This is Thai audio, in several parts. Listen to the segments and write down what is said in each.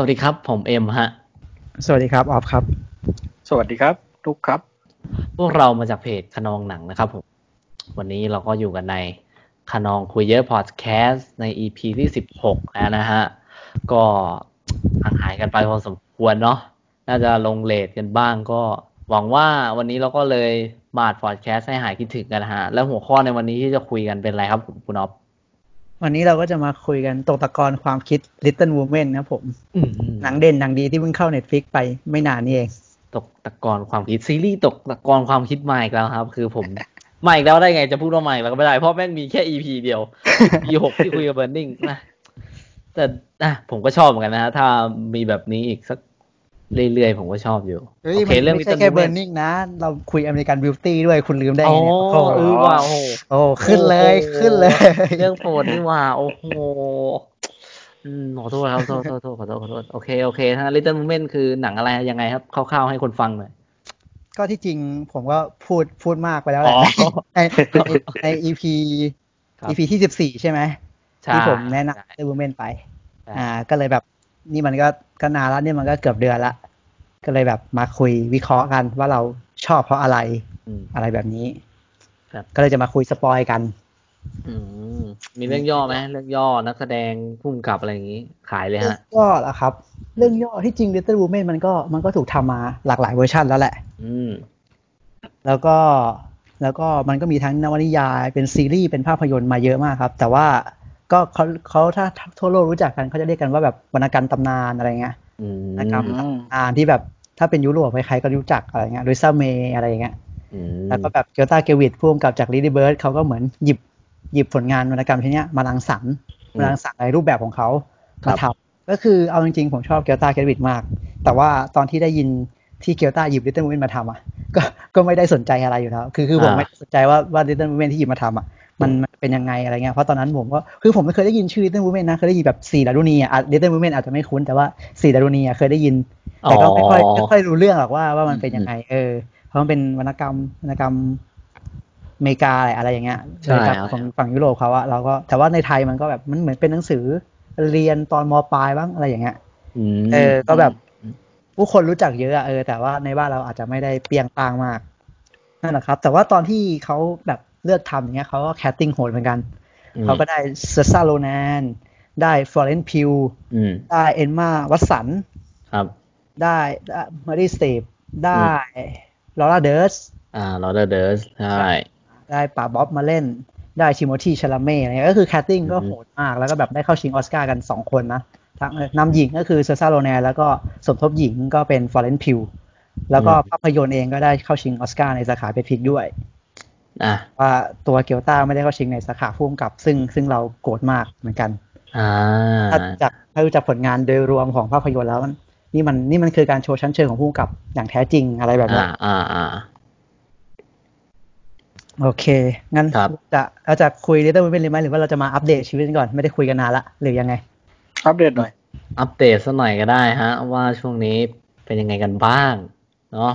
วัสดีครับ ผมเอ็มฮะ สวัสดีครับออฟครับ สวัสดีครับ ทุกครับ พวกเรามาจากเพจขนองหนังนะครับผม วันนี้เราก็อยู่กันในขนองคุยเยอะพอดแคสต์ใน EP ที่สิบหกแล้วนะฮะ ก็ห่างหายกันไปพอสมควรเนาะ น่าจะลงเลทกันบ้างก็ หวังว่าวันนี้เราก็เลยมาดพอดแคสต์ให้หายคิดถึงกันนะฮะ แล้วหัวข้อในวันนี้ที่จะคุยกันเป็นอะไรครับผมคุณอ๊อฟ วันนี้เราก็จะมาคุยกันตกตะกอนความคิด Little Women ครับผมหนังเด่นหนังดีที่เพิ่งเข้า Netflix ไปไม่นานนี่เอง ตกตะกอนความคิดซีรีส์ตกตะกอนความคิดมาอีกแล้วครับ คือผมมาอีกแล้วได้ไงจะพูดว่ามาอีกแล้วก็ไม่ได้ เพราะแม่งมีแค่ EP เดียว EP หกที่คุยกับเบ r ร์นิงนะแต่อะผมก็ชอบเหมือนกันนะฮะถ้ามีแบบนี้อีกสัก เรื่อยๆ ผมก็ชอบอยู่เฮ้ยโอเคมันเรื่องไม่ใช่ Little แค่ Women Burning นะ เราคุยอเมริกันบิวตี้ด้วยคุณลืมได้อ๋อไงเนี่ยโอ้โหเออว่าโอ้โหโอ้ขึ้นเลยโอ้โหขึ้นเลย เรื่องโปรดนี่ว่า โอ้โหอืมขอโทษครับโทษโทษโทษขอโทษขอโทษโอเคโอเคถ้า Little Women คือหนังอะไรยังไงครับคร่าวๆให้คนฟังหน่อยก็ที่จริงผมก็พูดพูดมากไปแล้วแหละอ๋อในในใน EP ครับ EP ที่สิบสี่ใช่ไหมใช่ที่ผมแนะนำใช่ Little Women ไปใช่อ่า ก็เลยแบบนี่มันก็ ก็นานแล้วนี่มันก็เกือบเดือนละก็เลยแบบมาคุยวิเคราะห์กันว่าเราชอบเพราะอะไรอืมอะไรแบบนี้ครับก็เลยจะมาคุย spoil กันอืมมีเรื่องย่อไหมเรื่องย่อนักแสดงผู้กำกับอะไรอย่างนี้ขายเลยเรื่องฮะย่อแล้วครับ เรื่องย่อที่จริง Little Women มันก็มันก็ถูกทำมาหลากหลายเวอร์ชันแล้วแหละอืมแล้วก็แล้วก็มันก็มีทั้งนวนิยายเป็นซีรีส์เป็นภาพยนตร์มาเยอะมากครับ แต่ว่า ก็เขาเขาถ้าทั่วโลกรู้จักกันเขาจะเรียกกันว่าแบบวรรณกรรมตำนานอะไรเงี้ยอืมนะครับอืมอ่านที่แบบถ้าเป็นยุโรปใครๆก็รู้จักอะไรเงี้ยโดยซาเมอะไรเงี้ยอืมแล้วก็แบบ Greta Gerwig ผู้กำกับจาก Lady Bird เขาก็เหมือนหยิบหยิบผลงานวรรณกรรมชิ้นเนี้ยมารังสรรค์มารังสรรค์ในรูปแบบของเขามาทำก็คือเอาจริงๆ ผมชอบ Greta Gerwig มาก แต่ว่าตอนที่ได้ยินที่เกียวตาหยิบลิตเติ้ล o ู e นมาทำอะก็ก็ไม่ได้สนใจอะไรอยู่แล้ว คือคือผมไม่ได้สนใจว่าว่าลิตเติ้ล o ู e นที่หยิบมาทำอะ มันมันเป็นยังไงอะไรเงี้ยเพราะตอนนั้นผมก็คือผมไม่เคยได้ยินชื่อลิตเติ้ล o ู e นนะเคยได้ยินแบบสี่ดารุณีอะลิตเติ้ล o ู e นอาจจะไม่คุ้นแต่ว่าสี่ดรุณีอะเคยได้ยิน แต่ก็ไม่ค่อยไม่ค่อยรู้เรื่องหรอกว่าว่ามันเป็นยังไงเออเพราะมันเป็นวรรณกรรมวรรณกรรมอเมริกาอะไรอย่างเงี้ยใช่วรรณกรรมครับของฝั่งยุโรปเขาอะเราก็แต่ว่าในไทยมันก็แบบมันเหมือนเป็นหนังสือเรียนตอนม.ปลายบ้างอะไรอย่างเงี้ยอืมเออ ก็แบบผู้คนรู้จักเยอะอะเออแต่ว่าในบ้านเราอาจจะไม่ได้เปรี้ยงปร้างมากนั่นแหละครับ แต่ว่าตอนที่เขาแบบ เลือกทำอย่างเงี้ยเขาก็ casting โหดเหมือนกันอืมเขาก็ได้Saoirse Ronan ได้ Florence Pugh อืมได้ Emma Watson ครับ ได้ Meryl Streep ได้ Laura Dernอ่า Laura Dern ใช่ได้ป๋าบ๊อบมาเล่น ได้ Timothée Chalamet อะไรเงี้ยก็คือ casting ก็อือฮึโหดมาก แล้วก็แบบได้เข้าชิงออสการ์กันสองคนนะทั้งเอ่อนำหญิงก็คือ Saoirse Ronan แล้วก็สมทบหญิงก็เป็น Florence Pugh แล้วก็ภาพยนตร์เองก็ได้เข้าชิงออสการ์ในสาขา Best Pic ด้วย อะว่าตัวเกียวต้าไม่ได้เข้าชิงในสาขาผู้กำกับ ซึ่งซึ่งเราโกรธมากเหมือนกันอ่าถ้าจากถ้าดูจากผลงานโดยรวมของภาพยนตร์แล้วมันนี่มันนี่มันคือการโชว์ชั้นเชิงของผู้กำกับอย่างแท้จริงอะไรแบบนี้อ่าอ่าอ่าโอเค งั้นครับจะเราจะคุยเรื่องตัวเป็นเลยไหมหรือว่าเราจะมาอัปเดตชีวิตกันก่อนไม่ได้คุยกันนานละหรือยังไง อัปเดตหน่อย อัปเดตสักหน่อยก็ได้ฮะ ว่าช่วงนี้เป็นยังไงกันบ้าง เนาะ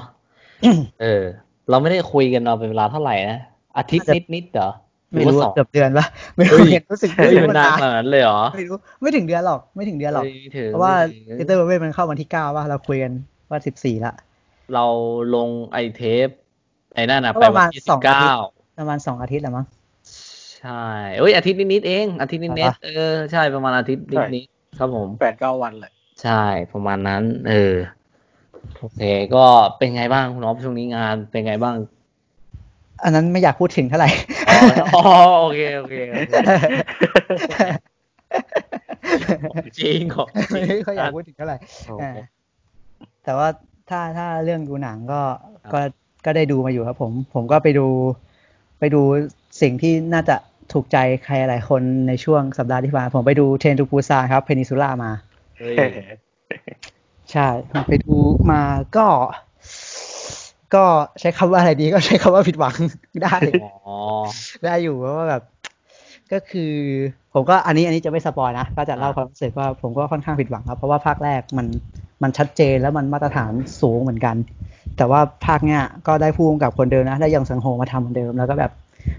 เออ เราไม่ได้คุยกันมาเป็นเวลาเท่าไหร่นะอาทิตย์น่าจะนิดนิดๆเหรอหไม่อว่ารู้สว่าองเกือบเดือนปะไม่รู้เฮ้ยเห็นรู้สึกเฮ้ยรู้มันว่นานขนาดนั้นเลยเหรอไม่รู้ไม่ถึงเดือนหรอกไม่ถึงเดือนหรอกเฮ้ยไม่ถึงเพราะว่าไม่ถึงเตอร์เวมันเข้าวันที่เก้าว่าเราคุยกันว่าสิบสี่ละเราลงไอเทปไอ้นั่นนะก็ไปประวัมาณนที่สสิองบอาทิเก้าตย์ประมาณสองอาทิตย์แหละมั้งใช่เอ้ยอาทิตย์นิดๆเองอาทิตย์นิดเหรอๆเออใช่ประมาณอาทิตย์นิใช่ดๆครับผมแปดเก้าวันเลยใช่ประมาณนั้น เออ โอเค ก็เป็นไงบ้างคุณอ๊อฟช่วงนี้งานเป็นไงบ้าง อันนั้นไม่อยากพูดถึงเท่าไหร่อ๋ออ๋อโอเคโอเคโอเคจริงของจไม่ริงค่อยอยากพูดถึงเท่าไหร่โอเคอ่าแต่ว่าถ้าถ้าเรื่องดูหนังก็ครับก็ก็ได้ดูมาอยู่ครับผม ผมก็ไปดูไปดูสิ่งที่น่าจะถูกใจใครหลายคนในช่วงสัปดาห์ที่ผ่านมาผมไปดู Train to Busan ครับ Peninsula มาเฮ้ย ใช่ผมไปดูมาก็ ก็ใช้คำว่าอะไรดีก็ใช้คำว่าผิดหวังได้อ๋อได้อยู่เพราะว่าแบบ ก็คือ ผมก็อันนี้อันนี้จะไม่ spoil นะก็จะเล่าอ่าความรู้สึกว่าผมก็ค่อนข้างผิดหวังครับเพราะว่าภาคแรกมันมันชัดเจนแล้วมันมาตรฐานสูงเหมือนกัน แต่ว่าภาคเนี้ยก็ได้ผู้กำกับคนเดิมนะได้ยอนซังโฮมาทำเหมือนเดิมแล้วก็แบบ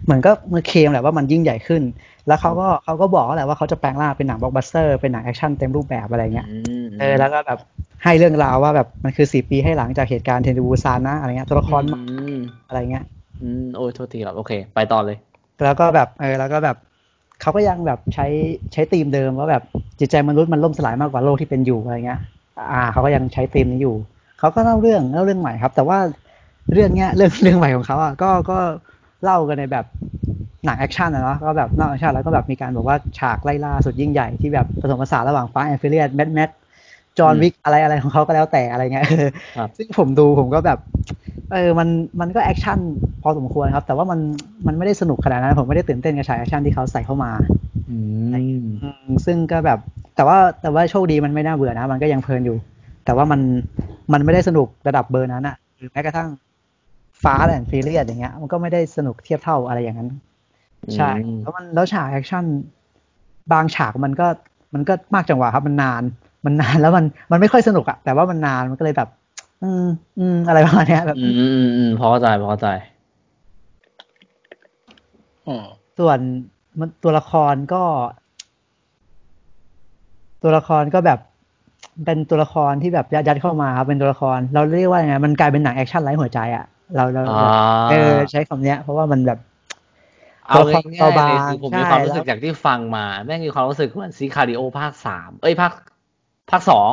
เหมือนก็มือเคลมแหละว่ามันยิ่งใหญ่ขึ้น แล้วเขาก็เขาก็บอกแหละว่าเขาจะแปลงร่างเป็นหนังบล็อกบัสเตอร์เป็นหนัง action เต็มรูปแบบอะไรเงี้ยอืมเออแล้วก็แบบให้เรื่องราวว่าแบบมันคือสี่ปีให้หลังจากเหตุการณ์ Train to Busan นะอะไรเงี้ยตัวละครอืมอะไรเงี้ยอืมโอ้ยโทษทีครับโอเค ไปต่อเลย แล้วก็แบบเออแล้วก็แบบเขาก็ยังแบบใช้ใช้ธีมเดิมว่าแบบจิตใจมนุษย์มันล่มสลายมากกว่าโลกที่เป็นอยู่อะไรเงี้ย อ่าเขาก็ยังใช้ธีมนี้อยู่เขาก็เล่าเรื่องเล่าเรื่องใหม่ครับ แต่ว่าเรื่องเนี้ยเรื่องเรื่องใหม่ของเขาอะก็ก็เล่ากันในแบบ หนัง action อะเนาะก็แบบเล่า action แล้วก็แบบมีการบอกว่าฉากไล่ล่าสุดยิ่งใหญ่ที่แบบผสมผสานระหว่าง Fast and Furious Mad Max John อืม Wick อะไรอะไรของเขาก็แล้วแต่อะไรเงี้ยครับซึ่งผมดูผมก็แบบ เออมันมันก็ action พอสมควรครับ แต่ว่ามันมันไม่ได้สนุกขนาดนั้น ผมไม่ได้ตื่นเต้นกับฉาก action ที่เขาใส่เข้ามาอืมอืมซึ่งก็แบบ แต่ว่าแต่ว่าโชคดีมันไม่น่าเบื่อนะ มันก็ยังเพลินอยู่ แต่ว่ามันมันไม่ได้สนุกระดับเบอร์นั้นอะหรือแม้กระทั่ง Fast and Furious อย่างเงี้ย มันก็ไม่ได้สนุกเทียบเท่าอะไรอย่างนั้น ใช่อืมแล้วมันแล้วฉาก action บางฉากมันก็มันก็มากจังหวะครับมันนาน มันนานแล้วมันมันไม่ค่อยสนุกอะแต่ว่ามันนานมันก็เลยแบบ อืมอืมอะไรประมาณเนี้ยแบบ อืมอืมอืมพอเข้าใจพอเข้าใจอืมส่วนมันตัวละครก็ ตัวละครก็แบบเป็นตัวละครที่แบบยัดยัดเข้ามาครับเป็นตัวละคร เราเรียกว่ายังไงมันกลายเป็นหนังแอคชั่นไร้หัวใจอะเราเราอ่าเออใช้คำเนี้ย เพราะว่ามันแบบ เอาตัวละครง่ายๆเลยเบาคือๆผมใช่มีความรู้สึกแล้วจากที่ฟังมา แม่งมีความรู้สึกเหมือน Sicario ภาคสามเอ้ยภาคภาคสอง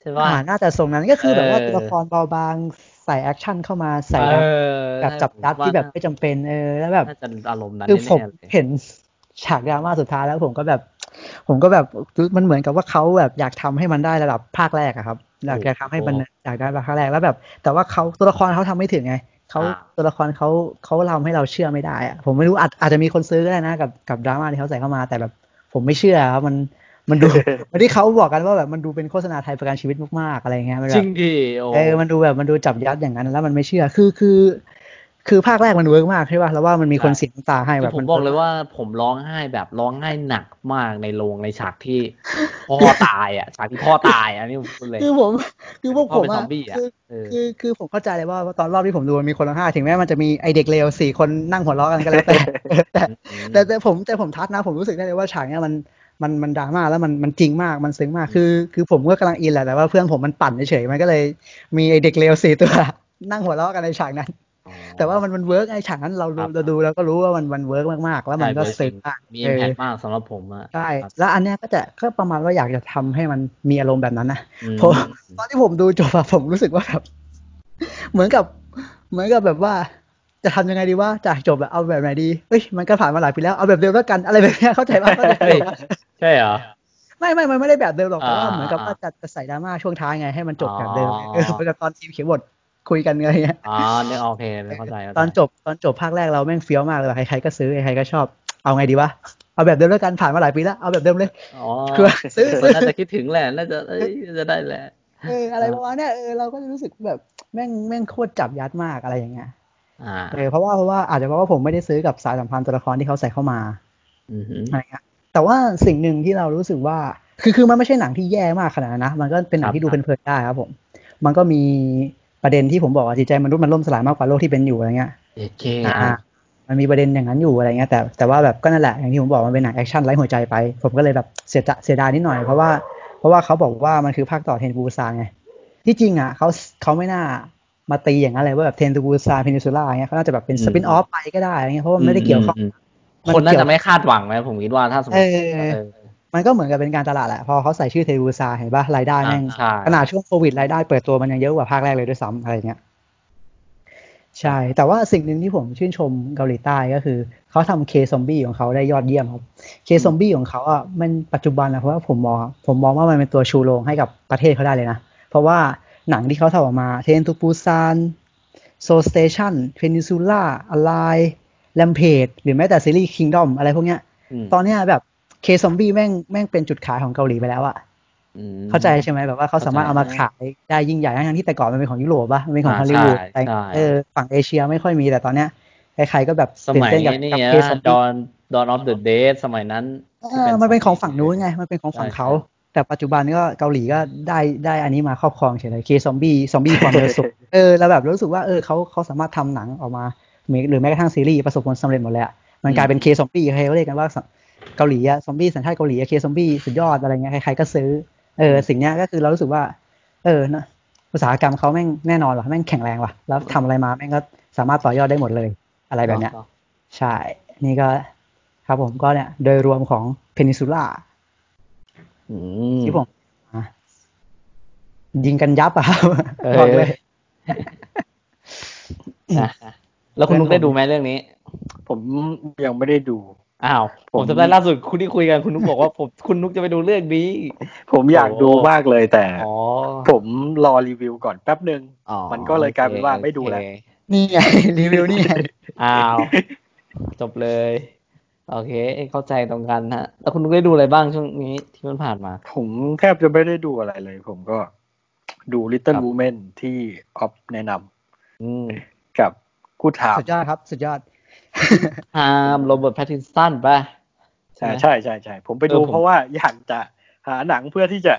ใช่ป่ะอ่าน่าจะทรงนั้นก็คือแบบว่าเออตัวละครเบาบางใส่แอคชั่นเข้ามาใส่เอแบบอแบบจับยัดผมว่าที่แบบไม่จำเป็นเออแล้วแบบน่าจะอารมณ์นั้นคือผมแน่ๆเลยเห็นฉากดราม่าสุดท้ายแล้วผมก็แบบ ผมก็แบบมันเหมือนกับว่าเขาแบบอยากทำให้มันได้ระดับภาคแรกอะครับอยากอยากทำให้มันอยากได้ภาคแรกแล้วแบบ แต่ว่าเขาตัวละครเขาทำไม่ถึงไง เขาอ่าตัวละครเขาเขาทำให้เราเชื่อไม่ได้อะผมไม่รู้อาจอาจจะมีคนซื้อก็ได้นะ กับกับดราม่าที่เขาใส่เข้ามาแต่แบบ ผมไม่เชื่อครับมันมันดูมันที่เขาบอกกันว่าแบบมันดูเป็นโฆษณาไทยประกันชีวิตมากๆอะไรเงี้ยมันจแบริบงดิโอ้เออมันดูแบบมันดูจับยัดอย่างนั้น แล้วมันไม่เชื่อคือคือ คือภาคแรกมัน work มากใช่ป่ะแล้วว่ามันมีคนเสียน้ำตาให้คือแบบผมบอกเลยว่าผมร้องไห้แบบร้องไห้หนักมากในโรงในฉากที่พ่อตายอะฉากที่พ่อตายอะนี่ผมพูดเลยคือผมคือพวกพ่ผอมเป็นซอะอมบี้อะคือเออคือคือผมเข้าใจเลยว่าตอนรอบที่ผมดูมันมีคนร้องไห้ถึงแม้มันจะมีไอเด็กเลวสี่คนนั่งหัวเราะกันก็แล้วแต่แต่แต่แต่ผมแต่ผมทัดนะ ผมรู้สึกได้เลยว่าฉากเนี้ยมันมันมันดราม่าแล้วมันมันจริงมากมันซึ้งมากคือ คือผมก็กำลังอินแหละแต่ว่าเพื่อนผมมันปั่นเฉยๆมันก็เลย มีไอเด็กเลวสี่ตัวนั่งหัวเราะกันในฉากนั้นอ๋อ แต่ว่ามันมัน work ไอฉากนั้นเราครับเราดูแล้วก็รู้ว่ามันมัน work มากๆ แล้วมันก็ใช่ซึ้งมากมีเออิมอแพคมากสำหรับผมอะใช่ครับแล้วอันเนี้ยก็จะก็ประมาณว่าอยากจะทำให้มันมีอารมณ์แบบนั้นนะอืมผมตอนที่ผมดูจบอะผมรู้สึกว่าแบบเหมือนกับ เหมือนกับแบบว่า จะทำยังไงดีว่าจากจบอะเอาแบบไหนดีเฮ้ยมันก็ผ่านมาหลายปีแล้วเอาแบบเดิมแล้วกันอะไรแบบเนี้ยเข้าใจป่ะเข้าใจเฮ้ยปะใช่เหรอไม่ไม่มันไม่ได้แบบเดิมหรอกแต่ว่าอ่าเหมือนกับว่าอ่าจะจะใส่ดราม่าช่วงท้ายไงให้มันจบแบบเดิมอ๋อเออเหมือนกับตอนทีมเขียนบท คุยกันอะไรเงี้ยอ๋อเนี่ยโอเคเข้าใจเข้าใจตอนจบตอนจบภาคแรกเราแม่งเฟี้ยวมากเลยว่ะใครๆก็ซื้อใครๆก็ชอบเอาไงดีวะเอาแบบเดิมแล้วกันผ่านมาหลายปีแล้วเอาแบบเดิมเลยอ๋อคือซื้อมันน่าจะคิดถึงแหละน่าจะเอ้ยจะได้แหละเอออะไรประมาณเนี้ยเออเราก็รู้สึกแบบแม่งแม่งโคตรจับยัดมากอะไรอย่างเงี้ยอ่าเออเพราะว่าเพราะว่าอาจจะเพราะว่าผมไม่ได้ซื้อกับสายสัมพันธ์ตัวละครที่เขาใส่เข้ามาอือหืออะไรเงี้ยแต่ว่าสิ่งหนึ่งที่เรารู้สึกว่า คือคือมันไม่ใช่หนังที่แย่มากขนาดนั้นนะมันก็เป็นหนังที่ดูครับเพลินๆได้ครับผม มันก็มี ประเด็นที่ผมบอกว่าจิตใจมนุษย์มันล่มสลายมากกว่าโลกที่เป็นอยู่อะไรเงี้ยโอเคอ่าอะมันมีประเด็นอย่างนั้นอยู่อะไรเงี้ยแต่แต่ว่าแบบก็นั่นแหละอย่างที่ผมบอกมันเป็นหนังแอคชั่นไร้หัวใจไป ผมก็เลยแบบเสียจะเสียดายนิดหน่อยเพราะว่าเพราะว่าเขาบอกว่ามันคือภาคต่อ Train to Busan ไงที่จริงอะเขาเขาไม่น่ามาตีอย่างนั้นเลยว่าแบบ Train to Busan Peninsula เงี้ยเขาน่าจะแบบเป็น spin-off ไปก็ได้อะไรเงี้ยเพราะว่ามันไม่ได้เกี่ยวข้องอืมมันคนน่าเกี่ยวจะไม่คาดหวังนะผมคิดว่าถ้าสมมเอติอเออ มันก็เหมือนกับเป็นการตลาดแหละ พอเขาใส่ชื่อเทบูซาเห็นป่ะรายได้แม่งอ่าใช่ขนาดช่วงโควิดรายได้เปิดตัวมันยังเยอะกว่าภาคแรกเลยด้วยซ้ำอะไรเงี้ยใช่ แต่ว่าสิ่งหนึ่งที่ผมชื่นชมเกาหลีใต้ก็คือ เขาทำเคซอมบี้ของเขาได้ยอดเยี่ยมครับเคซอมบี้ของเขาอะมันปัจจุบันนะเพราะว่าผมมองผมมองว่ามันเป็นตัวชูโรงให้กับประเทศเขาได้เลยนะ เพราะว่าหนังที่เขาทำออกมาเทนทูปูซานโซสเตชันเพนิซูล่าอลายแลมเพจหรือแม้แต่ซีรีส์คิงดอมอะไรพวกเนี้ยมตอนเนี้ยแบบ เคซอมบี้แม่งแม่งเป็นจุดขายของเกาหลีไปแล้วอะอืมเข้าใจใช่ไหมแบบว่าเขาสามารถเอามาขายได้ยิ่งใหญ่ทั้งๆที่แต่ก่อนมันเป็นของยุโรปปะมันเป็นของอ่าฮอลลีวูดใช่แต่ใช่เออฝั่งเอเชียไม่ค่อยมีแต่ตอนเนี้ยใครๆก็แบบสตื่นมัยเต้นกับนี่กับนะเคซอมดบี้อนดอนออฟเดอะเดย์สมัยนั้นเออมันเป็นของฝั่งนู้นไง มันเป็นของฝั่งเขาใช่แต่ปัจจุบันก็เกาหลีก็ได้ได้อันนี้มาครอบครองเฉยเลยเคซอมบี้ซอมบี้ความเร็วสูงเออแล้วแบบรู้สึกว่าเออเขาเขาสามารถทำหนังออกมาหรือแม้กระทั่งซีรีส์ประสบผลสำเร็จหมดเลยอะมันกลายเป็นเคซอมบี้ใครก็เรียกกันว่า เกาหลีอะซอมบี้สัญชาติเกาหลีเคซอมบี้สุดยอดอะไรเงี้ยใครๆก็ซื้อเออสิ่งเนี้ยก็คือเรารู้สึกว่า เออนะอุตสาหกรรมเขาแม่งแน่นอนว่ะแม่งแข็งแรงว่ะแล้วทำอะไรมาแม่งก็สามารถต่อยอดได้หมดเลยอะไรแบบเนี้ยใช่ นี่ก็ครับผมก็เนี่ย โดยรวมของเพนิซูล่าอืมที่ผมอะยิงกันยับอะครับเออบอกเลยนะแล้วคุณนุ๊กได้ดูไหมเรื่องนี้ ผมยังไม่ได้ดู อ้าวผมผมจำได้ล่าสุดคุณที่คุยกันคุณนุ๊กบอกว่าผมคุณนุ๊กจะไปดูเรื่องนี้ ผมอยากดูมากเลยแต่อ๋อผมรอรีวิวก่อนแป๊บหนึ่งอ๋อมันก็เลยกลายเป็นว่าไม่ดูแล้วโอเคนี่ไงรีวิวนี่ไงอ้าว จบเลย โอเค เข้าใจตรงกันฮะ แล้วคุณนุ๊กได้ดูอะไรบ้างช่วงนี้ที่มันผ่านมา ผมแทบจะไม่ได้ดูอะไรเลย ผมก็ดูค Little รับ Women ที่ออฟแนะนอืมำกับกูถามสุดยอดครับ สุดยอด ฮามโรเบิร์ตแพตตินสันป่ะใช่ไหมใช่ใช่ใช่ผมไปดูเออผมเพราะว่าอยากจะหาหนังเพื่อที่จะ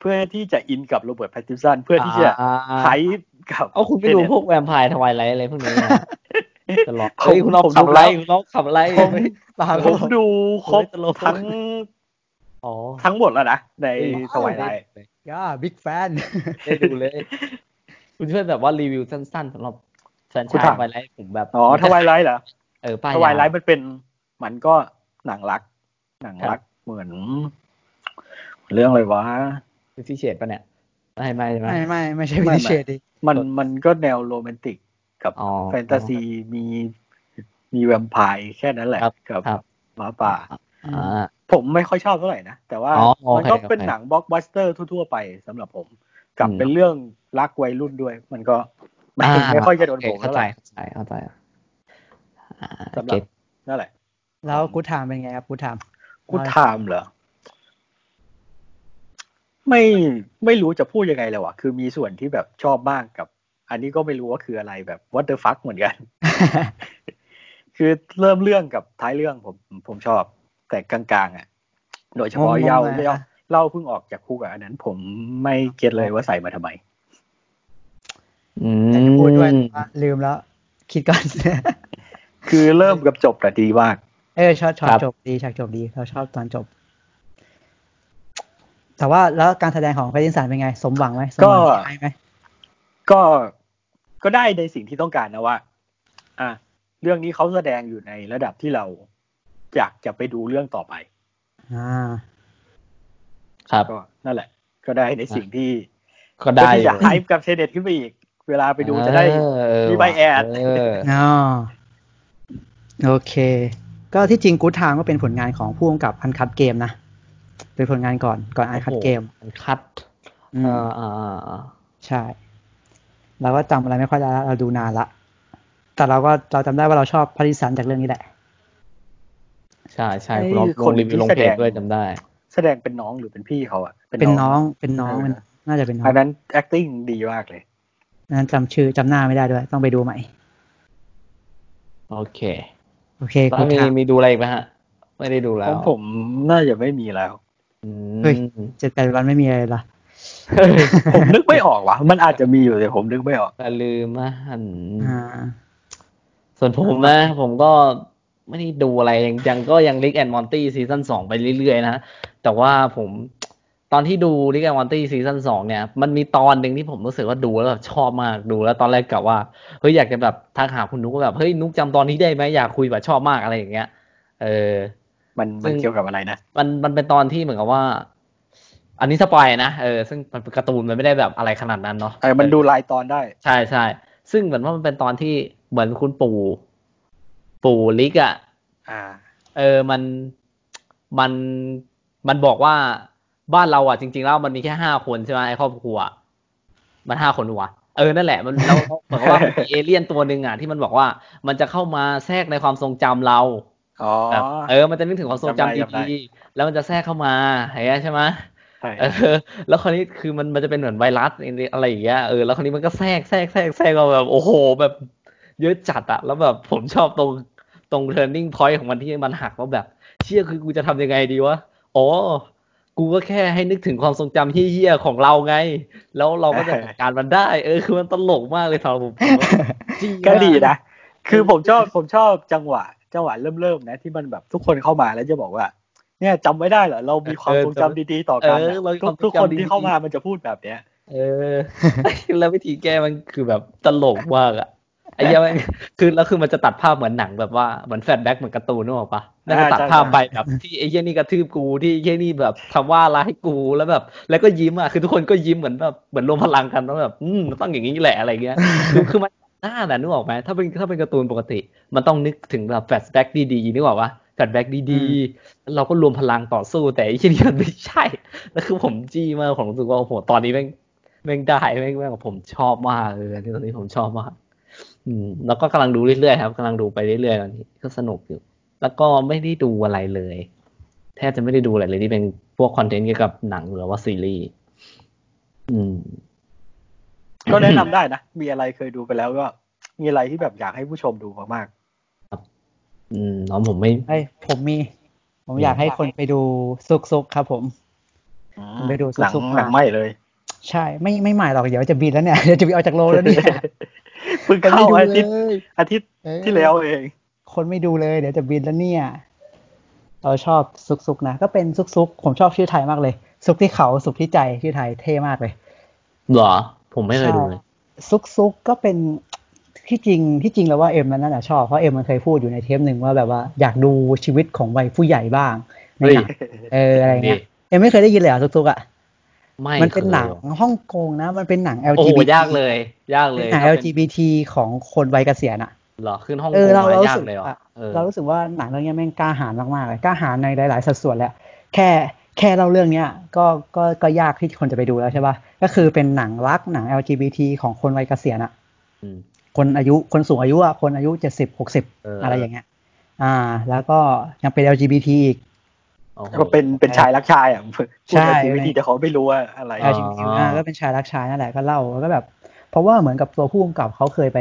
เพื่อที่จะอินกับโรเบิร์ตแพตตินสันเพื่อที่จะอ่าไฮกับเอาคุณไปดูพวกแวมไพร์ทวายไลท์อะไรพวกนี้นะตลอดผมเฮ้ยคุณน้องผมขับดูไรแล้วคุณน้องขับไรผมตามผมดูครบโอ้ยตลกทั้งอ๋อทั้งหมดแล้วนะ ในเอ้ยสวายไลท์ย่าบิ๊กแฟนได้ดูเลย คุณช่วยแบบว่ารีวิวสั้นๆสำหรับ แฟนคุณชายถามทวายไลท์ผมแบบอ๋อทวายไลท์เหรอเออป้ายทวายไลยท์มันเป็น มันก็หนังรัก หนังรักเหมือน เรื่องอะไรวะคือที่เฉดปะเนี่ยไม่ไม่ใช่ไหมไม่ไม่ไม่ใช่ไม่วิไม่เชดดิมันมันก็แนวโรแมนติกกับอ๋อแฟนตาซีมีมีแวมไพร์แค่นั้นแหละครับกับครับหมาป่าอ่าผมไม่ค่อยชอบเท่าไหร่นะ แต่ว่าอ๋อโอเคมันก็เป็นโอเคหนังบล็อกบัสเตอร์ทั่วๆไปสำหรับผม กับอืมเป็นเรื่องรักวัยรุ่นด้วย มันก็ ไม่อ่าไม่ค่อยจะโดนโอเคผมเข้าเท่าใจไหร่เข้าใจเข้าใจอ่าสำหรับเก็ตนั่นแหละ แล้วกูถามเป็นไงครับกูถามกูถามเหรอไม่ไม่รู้จะพูดยังไงเลยว่ะ คือมีส่วนที่แบบชอบบ้างกับ อันนี้ก็ไม่รู้ว่าคืออะไรแบบ what the fuck เหมือนกัน คือเริ่มเรื่องกับท้ายเรื่องผมผมชอบ แต่กลางๆอะ โดยเฉพาะงงๆเย้าเลยนะเย้าเล่าเพิ่งออกจากคุกอะอันนั้น ผมไม่เก็ตเลยว่าใส่มาทำไม อือยากจะพูดด้วยมแต่ว่าลืมแล้ว คิดก่อนคือเริ่มกับจบแต่ดีมาก เออชอบชอบจบดีฉากจบดีเราชอบตอนจบ แต่ว่าแล้วการแสดงของแพทตินสันเป็นไง สมหวังไหมสมหวังก็ที่ให้ไหมก็ก็ได้ในสิ่งที่ต้องการนะว่า อะเรื่องนี้เขาแสดงอยู่ในระดับที่เราอยากจะไปดูเรื่องต่อไป อ่า ครับก็นั่นแหละ ก็ได้ในสิ่งที่ก็ได้เพื่อที่จะอยู่ไฮป์กับเทเน็ตขึ้นไปอีก เวลาไปดูจะได้เออมีใบแอดเอออ๋อโอเค ก็ที่จริงกูดทางก็เป็นผลงานของผู้กำกับอันคัดเกมนะ เป็นผลงานก่อนก่อนอันคัดเกมโอ้โหมันคัดอืเอมออ่าอ่าอ่าใช่เราก็จำอะไรไม่ค่อยได้ละเราดูนานละ แต่เราก็เราจำได้ว่าเราชอบพาริสันจากเรื่องนี้แหละ ใช่ใช่ไอ้คุณลองคลนงรีวิวลงที่เพจแสดงด้วยจำได้ แสดงเป็นน้องหรือเป็นพี่เขาอะเป็นน้องเป็นน้องเออเป็นน่าจะเป็นน้องอันนั้น acting ดีมากเลย นั้นจำชื่อจำหน้าไม่ได้ด้วย ต้องไปดูใหม่ โอเค โอเคแล้กูวมีถามมีดูอะไรอีกไหมฮะ ไม่ได้ดูแล้ขวองผมน่าจะไม่มีแล้วอืมเฮ้ยเจ็ดแปดวันไม่มีอะไรละเฮ้ยผมนึกไม่ออกว่ะ มันอาจจะมีอยู่แต่ผมนึกไม่ออกแต่ลืมอะหันอ่าส่วนผมนะ ผมก็ไม่ได้ดูอะไรยังยังก็ยัง Rick and Morty ซีซั่นสองไปเรื่อยๆนะ แต่ว่าผม ตอนที่ดู Rick and Morty ซีซั่นสองเนี่ย มันมีตอนหนึ่งที่ผมรู้สึกว่าดูแล้วแบบชอบมากดูแล้วตอนแรกกะว่าเฮ้ยอยากจะแบบทักหาคุณนุ๊กว่าแบบเฮ้ยนุ๊กจำตอนนี้ได้ไหมอยากคุยแบบชอบมากอะไรอย่างเงี้ย เออ ซึ่งมันซึ่มันเกี่ยวกับอะไรนะ มันมันเป็นตอนที่เหมือนกับว่า อันนี้ spoil นะเออซึ่งมันเป็นการ์ตูนมันไม่ได้แบบอะไรขนาดนั้นเนาะเออมันดูรายตอนได้ ใช่ใช่ซึ่งเหมือนว่ามันเป็นตอนที่เหมือนคุณปู่ ปู่ลิกอะอ่าเออมันมันมันบอกว่า บ้านเราอะจริงๆแล้วมันมีแค่ห้าคนใช่ไหมไอ้ครอบครัว มันห้าคนวะเออนั่นแหละมันแล้วเหมือนกับว่ามันมีเอเลี่ยนตัวหนึ่งอะที่มันบอกว่า มันจะเข้ามาแทรกในความทรงจำเราอ๋อแบบเออ มันจะนึกถึงความทรงจำจำได้จำได้ดีๆแล้วมันจะแทรกเข้ามาเห็นไหมใช่ไหมใช่เออ แล้วคราวนี้คือมันมันจะเป็นเหมือนไวรัสอะไรอย่างเงี้ยเออแล้วคราวนี้มันก็แทรกแทรกแทรกแทรกเราแบบโอ้โหแบบเยอะจัดอะแล้วแบบผมชอบตรงตรง turning point ของมันที่มันหักว่าแบบ เชี่ยคือกูจะทำยังไงดีวะอ๋อ กูก็แค่ให้นึกถึงความทรงจำเฮี้ยๆของเราไง แล้วเราก็จะจัดการมันได้ เออ คือมันตลกมากเลยสำหรับผมผมว่าจี้ก็ดีมากนะ คือผมชอบผมชอบจังหวะ จังหวะเริ่มเริ่มนะ ที่มันแบบทุกคนเข้ามาแล้วจะบอกว่า เนี่ยจำไว้ได้เหรอเรามีความทรงจำดีๆต่อกันเออเรามีความทรงจำทุกคนดีที่ๆเข้ามามันจะพูดแบบเนี้ย เออ แล้ววิธีแก้มันคือแบบตลกมากอะ ไอ้เหี้ยแม่งคือแล้วคือมันจะตัดภาพเหมือนหนังแบบว่าเหมือนแฟลชแบ็กเหมือนการ์ตูนนึกออกปะแล้วก็ตัดภาพไปแบบที่ไอ้เหี้ยนี่กระทืบกูที่ไอ้เหี้ยนี่แบบทำว่าร้ายกูแล้วแบบ แล้วก็ยิ้มอะคือทุกคนก็ยิ้มเหมือนแบบเหมือนรวมพลังกันแล้วแบบอืมมันต้องอย่างนี้แหละอะไรเงี้ยคือคือมันหน้าน่ะนึกออกไหมถ้าเป็นถ้าเป็นการ์ตูนปกติ มันต้องนึกถึงแบบ flashback ดีๆนึกออกปะ flashback ดีๆแล้วเราก็รวมพลังต่อสู้แต่ไอ้เหี้ยนี่มันไม่ใช่แล้วคือผมจี้มากผมรู้สึกว่าโอ้โหตอนนี้แม่งแม่งได้แม่งแม่งผมชอบมากเลยอันนี้ตอนนี้ผมชอบมาก อืม แล้วก็กำลังดูเรื่อยๆครับกำลังดูไปเรื่อยๆตอนนี้ก็สนุกอยู่ แล้วก็ไม่ได้ดูอะไรเลย แทบจะไม่ได้ดูอะไรเลยที่เป็นพวกคอนเทนต์เกี่ยวกับหนังหรือว่าซีรีส์อืม ก็แนะนำได้นะ มีอะไรเคยดูไปแล้วก็ มีอะไรที่แบบอยากให้ผู้ชมดูมากอืมน้องผมไม่เอ้ยผมมี ผมอยากให้คนไปดูซุกซุกครับ ผมๆไปดูหนังซุกๆหนังมาไม่เลย ใช่ ไม่ไม่ใหม่หรอกเดี๋ยวจะบินแล้วเนี่ยเดี๋ยวจะบินออกจากโรงแล้วเนี่ยเพิ่งคนเข้าไม่ดูอาทิตย์เลยอาทิตย์เออที่แล้วเอง คนไม่ดูเลยเดี๋ยวจะบินแล้วเนี่ย เราชอบซุกซุกนะ ก็เป็นซุกซุกผมชอบชื่อไทยมากเลย ซุกที่เขาสุกที่ใจชื่อไทยเท่มากเลยเหรอ ผมไม่เคยดูเลยซุกซุกก็เป็นที่จริงที่จริงแล้วว่าเอ็มมันนั่นแหะชอบเพราะเอ็มมันเคยพูดอยู่ในเทปหนึ่งว่าแบบว่าอยากดูชีวิตของวัยผู้ใหญ่บ้างในหนังเอออะไรเงี้ยเอ็มไม่เคยได้ยินเลยเหรอะซุกซุกอะ ไม่มันเป็นหนังคยฮ่องกงนะ มันเป็นหนังโอ้โห LGBT ยากเลย ยากเลเป็นยหนังถ้าเป็น LGBT ของคนวัยเกษียณอะเหรอขึ้นห้องเออเรากงเรามรู้ยากสึกเลยเหรอว่าเออเรารู้สึกว่าหนังเรื่องนี้แม่งกล้าหาญมากๆเลยกล้าหาญในหลายๆสัดส่วนแหละแค่แค่เล่าเรื่องเนี้ยก็ก็ก็ยากที่คนจะไปดูแล้วใช่ป่ะก็คือเป็นหนังรักหนัง LGBT ของคนวัยเกษียณอะอืมคนอายุคนสูงอายุอะคนอายุเจ็ดสิบหกสิบเออออะไรอย่างเงี้ย อ่า แล้วก็ยังเป็น LGBT อีกโอ้โห ก็เป็นเป็นชายรักชายอะพูดใช่ในทีวิธีแต่เขาไม่รู้ว่าอะไรอ๋อ LGBT อ่าก็เป็นชายรักชายนั่นแหละก็เล่าแล้วก็แบบ เพราะว่าเหมือนกับตัวผู้กำกับเขาเคยไป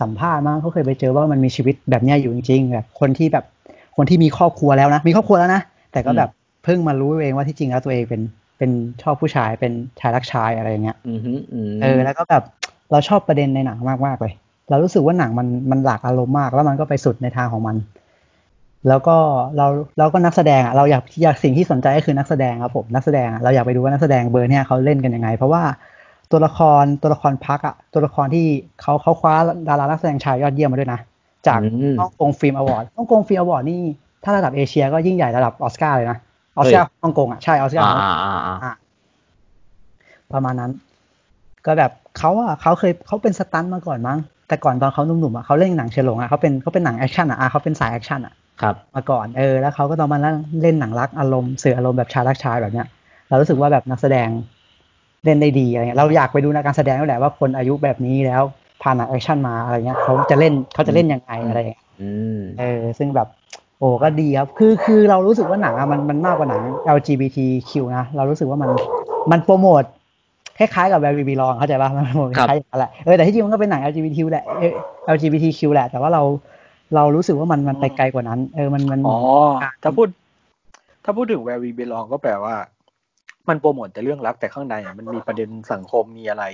สัมภาษณ์มั้งเขาเคยไปเจอว่ามันมีชีวิตแบบเนี้ยอยู่จริงๆแบบคนที่แบบคนที่มีครอบครัวแล้วนะ มีครอบครัวแล้วนะ แต่ก็แบบเพิ่งมารู้เองว่าที่จริงแล้วตัวเองเป็นเป็นชอบผู้ชายเป็นชายรักชายอะไรอย่างเงี้ยอืมฮึอืมเออแล้วก็แบบเราชอบประเด็นในหนังมากมากๆเลย เรารู้สึกว่าหนังมันมันหลากอารมณ์มาก แล้วมันก็ไปสุดในทางของมัน แล้วก็เราเราก็นักแสดงอะเราอยากอยากสิ่งที่สนใจก็คือนักแสดงครับผมนักแสดงอะเราอยากไปดูว่านักแสดงเบอร์เนี่ยเขาเล่นกันยังไง เพราะว่าตัวละครตัวละครพักอะตัวละครที่เขาเขาคว้าดารานักแสดงชายยอดเยี่ยมมาด้วยนะ จากอืมฮ่องกง Film Award ฮ่องกง Film Award นี่ถ้าระดับเอเชียก็ยิ่งใหญ่ระดับออสการ์เลยนะออสการ์ฮ่องกงอะใช่ออสการ์อ่าของอ่าอ่าอ่าอะประมาณนั้น ก็แบบเขาอะเขาเคยเขาเป็นสตันต์มาก่อนมั้งแต่ก่อนตอนเขาหนุ่มๆอะเขาเล่นหนังเฉลงอะเขาเป็นเขาเป็นหนังแอคชั่นอะอะเขาเป็นสายแอคชั่นอะ ครับมาก่อนเออ แล้วเขาก็ตอนมาเล่นหนังรักอารมณ์สื่ออารมณ์แบบชายรักชายแบบเนี้ยเรารู้สึกว่าแบบนักแสดงเล่นได้ดีอะไรเงี้ยเราอยากไปดูในการแสดงนั่นแหละว่าคนอายุแบบนี้แล้วผ่านหนังแอคชั่นมาอะไรเงี้ยเขาจะเล่นเขาจะเล่นยังไงอะไรเงี้ยอืมเออ ซึ่งแบบโอ้ก็ดีครับคือคือเรารู้สึกว่าหนังอะมันมันมากกว่าหนัง LGBTQ นะ เรารู้สึกว่ามันมันโปรโมทคล้ายๆกับ Where We Belong เข้าใจป่ะมันโปรโมทคล้ายๆอย่างนั้นแหละเออแต่ที่จริงมันก็เป็นหนัง LGBT แหละเออ LGBTQ แหละ แต่ว่าเรา เรารู้สึกว่ามันมันไปไกลกว่านั้น เออมันมันอ๋อถ้าพูด ถ้าพูดถึง where we belong ก็แปลว่า มันโปรโมทแต่เรื่องรักแต่ข้างในอะมันมีประเด็นสังคมมีอะไร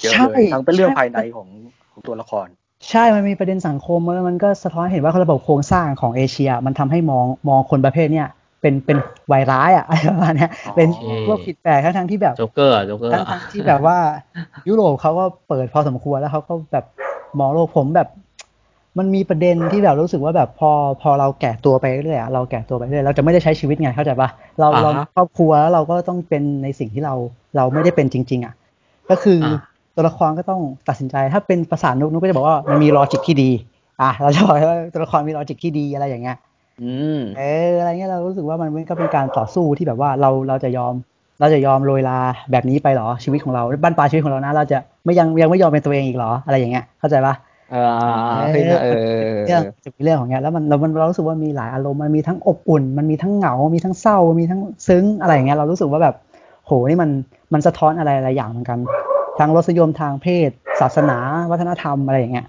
เยอะเลยทั้งเป็นเรื่องภายในของของตัวละคร ใช่มันมีประเด็นสังคมแล้วมันก็สะท้อนเห็นว่าระบบโครงสร้างของเอเชีย มันทำให้มองมองคนประเภทเนี้ยเป็นเป็นวายร้ายอะอะไรประมาณเนี้ยเป็นโอเคพวกผิดแปลกทั้งๆที่แบบโจ๊กเกอร์อะโจ๊กเกอร์ทั้งทั้งที่แบบว่า ยุโรปเขาก็เปิดพอสมควรแล้วเขาก็แบบมองโลกผมแบบ มันมีประเด็นที่แบบรู้สึกว่าแบบพอพอเราแก่ตัวไปเรื่อยๆอะเราแก่ตัวไปเรื่อยเราจะไม่ได้ใช้ชีวิตไงเข้าใจปะเราอ่าฮะเราครอบครัวแล้วเราก็ต้องเป็นในสิ่งที่เราเราไม่ได้เป็นจริง ๆ อะ ก็คืออาตัวละครก็ต้องตัดสินใจถ้าเป็นภาษานุกนุกก็จะบอกว่ามันมีลอจิกที่ดี อะเราจะบอกว่าตัวละครมีลอจิกที่ดีอะไรอย่างเงี้ยอืมเอออะไรเงี้ยเรารู้สึกว่ามันก็เป็นการต่อสู้ที่แบบว่าเราเราจะยอม เราจะยอมโรยลาแบบนี้ไปเหรอชีวิตของเราบ้านปลายชีวิตของเรานะ เราจะไม่ยังยังไม่ยอมเป็นตัวเองอีกเหรออะไรอย่างเงี้ยเข้าใจปะเออเฮ้ยนะเออเรื่องจะมีเรื่องของเนี้ยแล้วมันเรามันเรารู้สึกว่ามีหลายอารมณ์มันมีทั้งอบอุ่น มันมีทั้งเหงา มีทั้งเศร้า มีทั้งซึ้งอะไรอย่างเงี้ยเรารู้สึกว่าแบบโหนี่มันมันสะท้อนอะไรหลายอย่างเหมือนกันทางรสนิยมทางเพศ ศาสนา วัฒนธรรมอะไรอย่างเงี้ย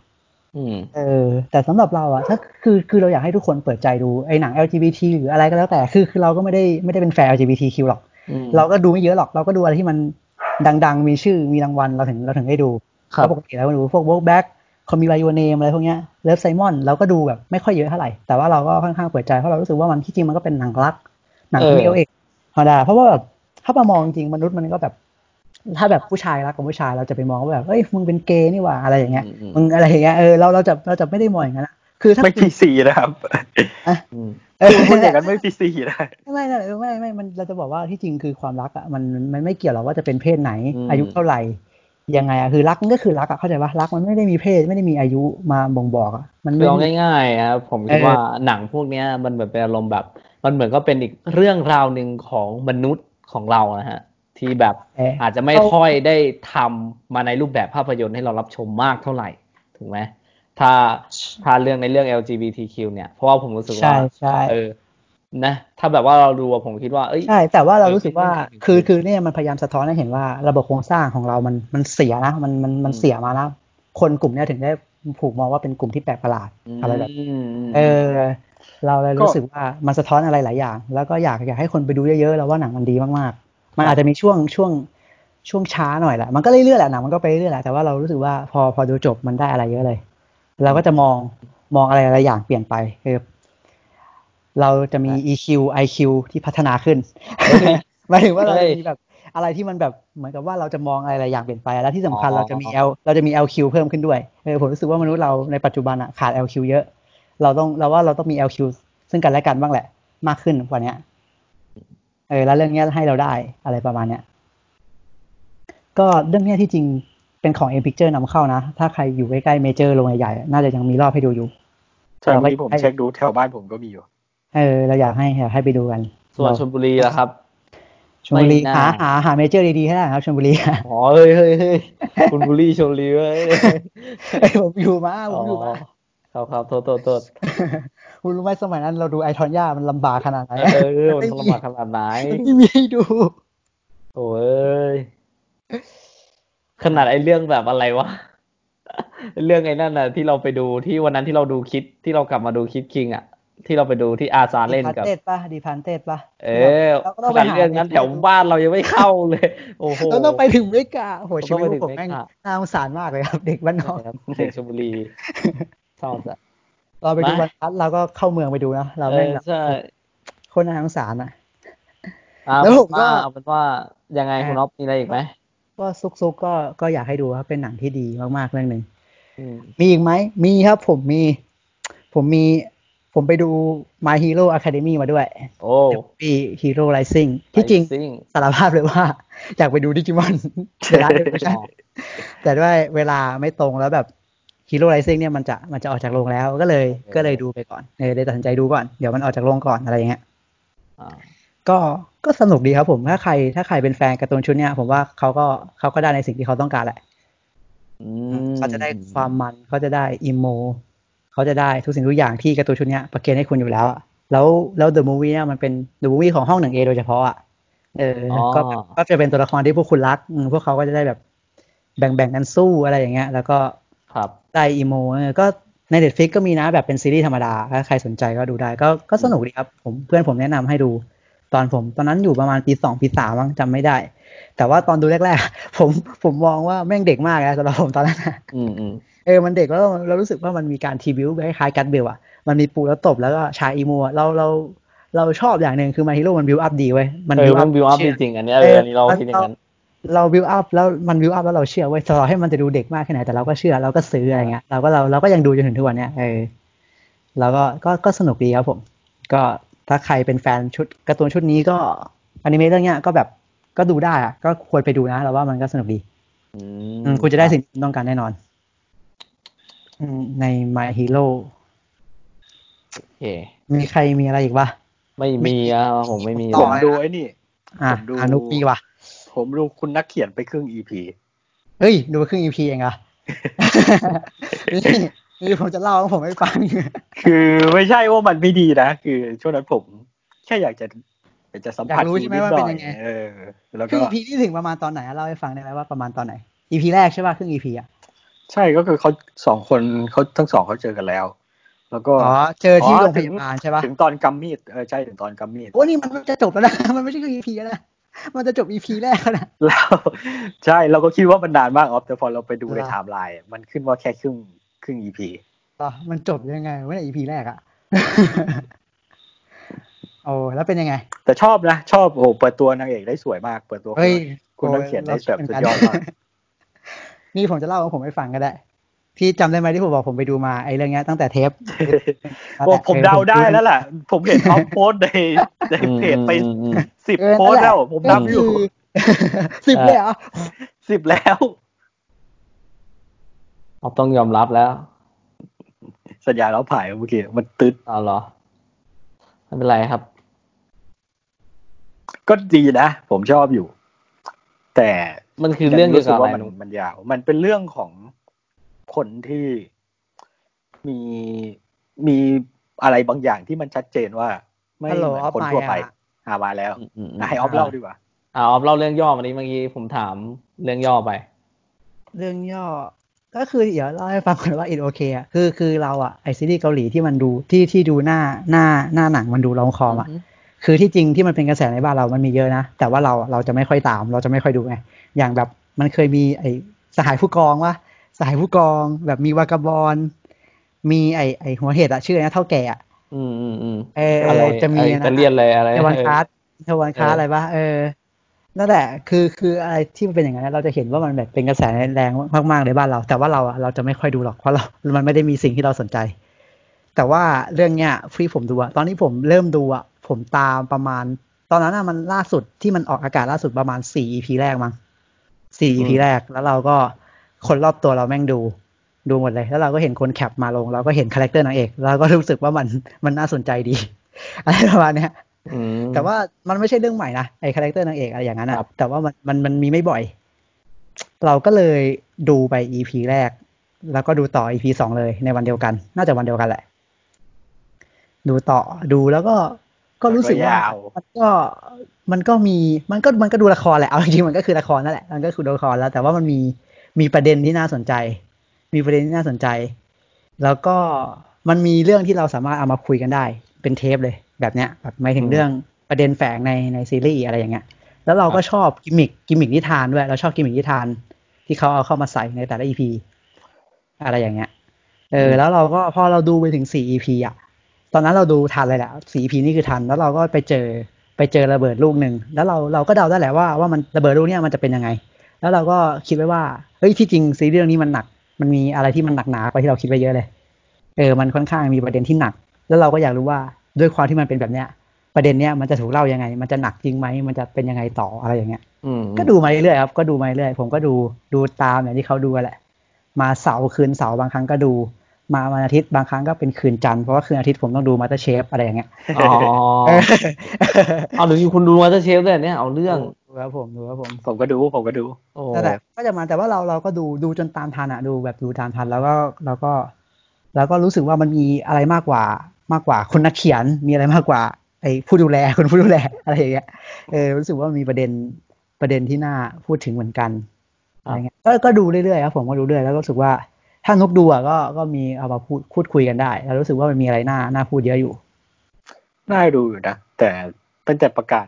อืมเออ แต่สำหรับเราอะถ้าคือคือเราอยากให้ทุกคนเปิดใจดูไอ้หนัง LGBT หรืออะไรก็แล้วแต่คือคือเราก็ไม่ได้ไม่ได้เป็นแฟน LGBTQ หรอกอืมเราก็ดูไม่เยอะหรอก เราก็ดูอะไรที่มันดัง ๆ มีชื่อมีรางวัลเราถึงเราถึงได้ดูครับเพราะปกติเราก็ดูพวก Work Back คอมมิวายเนมอะไรพวกเนี้ยเลิฟไซมอนเราก็ดูแบบไม่ค่อยเยอะเท่าไหร่ แต่ว่าเราก็ค่อนข้างเปิดใจเพราะเรารู้สึกว่ามันที่จริงมันก็เป็นหนังรัก หนังเออมีเอเอกธรรมดาเพราะว่าแบบถ้ามามองจริงมนุษย์มันก็แบบ ถ้าแบบผู้ชายรักกับผู้ชายเราจะไปมองว่าแบบเอ้ยมึงเป็นเกย์นี่หว่าอะไรอย่างเงี้ยอืมมึงอะไรอย่างเงี้ยเออเราเราจะเราจะไม่ได้มองอย่างนั้นอะคือถ้าไม่ PC นะครับอืมเออพูดอย่างนั้นไม่ PC นะไม่ไม่ไม่ไม่ไม่มันเราจะบอกว่าที่จริงคือความรักอะมันมันไม่เกี่ยวหรอกว่าจะเป็นเพศไหนอืมอายุเท่าไหร่ ยังไงอะคือรักมันก็คือรักอะเข้าใจปะรักมันไม่ได้มีเพศไม่ได้มีอายุมาบ่งบอกอะมันคือไม่เอาได้ง่ายๆครับผมคิดเออว่าหนังพวกเนี้ยมันเหมือนเป็นอารมณ์แบบ มันเหมือนก็เป็นอีกเรื่องราวหนึ่งของมนุษย์ของเรานะฮะ ที่แบบเอออาจจะไม่ค่อยได้ทำมาในรูปแบบภาพยนตร์ให้เรารับชมมากเท่าไหร่ถูกไหมถ้าถ้าเรื่องในเรื่อง LGBTQ เนี่ยเพราะว่าผมรู้สึกว่าใช่ใช่เออ นะถ้าแบบว่าเราดูอะผมคิดว่าเอ้ยใช่แต่ว่าเรารู้สึกว่าเออเป็นเรื่องจริงคือคือเนี่ยมันพยายามสะท้อนให้เห็นว่าระบบโครงสร้างของเรามันมันเสียนะมันมันมันอืมเสียมานะคนกลุ่มเนี้ยถึงได้ถูกมองว่าเป็นกลุ่มที่แปลกประหลาดอะไรแบบมเออ เราเลยรู้สึกว่ามันสะท้อนอะไรหลายอย่าง แล้วก็อยากอยากให้คนไปดูเยอะๆแล้วว่าหนังมันดีมากๆ มันอาจจะมีช่วงช่วงช่วงช้าหน่อยแหละมันก็เรื่อยๆแหละหนังมันก็ไปเรื่อยๆแหละแต่ว่าเรารู้สึกว่าพอพอดูจบมันได้อะไรเยอะเลย เราก็จะมองมองอะไรหลายอย่างเปลี่ยนไปคือ เราจะมี EQ IQ ที่พัฒนาขึ้นหมายถึงว่าเราจะมีแบบอะไรที่มันแบบเหมือนกับว่าเราจะมองอะไรหลายอย่างเปลี่ยนไป แล้วที่สำคัญอ๋อเราจะมี L เราจะมี LQ เพิ่มขึ้นด้วยเออผมรู้สึกว่ามนุษย์เราในปัจจุบันอะขาด LQ เยอะ เราต้องเราว่าเราต้องมี LQ ซึ่งกันและกันบ้างแหละ มากขึ้นกว่าเนี้ยเออแล้วเรื่องเนี้ยให้เราได้อะไรประมาณเนี้ยก็เรื่องเนี้ยที่จริงเป็นของ M Picture นำเข้านะ ถ้าใครอยู่ใกล้ๆเมเจอร์โรงใหญ่ๆอะน่าจะยังมีรอบให้ดูอยู่ใช่เมื่อกี้ผมเช็คดูแถวบ้านผมก็มีอยู่ เออเราอยากให้อยากให้ไปดูกัน ส่วนชลบุรีล่ะครับชลบุรีไม่น่าหาหาหาเมเจอร์ดีๆให้ได้ครับชลบุรีอ๋อเฮ้ยเฮ้ยเฮ้ยคุณบุรีชลบุรีเว้ยเอ้ยผมอยู่มาผมอยู่มาครับครับโทษโทษโทษคุณรู้ไหมสมัยนั้นเราดูไอทอนย่ามันลำบากขนาดไหนเออมันลำบากขนาดไหนมันไม่มีให้ดูโอ้ยขนาดไอ้เรื่องแบบอะไรวะเรื่องไอ้นั่นน่ะที่เราไปดูที่วันนั้นที่เราดูคิดที่เรากลับมาดูคิดคิงอะ ที่เราไปดูที่อาซาเล่นกับดีพันเต็ดป่ะดีพันเต็ดป่ะเออเราก็ขต้องไปนาดหาเรื่องนั้นแถวบ้านเรายังไม่เข้าเลยโอ้โหเราต้องไปถึงเมกาโหชีวิตเราต้องไปถึงผมแม่งเมกาน่าสงสารมากเลยครับ เด็กบ้านนอกครับเด็กชลบุรีชอบอะเราไปดูมาวันพัดเราก็เข้าเมืองไปดูนะเราเอแม่งอแบบใช่โคตรน่าสงสารอะอะแล้วผมก็ว่าเอาเป็นว่ายังไงคุณอ๊อฟมีอะไรอีกไหมก็ซุกซุกๆก็ก็อยากให้ดูครับเป็นหนังที่ดีมากๆเรื่องหนึ่งอืมมีอีกไหมมีครับผมมี ผมมี ผมไปดู My Hero Academy มาด้วย โอ้ปี Hero Rising ที่จริงซิ่งสารภาพเลยว่า อยากไปดูดิจิมอนเวลาไม่ใช่แต่ด้วยเวลาไม่ตรงแล้วแบบ Hero Rising เนี่ยมันจะมันจะออกจากโรงแล้วก็เลยโอเคก็เลยดูไปก่อนเออเลยตัดสินใจดูก่อน เดี๋ยวมันออกจากโรงก่อนอะไรอย่างเงี้ยอ่าก็ก็สนุกดีครับผมถ้าใครถ้าใครเป็นแฟนการ์ตูนชุดเนี้ยผมว่าเขาก็เขาก็ได้ในสิ่งที่เขาต้องการแหละอืมเขาจะได้ความมันเขาจะได้อิโม เขาจะได้ทุกสิ่งทุกอย่างที่การ์ตูนชุดเนี้ยประเคนให้คุณอยู่แล้วอะแล้วแล้วเดอะมูวี่เนี่ยมันเป็นเดอะมูวี่ของห้องหนึ่งเอโดยเฉพาะอะเออออก็ก็จะเป็นตัวละครที่พวกคุณรักอืมพวกเขาก็จะได้แบบแบ่งแบ่งกันสู้อะไรอย่างเงี้ย แล้วก็ครับได้ emo เออก็ใน Netflix ก็มีนะแบบเป็นซีรีส์ธรรมดา ถ้าใครสนใจก็ดูได้ ก็ก็สนุกดีครับ ผมเพื่อนผมแนะนำให้ดู ตอนผมตอนนั้นอยู่ประมาณปีสองปีสามมั้งจำไม่ได้ แต่ว่าตอนดูแรกๆ ผมผมมองว่าแม่งเด็กมากนะสำหรับผมตอนนั้นนะอืมอืม เออมันเด็กแล้วเรารู้สึกว่ามันมีการที่ build คล้ายๆกัชเบลอะมันมีปูแล้วตบแล้วก็ใช้ emo อะเราเราเราชอบอย่างหนึ่งคือ My Hero มัน build up ดีเว้ยมันเออ build มัน up build up เชื่อจริงๆอันเนี้ยเอออันนี้เราคิดอย่างนั้นเราบิวอัพแล้วมันบิวอัพแล้วเราเชื่อเว้ยต่อให้มันจะดูเด็กมากแค่ไหนแต่เราก็เชื่อเราก็ซื้ออะไรเงี้ยเราก็เราเราก็ยังดูจนถึงทุกวันเนี้ยเออเราก็ก็ก็สนุกดีครับผม ก็ถ้าใครเป็นแฟนชุดการ์ตูนชุดนี้ก็อนิเมะเรื่องเนี้ยก็แบบก็ดูได้อะก็ควรไปดูนะเราว่ามันก็สนุกดี อือืมคุณจะได้สิ่งที่คุณต้องการแน่นอนอืม ใน My Hero โอเค มีใครมีอะไรอีกปะไม่มีอะผมไม่มีต่ผอมเลยดูไอ้นี่อะผมดูอานุกมีว่ะ ผมดูคุณนักเขียนไปครึ่ง EP เฮ้ย ดูไปครึ่ง EP เองเหรอะนี่นี่ผมจะเล่าของผมให้ฟัง คือไม่ใช่ว่ามันไม่ดีนะ คือช่วงนั้นผมแค่อยากจะอยากจะสัมผัสอยากรู้ใช่ไหมดูว่าดเป็นหอยังไงเออแล้วครึ่ก็ง EP ที่ถึงประมาณตอนไหนอะเล่าให้ฟังได้ไหมว่าประมาณตอนไหน EP แรกใช่ป่ะครึ่ง EP อะ ใช่ก็คือเขาสองคนเขาทั้งสองเขาเจอกันแล้ว แล้วก็อ๋อเจอที่โรงพถึยาบาลใช่ป่ะถึงตอนกำมีดเออใช่ถึงตอนกำมีดโอ้นี่มันจะจบแล้วนะมันไม่ใช่ครึ่ง EP แล้วนะมันจะจบ EP แรกแล้วนะแล้วใช่เราก็คิดว่ามันนานมากออฟแต่พอเราไปดูในเหรอไทม์ไลน์มันขึ้นว่าแค่ครึ่งครึ่ง EP ต่อมันจบยังไงไม่ใช่ EP แรกอะโอ้แล้วเป็นยังไง แต่ชอบนะ ชอบโอ้โหเปิดตัวนางเอกได้สวยมาก เปิดตัวเฮ้ยคุณนักเขียนได้แบบสุดยอดมาก นี่ผมจะเล่าของผมให้ฟังก็ได้พี่จำได้ไหมที่ผมบอกผมไปดูมาไอ้เรื่องเนี้ยตั้งแต่เทปโอ้ผมเดาได้แล้วแหละผมเห็นเขาโพสต์ในในเพจไปอืมอืมสิบเออโพสต์แล้ว ผมนับอยู่ก็คืสิบเลยเหรอสิบแล้วเราต้องยอมรับแล้ว สัญญาเราผ่ายเมื่อกี้มันตึ๊ดเอาเหรอไม่เป็นไรครับ ก็ดีนะ ผมชอบอยู่ แต่ มันคือเรื่องเกี่ยวกับอะไรว่ามันมันยาว มันเป็นเรื่องของคนที่มีมีอะไรบางอย่างที่มันชัดเจนว่า ไม่ฮัลโหลเหมือนออฟคนมาทั่วไปอะหามาแล้วอืมอืมอืมให้ออฟเล่าดีกว่าอ่าออฟเล่าเรื่องย่อมานี้เมื่อกี้ผมถามเรื่องย่อไป เรื่องย่อ ก็คือเดี๋ยวเล่าให้ฟังก่อนว่าอินโอเคอะคือคือเราอะไอซีรีส์เกาหลีที่มันดูที่ที่ดูหน้าหน้าหน้าหนังมันดูลองคอมอะ คือที่จริงที่มันเป็นกระแสในบ้านเรามันมีเยอะนะ แต่ว่าเราเราจะไม่ค่อยตาม เราจะไม่ค่อยดูไง อย่างแบบมันเคยมีไอสหายผู้กองวะสหายผู้กอง แบบมีวากาบอลมีไอไอหัวเห็ดอะชื่ออะไรนะเท่าแก่อะอืมอืมอืมเอออะไรจะมีไอ้นะอิตาเลียนเลยอะไรเทวันคาร์ดเทวันคาร์ดเออออะไรปะเออนั่นแหละคือคืออะไรที่มันเป็นอย่างนั้นเราจะเห็นว่ามันแบบเป็นกระแสแรงมากๆในบ้านเรา แต่ว่าเราอะเราจะไม่ค่อยดูหรอกเพราะเรา มันไม่ได้มีสิ่งที่เราสนใจ แต่ว่าเรื่องเนี้ยที่ผมดูอะตอนนี้ผมเริ่มดูอะ ผมตามประมาณ ตอนนั้นอะมันล่าสุดที่มันออกอากาศล่าสุดประมาณสี่ EP แรกมั้งสี่ EP แรกแล้วเราก็คนรอบตัวเราแม่งดูดูหมดเลย แล้วเราก็เห็นคนแคปมาลง เราก็เห็นคาแรคเตอร์นางเอกเราก็รู้สึกว่ามันมันน่าสนใจดีอะไรประมาณเนี้ยอืมแต่ว่ามันไม่ใช่เรื่องใหม่นะไอ้คาแรคเตอร์นางเอกอะไรอย่างนั้นอะครับแต่ว่ามันมันมันมีไม่บ่อย เราก็เลยดูไป EP แรก แล้วก็ดูต่อ EP สองเลยในวันเดียวกัน น่าจะวันเดียวกันแหละ ดูต่อดูแล้วก็ ก็รู้สึกว่าแล้วก็ยาวมันก็มันก็มีมันก็มันก็ดูละครแหละเอาจริงๆมันก็คือละครนั่นแหละมันก็คือละครแล้ว แต่ว่ามันมีมีประเด็นที่น่าสนใจ มีประเด็นที่น่าสนใจ แล้วก็มันมีเรื่องที่เราสามารถเอามาคุยกันได้ เป็นเทปเลยแบบเนี้ยแบบหมายถึงเรื่องประเด็นแฝงในในซีรีส์อะไรอย่างเงี้ยแล้วเราก็ชอบกิมมิคกิมมิคนิทานด้วยเราชอบกิมมิคนิทาน ที่เขาเอาเข้ามาใส่ในแต่ละอีพีอะไรอย่างเงี้ยเออแล้วเราก็พอเราดูไปถึงสี่อีพีอะ ตอนนั้นเราดูทันเลยแหละสี่อีพีนี่คือทัน แล้วเราก็ไปเจอไปเจอระเบิดลูกหนึ่งแล้วเราเราก็เดาได้แหละว่าว่ามันระเบิดลูกเนี้ยมันจะเป็นยังไง แล้วเราก็คิดไว้ว่าเฮ้ยที่จริงซีรีส์เรื่องนี้มันหนัก มันมีอะไรที่มันหนักหนากว่าที่เราคิดไว้เยอะเลย เออมันค่อนข้างมีประเด็นที่หนัก แล้วเราก็อยากรู้ว่าด้วยความที่มันเป็นแบบเนี้ย ประเด็นเนี้ยมันจะถูกเล่ายังไง มันจะหนักจริงไหมมันจะเป็นยังไงต่ออะไรอย่างเงี้ยอืมก็ดูมาเรื่อยๆครับก็ดูมาเรื่อยๆผมก็ดูดูตามอย่างที่เขาดูกันแหละ มาเสาร์คืนเสาร์บางครั้งก็ดู มาวันอาทิตย์บางครั้งก็เป็นคืนจันทร์เพราะว่าคืนอาทิตย์ผมต้องดูมาสเตอร์เชฟอะไรอย่างเงี้ยอ๋อเอาหรือคุณดูมาสเตอร์เชฟด้วยเนี่ยเอาเรื่องดูครับผมดูครับผมผมก็ดูผมก็ดูโอ้นั่นแหละก็จะมาแต่ว่าเราเราก็ดูดูจนตามทันอะดูแบบดูตามทันแล้วก็แล้วก็ แล้วก็รู้สึกว่ามันมีอะไรมากกว่ามากกว่าคนนักเขียนมีอะไรมากกว่าไอ้ผู้ดูแลคนผู้ดูแลอะไรอย่างเงี้ยเออรู้สึกว่ามีประเด็นประเด็นที่น่าพูดถึงเหมือนกันอะไรเงี้ยก็ก็ดูเรื่อยๆครับผมก็ดูเรื่อยแล้วก็รู้สึกว่า ถ้านกดูอะก็ก็มีเอามาพูดพูดคุยกันได้แล้วรู้สึกว่ามันมีอะไรน่าน่าพูดเยอะอยู่น่าดูอยู่นะแต่ตั้งแต่ประกาศ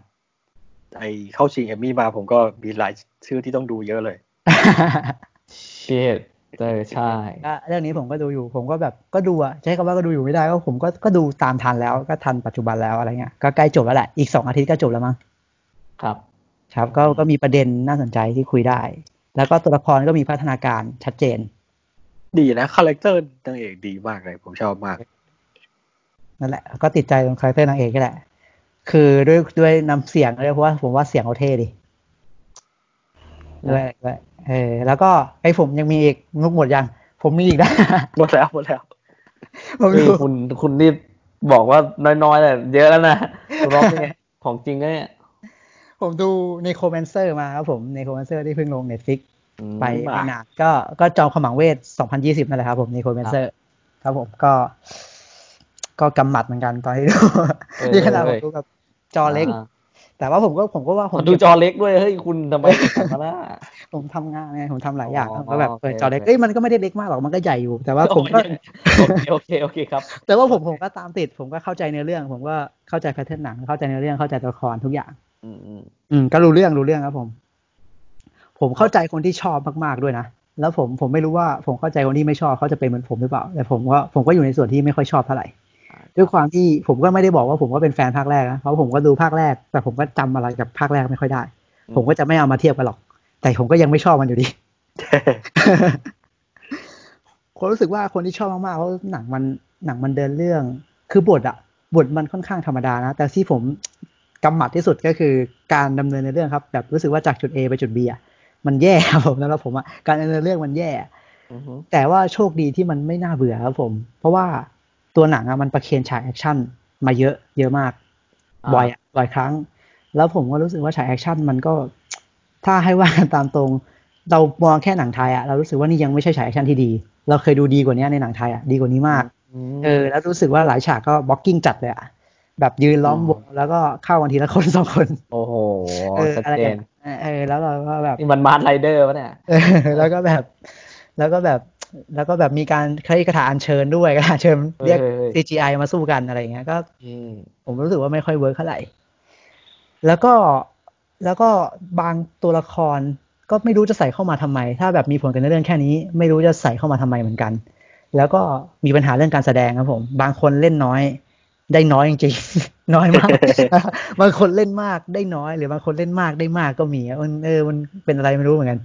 ไอเข้าชิงเอมมี่มาผมก็มีหลายชื่อที่ต้องดูเยอะเลยเชียดเออใช่ก็เรื่องนี้ผมก็ดูอยู่ ผมก็แบบก็ดูอะใช้คำว่าก็ดูอยู่ไม่ได้ก็ผมก็ก็ดูตามทันแล้วก็ทันปัจจุบันแล้วอะไรเงี้ยก็ใกล้จบแล้วแหละอีกสองอาทิตย์ก็จบแล้วมั้งครับ ครับก็ก็มีประเด็นน่าสนใจที่คุยได้ แล้วก็ตัวละครก็มีพัฒนาการชัดเจน ดีนะคาแรคเตอร์นางเอกดีมากเลย ผมชอบมาก นั่นแหละ ก็ติดใจตรงคาแรคเตอร์นางเอกก็แหละ คือด้วยด้วยน้ำเสียงเลยเพราะว่าผมว่าเสียงเขาเท่ดิด้วยด้วยเออ แล้วก็ไอ้ผมยังมีอีกนุกหมดยัง ผมมีอีกนะหมดแล้วหมดแล้วผมเฮ้ยดูคุณคุณรีบบอกว่าน้อยๆแต่เยอะแล้วนะคุณรอบเป็นไงของจริงก็เนี่ยผมดู Necromancer มาครับผม Necromancer ที่เพิ่งลง Netflix อืม ไปไม่นานก็ก็จอมขมังเวทย์ 2020 นั่นแหละครับผม Necromancer ครับผมก็ ก็กำหมัดเหมือนกันตอนที่ดูเออนี่ขนาดผมดูกับจอเล็กาแต่ว่าผมก็ผมก็ว่าผมมันดูจอเล็กด้วยเฮ้ยคุณทำไมทำมาล่ะผมทำงานไงผมทำหลายอย่างอ๋อก็แบบโอเคเปิดจอเล็กโอเคเอ้ยมันก็ไม่ได้เล็กมากหรอกมันก็ใหญ่อยู่ แต่ว่าผมก็โอเคโอเคโอเคครับ แต่ว่าผมผมก็ตามติด ผมก็เข้าใจในอเรื่อง ผมก็เข้าใจแพทเทิร์นหนังเข้าใจในอเรื่องเข้าใจตัวละครทุกอย่าง อืมอืมอืมก็รู้เรื่องรู้เรื่องครับผม ผมเข้าใจคนที่ชอบมากๆด้วยนะ แล้วผมผมไม่รู้ว่าผมเข้าใจคนที่ไม่ชอบเขาจะเป็นเหมือนผมหรือเปล่า แต่ผมก็ผมก็อยู่ในส่วนที่ไม่ค่อยชอบเท่าไหร่ ด้วยความที่ผมก็ไม่ได้บอกว่าผมก็เป็นแฟนภาคแรกนะ เพราะผมก็ดูภาคแรก แต่ผมก็จำอะไรกับภาคแรกไม่ค่อยได้ ผมก็จะไม่เอามาเทียบกันหรอก แต่ผมก็ยังไม่ชอบมันอยู่ดีคนรู้สึกว่าคนที่ชอบมากๆเพราะหนังมันหนังมันเดินเรื่อง คือบทอะบทมันค่อนข้างธรรมดานะ แต่ที่ผมกำหมัดที่สุดก็คือการดำเนินในเรื่องครับ แบบรู้สึกว่าจากจุด A ไปจุด B อะ มันแย่ครับผมสำหรับผมอะการดำเนินเรื่องมันแย่แต่ว่าโชคดีที่มันไม่น่าเบื่อครับผม เพราะว่าตัวหนังอะมันประเคนฉากแอคชั่นมาเยอะเยอะมากบ่อยบ่อยครั้ง แล้วผมก็รู้สึกว่าฉากแอคชั่นมันก็ถ้าให้ว่ากันตามตรง เรามองแค่หนังไทยอะเรารู้สึกว่านี่ยังไม่ใช่ฉากแอคชั่นที่ดี เราเคยดูดีกว่านี้ในหนังไทยอะดีกว่านี้มากเออแล้วรู้สึกว่าหลายฉากก็ blocking จัดเลยอะ แบบยืนล้อมวงแล้วก็เข้ากันทีละคนสองคน โอ้โหเออชัดอะไรเจกันนเออแล้วเราก็แบบนี่มัน Masked Rider ปะเนี่ยเออแล้วก็แบบ แล้วก็แบบ แล้วก็แบบมีการใช้คาถาอัญเชิญด้วยคาถาเชิญเรียกเออ CGI มาสู้กันอะไรอย่างเงี้ยก็อืมผมรู้สึกว่าไม่ค่อย work เท่าไหร่ แล้วก็แล้วก็บางตัวละครก็ไม่รู้จะใส่เข้ามาทำไม ถ้าแบบมีผลกันในเรื่องแค่นี้ ไม่รู้จะใส่เข้ามาทำไมเหมือนกัน แล้วก็มีปัญหาเรื่องการแสดงครับผม บางคนเล่นน้อย ได้น้อยจริงๆน้อยมากบางคนเล่นมากได้น้อย หรือบางคนเล่นมากได้มากก็มีอะมันเออมันเป็นอะไรไม่รู้เหมือนกัน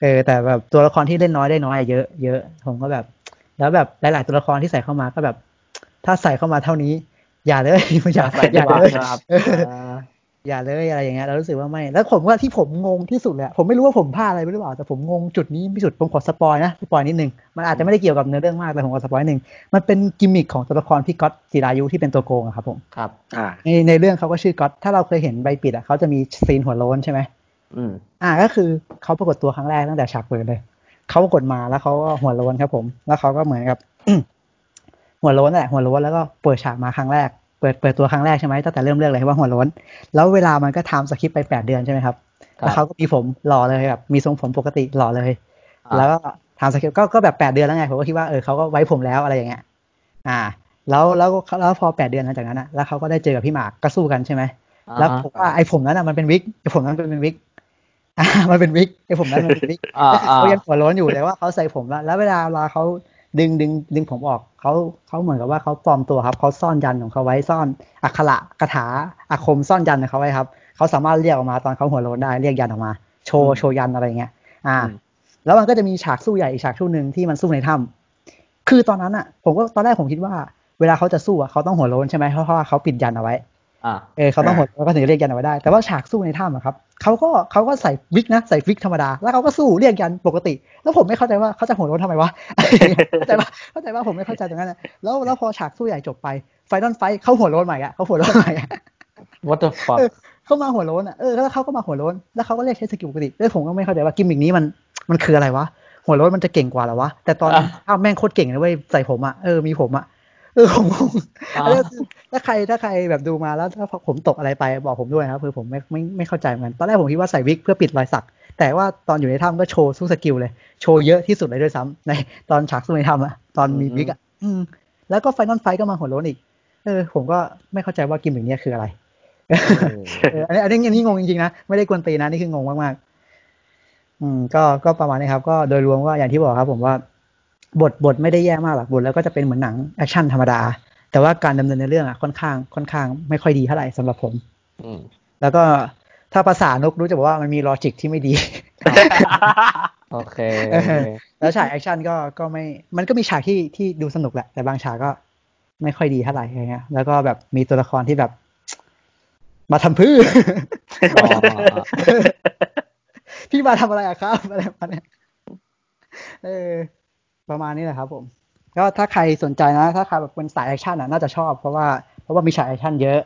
เออ แต่แบบตัวละครที่เล่นน้อยได้น้อยอะเยอะเยอะผมก็แบบ แล้วแบบหลาย ๆ ตัวละครที่ใส่เข้ามาก็แบบ ถ้าใส่เข้ามาเท่านี้ อย่าเลยอย่าใส่อย่าดีกว่าเลยครับเอออย่าเลยอะไรอย่างเงี้ยเรารู้สึกว่าไม่ แล้วผมว่าที่ผมงงที่สุดเลยอะผมไม่รู้ว่าผมพลาดอะไรไปหรือเปล่าแต่ผมงงจุดนี้ที่สุดผมขอ spoil นะ spoil นิดนึงมันอาจจะไม่ได้เกี่ยวกับเนื้อเรื่องมากแต่ผมขอ spoil นิดนึงมันเป็นกิมมิคของตัวละครพี่ก๊อตศิรายุที่เป็นตัวโกงอะครับผมครับอ่าในในเรื่องเขาก็ชื่อก๊อตถ้าเราเคยเห็นใบปิดอะเขาจะมี scene หัวโล้นใช่ไหมอืมอ่าก็คือเขาปรากฏตัวครั้งแรกตั้งแต่ฉากเปิดเลยเขาปรากฏมาแล้วเขาก็หัวโล้นครับผม แล้วเขาก็เหมือนกับหัวโล้นนั่นแหละหัวโล้นแล้วก็เปิดฉากมาครั้งแรก เปิดเปิดตัวครั้งแรกใช่ไหมตั้งแต่เริ่มเรื่องเลยว่าหัวโล้น แล้วเวลามันก็ time skip ไปแปดเดือนใช่ไหมครับครับแล้วเขาก็มีผมหล่อเลยแบบมีทรงผมปกติหล่อเลยอ่าแล้วก็ทำสคริปต์ก็ก็แบบแปดเดือนแล้วไงผมก็คิดว่าเออเขาก็ไว้ผมแล้วอะไรอย่างเงี้ยอ่า แล้วแล้วแล้วพอแปดเดือนหลังจากนั้นอะแล้วเขาก็ได้เจอกับพี่หมากก็สู้กันใช่ไหมแล้วผมว่าไอ้ผมนั้นอะมันเป็นวิกไอ้ผมนั้นเป็นวิกอ่ามันเป็นวิกไอ้ผมนั้นมันเป็นวิกอ่าอ่าเขายังหัวโล้นอยู่แต่ว่าเขาใส่ผมแล้วแล้วเวลาเวลาเขา ดึงดึงดึงผมออกเขาเขาเหมือนกับว่าเขาปลอมตัวครับเขาซ่อนยันของเขาไว้ซ่อนอักขระคาถาอาคมซ่อนยันของเขาไว้ครับเขาสามารถเรียกออกมาตอนเขาหัวโล้นได้เรียกยันออกมา โชว์โชว์ยันอะไรเงี้ย อ่าอืมแล้วมันก็จะมีฉากสู้ใหญ่อีกฉากสู้หนึ่งที่มันสู้ในถ้ำคือตอนนั้นอะ ผมก็ตอนแรกผมคิดว่า เวลาเขาจะสู้อะเขาต้องหัวโล้นใช่ไหมเพราะว่าเขาปิดยันเอาไว้อ่า เออเขาต้องหดแล้วก็ถึงจะเรียกยันเอาไว้ได้ แต่ว่าฉากสู้ในถ้ำอะครับเขาก็เขาก็ใส่วิกนะใส่วิกธรรมดา แล้วเขาก็สู้เรียกยันปกติ แล้วผมไม่เข้าใจว่าเขาจะหัวโล้นทำไมวะเข้าใจว่าเข้าใจว่าผมไม่เข้าใจตรงนั้นนะแล้วแล้วพอฉากสู้ใหญ่จบไป final fight เขาหัวโล้นใหม่อะเขาหัวโล้นใหม่อะ what the fuck เออเขามาหัวโล้นอะเออแล้วเขาก็มาหัวโล้นแล้วเขาก็เรียกใช้ skill ปกติแล้วผมก็ไม่เข้าใจว่ากิมมิกนี้มันมันคืออะไรวะหัวโล้นมันจะเก่งกว่าเหรอวะแต่ตอนอะอ้าวแม่งโคตรเก่งเลยเว้ยใส่ผมอะเออมีผมอะ เออผมงงอ่าอันนี้คือถ้าใครถ้าใครแบบดูมาแล้วถ้าผมตกอะไรไปบอกผมด้วยนะครับคือผมไม่ไม่ไม่เข้าใจเหมือนกันตอนแรกผมคิดว่าใส่วิกเพื่อปิดรอยสัก แต่ว่าตอนอยู่ในถ้ำก็โชว์สู้ skill เลย โชว์เยอะที่สุดเลยด้วยซ้ำในตอนฉากสู้ในถ้ำอะตอนมีวิกอะอืมแล้วก็ final fight ก็มาหัวโล้นอีก เออ ผมก็ไม่เข้าใจว่ากิมมิกเนี้ยคืออะไรเอออันนี้อันนี้อันนี้งงจริงๆนะไม่ได้กวนตีนนะนี่คืองงมากๆอืมก็ก็ประมาณนี้ครับ ก็โดยรวมว่าอย่างที่บอกครับ ผมว่า บทบทไม่ได้แย่มากหรอกบทแล้วก็จะเป็นเหมือนหนัง action ธรรมดา แต่ว่าการดำเนินในเรื่องอะค่อนข้างค่อนข้างไม่ค่อยดีเท่าไหร่สำหรับผมอืมแล้วก็ถ้าภาษานกรู้จะบอกว่ามันมี logic ที่ไม่ดีโอเคเออแล้วฉาก action ก็ก็ไม่ มันก็มีฉากที่ที่ดูสนุกแหละ แต่บางฉากก็ไม่ค่อยดีเท่าไหร่อะไรเงี้ย แล้วก็แบบมีตัวละครที่แบบ มาทำพื้ออ๋อพี่มาทำอะไรอะครับอะไรประมาณเนี้ยเออ ประมาณนี้แหละครับผมก็ถ้าใครสนใจนะ ถ้าใครแบบเป็นสาย action อะน่าจะชอบเพราะว่าเพราะว่ามีฉาก action เยอะ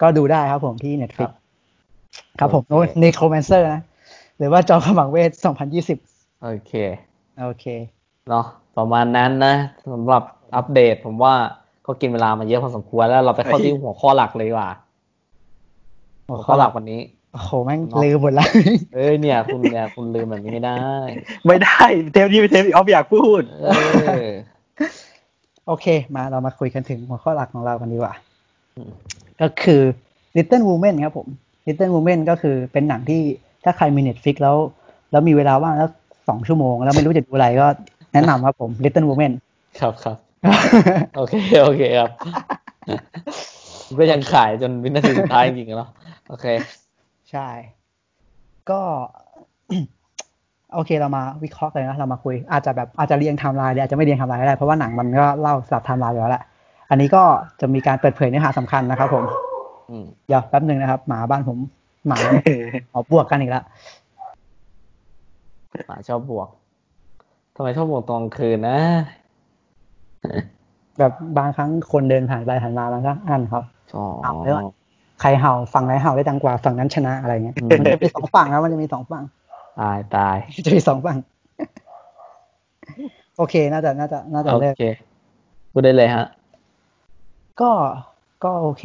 ก็ดูได้ครับผมที่ครั Netflix บครับผมโอเค n e c r o m a n c e r นะ หรือว่าจอมขมังเวท 2020 โอเค โอเคเนาะประมาณนั้นนะสำหรับอัปเดตผมว่าก็กินเวลามาเยอะพอสมควรแล้วเราไปเข้าที่หัวข้อหลักเลยดีกว่า หัหัววข้ข้ออหหลัลักกวันนี้ โอ้โหแม่งเนาะลืมหมดแล้วเอ้ยเนี่ย คุณเนี่ยคุณลืมแบบนี้ไม่ได้ ไม่ได้เทปนี้เป็นเทปที่ออฟอยากพูดเออโอเค มาเรามาคุยกันถึงหัวข้อหลักของเรากันดีกว่าอืมก็คือ Little Women ครับผม Little Women ก็คือเป็นหนังที่ถ้าใครมี Netflix แล้ว แล้วมีเวลาว่างแล้วสองชั่วโมง แล้วไม่รู้จะดูอะไรก็แนะนำครับผม Little Women ครับครับโอเค โอเคครับ ก็ยังขายจนวินาทีสุดท้ายจริงๆเนาะโอเค ใช่ ก็โอเคเรามาวิเคราะห์เลยนะเรามาคุย อาจจะแบบอาจจะเรียงไทม์ไลน์หรืออาจจะไม่เรียงไทม์ไลน์ก็ได้เพราะว่าหนังมันก็เล่าสลับไทม์ไลน์อยู่แล้วแหละอันนี้ก็จะมีการเปิดเผยเนื้อหาสำคัญนะครับผมอืมเดี๋ยวแป๊บหนึ่งนะครับ หมาบ้านผมหมาหอบวกกันอีกแล้วหมาชอบบวกทำไมชอบบวกตอนกลางคืนนะแบบบางครั้งคนเดินผ่านไปผ่านมามันก็อันครับอ๋อเอาเลยว่ะ ใครเห่าฝั่งไหนเห่าได้ดังกว่าฝั่งนั้นชนะอะไรเงี้ยอืมมันจะมีสองฝั่งครับมันจะมีสองฝั่งตายตายจะมีสองฝั่ง โอเค น่าจะน่าจะน่าจะโอเลิกเคพูดได้เลยฮะ ก็ก็โอเค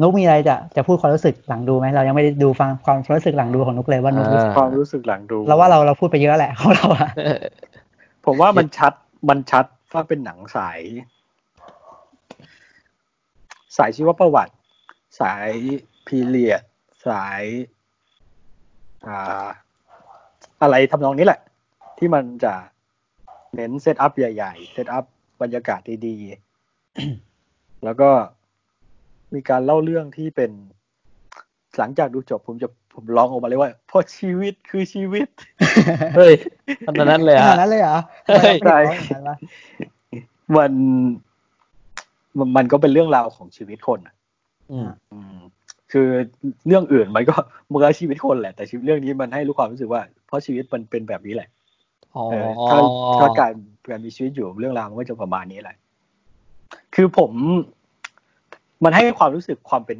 นุกมีอะไรจะจะพูดความรู้สึกหลังดูไหมเรายังไม่ได้ดูฟังความรู้สึกหลังดูของนุกเลยว่านุกรู้สึกอ่ความรู้สึกหลังดูเราว่าเราเราพูดไปเยอะแหละของเราอะผมว่ามันชัดมันชัดว่าเป็นหนังสาย สายชีวประวัติ สายperiod สายอ่าอะไรทำนองนี้แหละ ที่มันจะเน้น setup ใหญ่ๆ setup บรรยากาศดีๆ แล้วก็มีการเล่าเรื่องที่เป็น หลังจากดูจบผมจะผมร้องออกมาเลยว่าเพราะชีวิตคือชีวิต เฮ้ยขนาดนั้นเลยฮะนาดนั้นเลยเหรอเฮ้ยทำไมเราไม่เห็นเขาอย่างนั้นวะมันมันมันก็เป็นเรื่องราวของชีวิตคนอะอืมอืม คือเรื่องอื่นมันก็มันก็ชีวิตคนแหละแต่ชีวิตเรื่องนี้มันให้รู้ความรู้สึกว่า เพราะชีวิตมันเป็นแบบนี้แหละอ๋อเออถ้าถ้าการการมีชีวิตอยู่เรื่องราวมันก็จะประมาณนี้แหละ คือผม มันให้ความรู้สึกความเป็น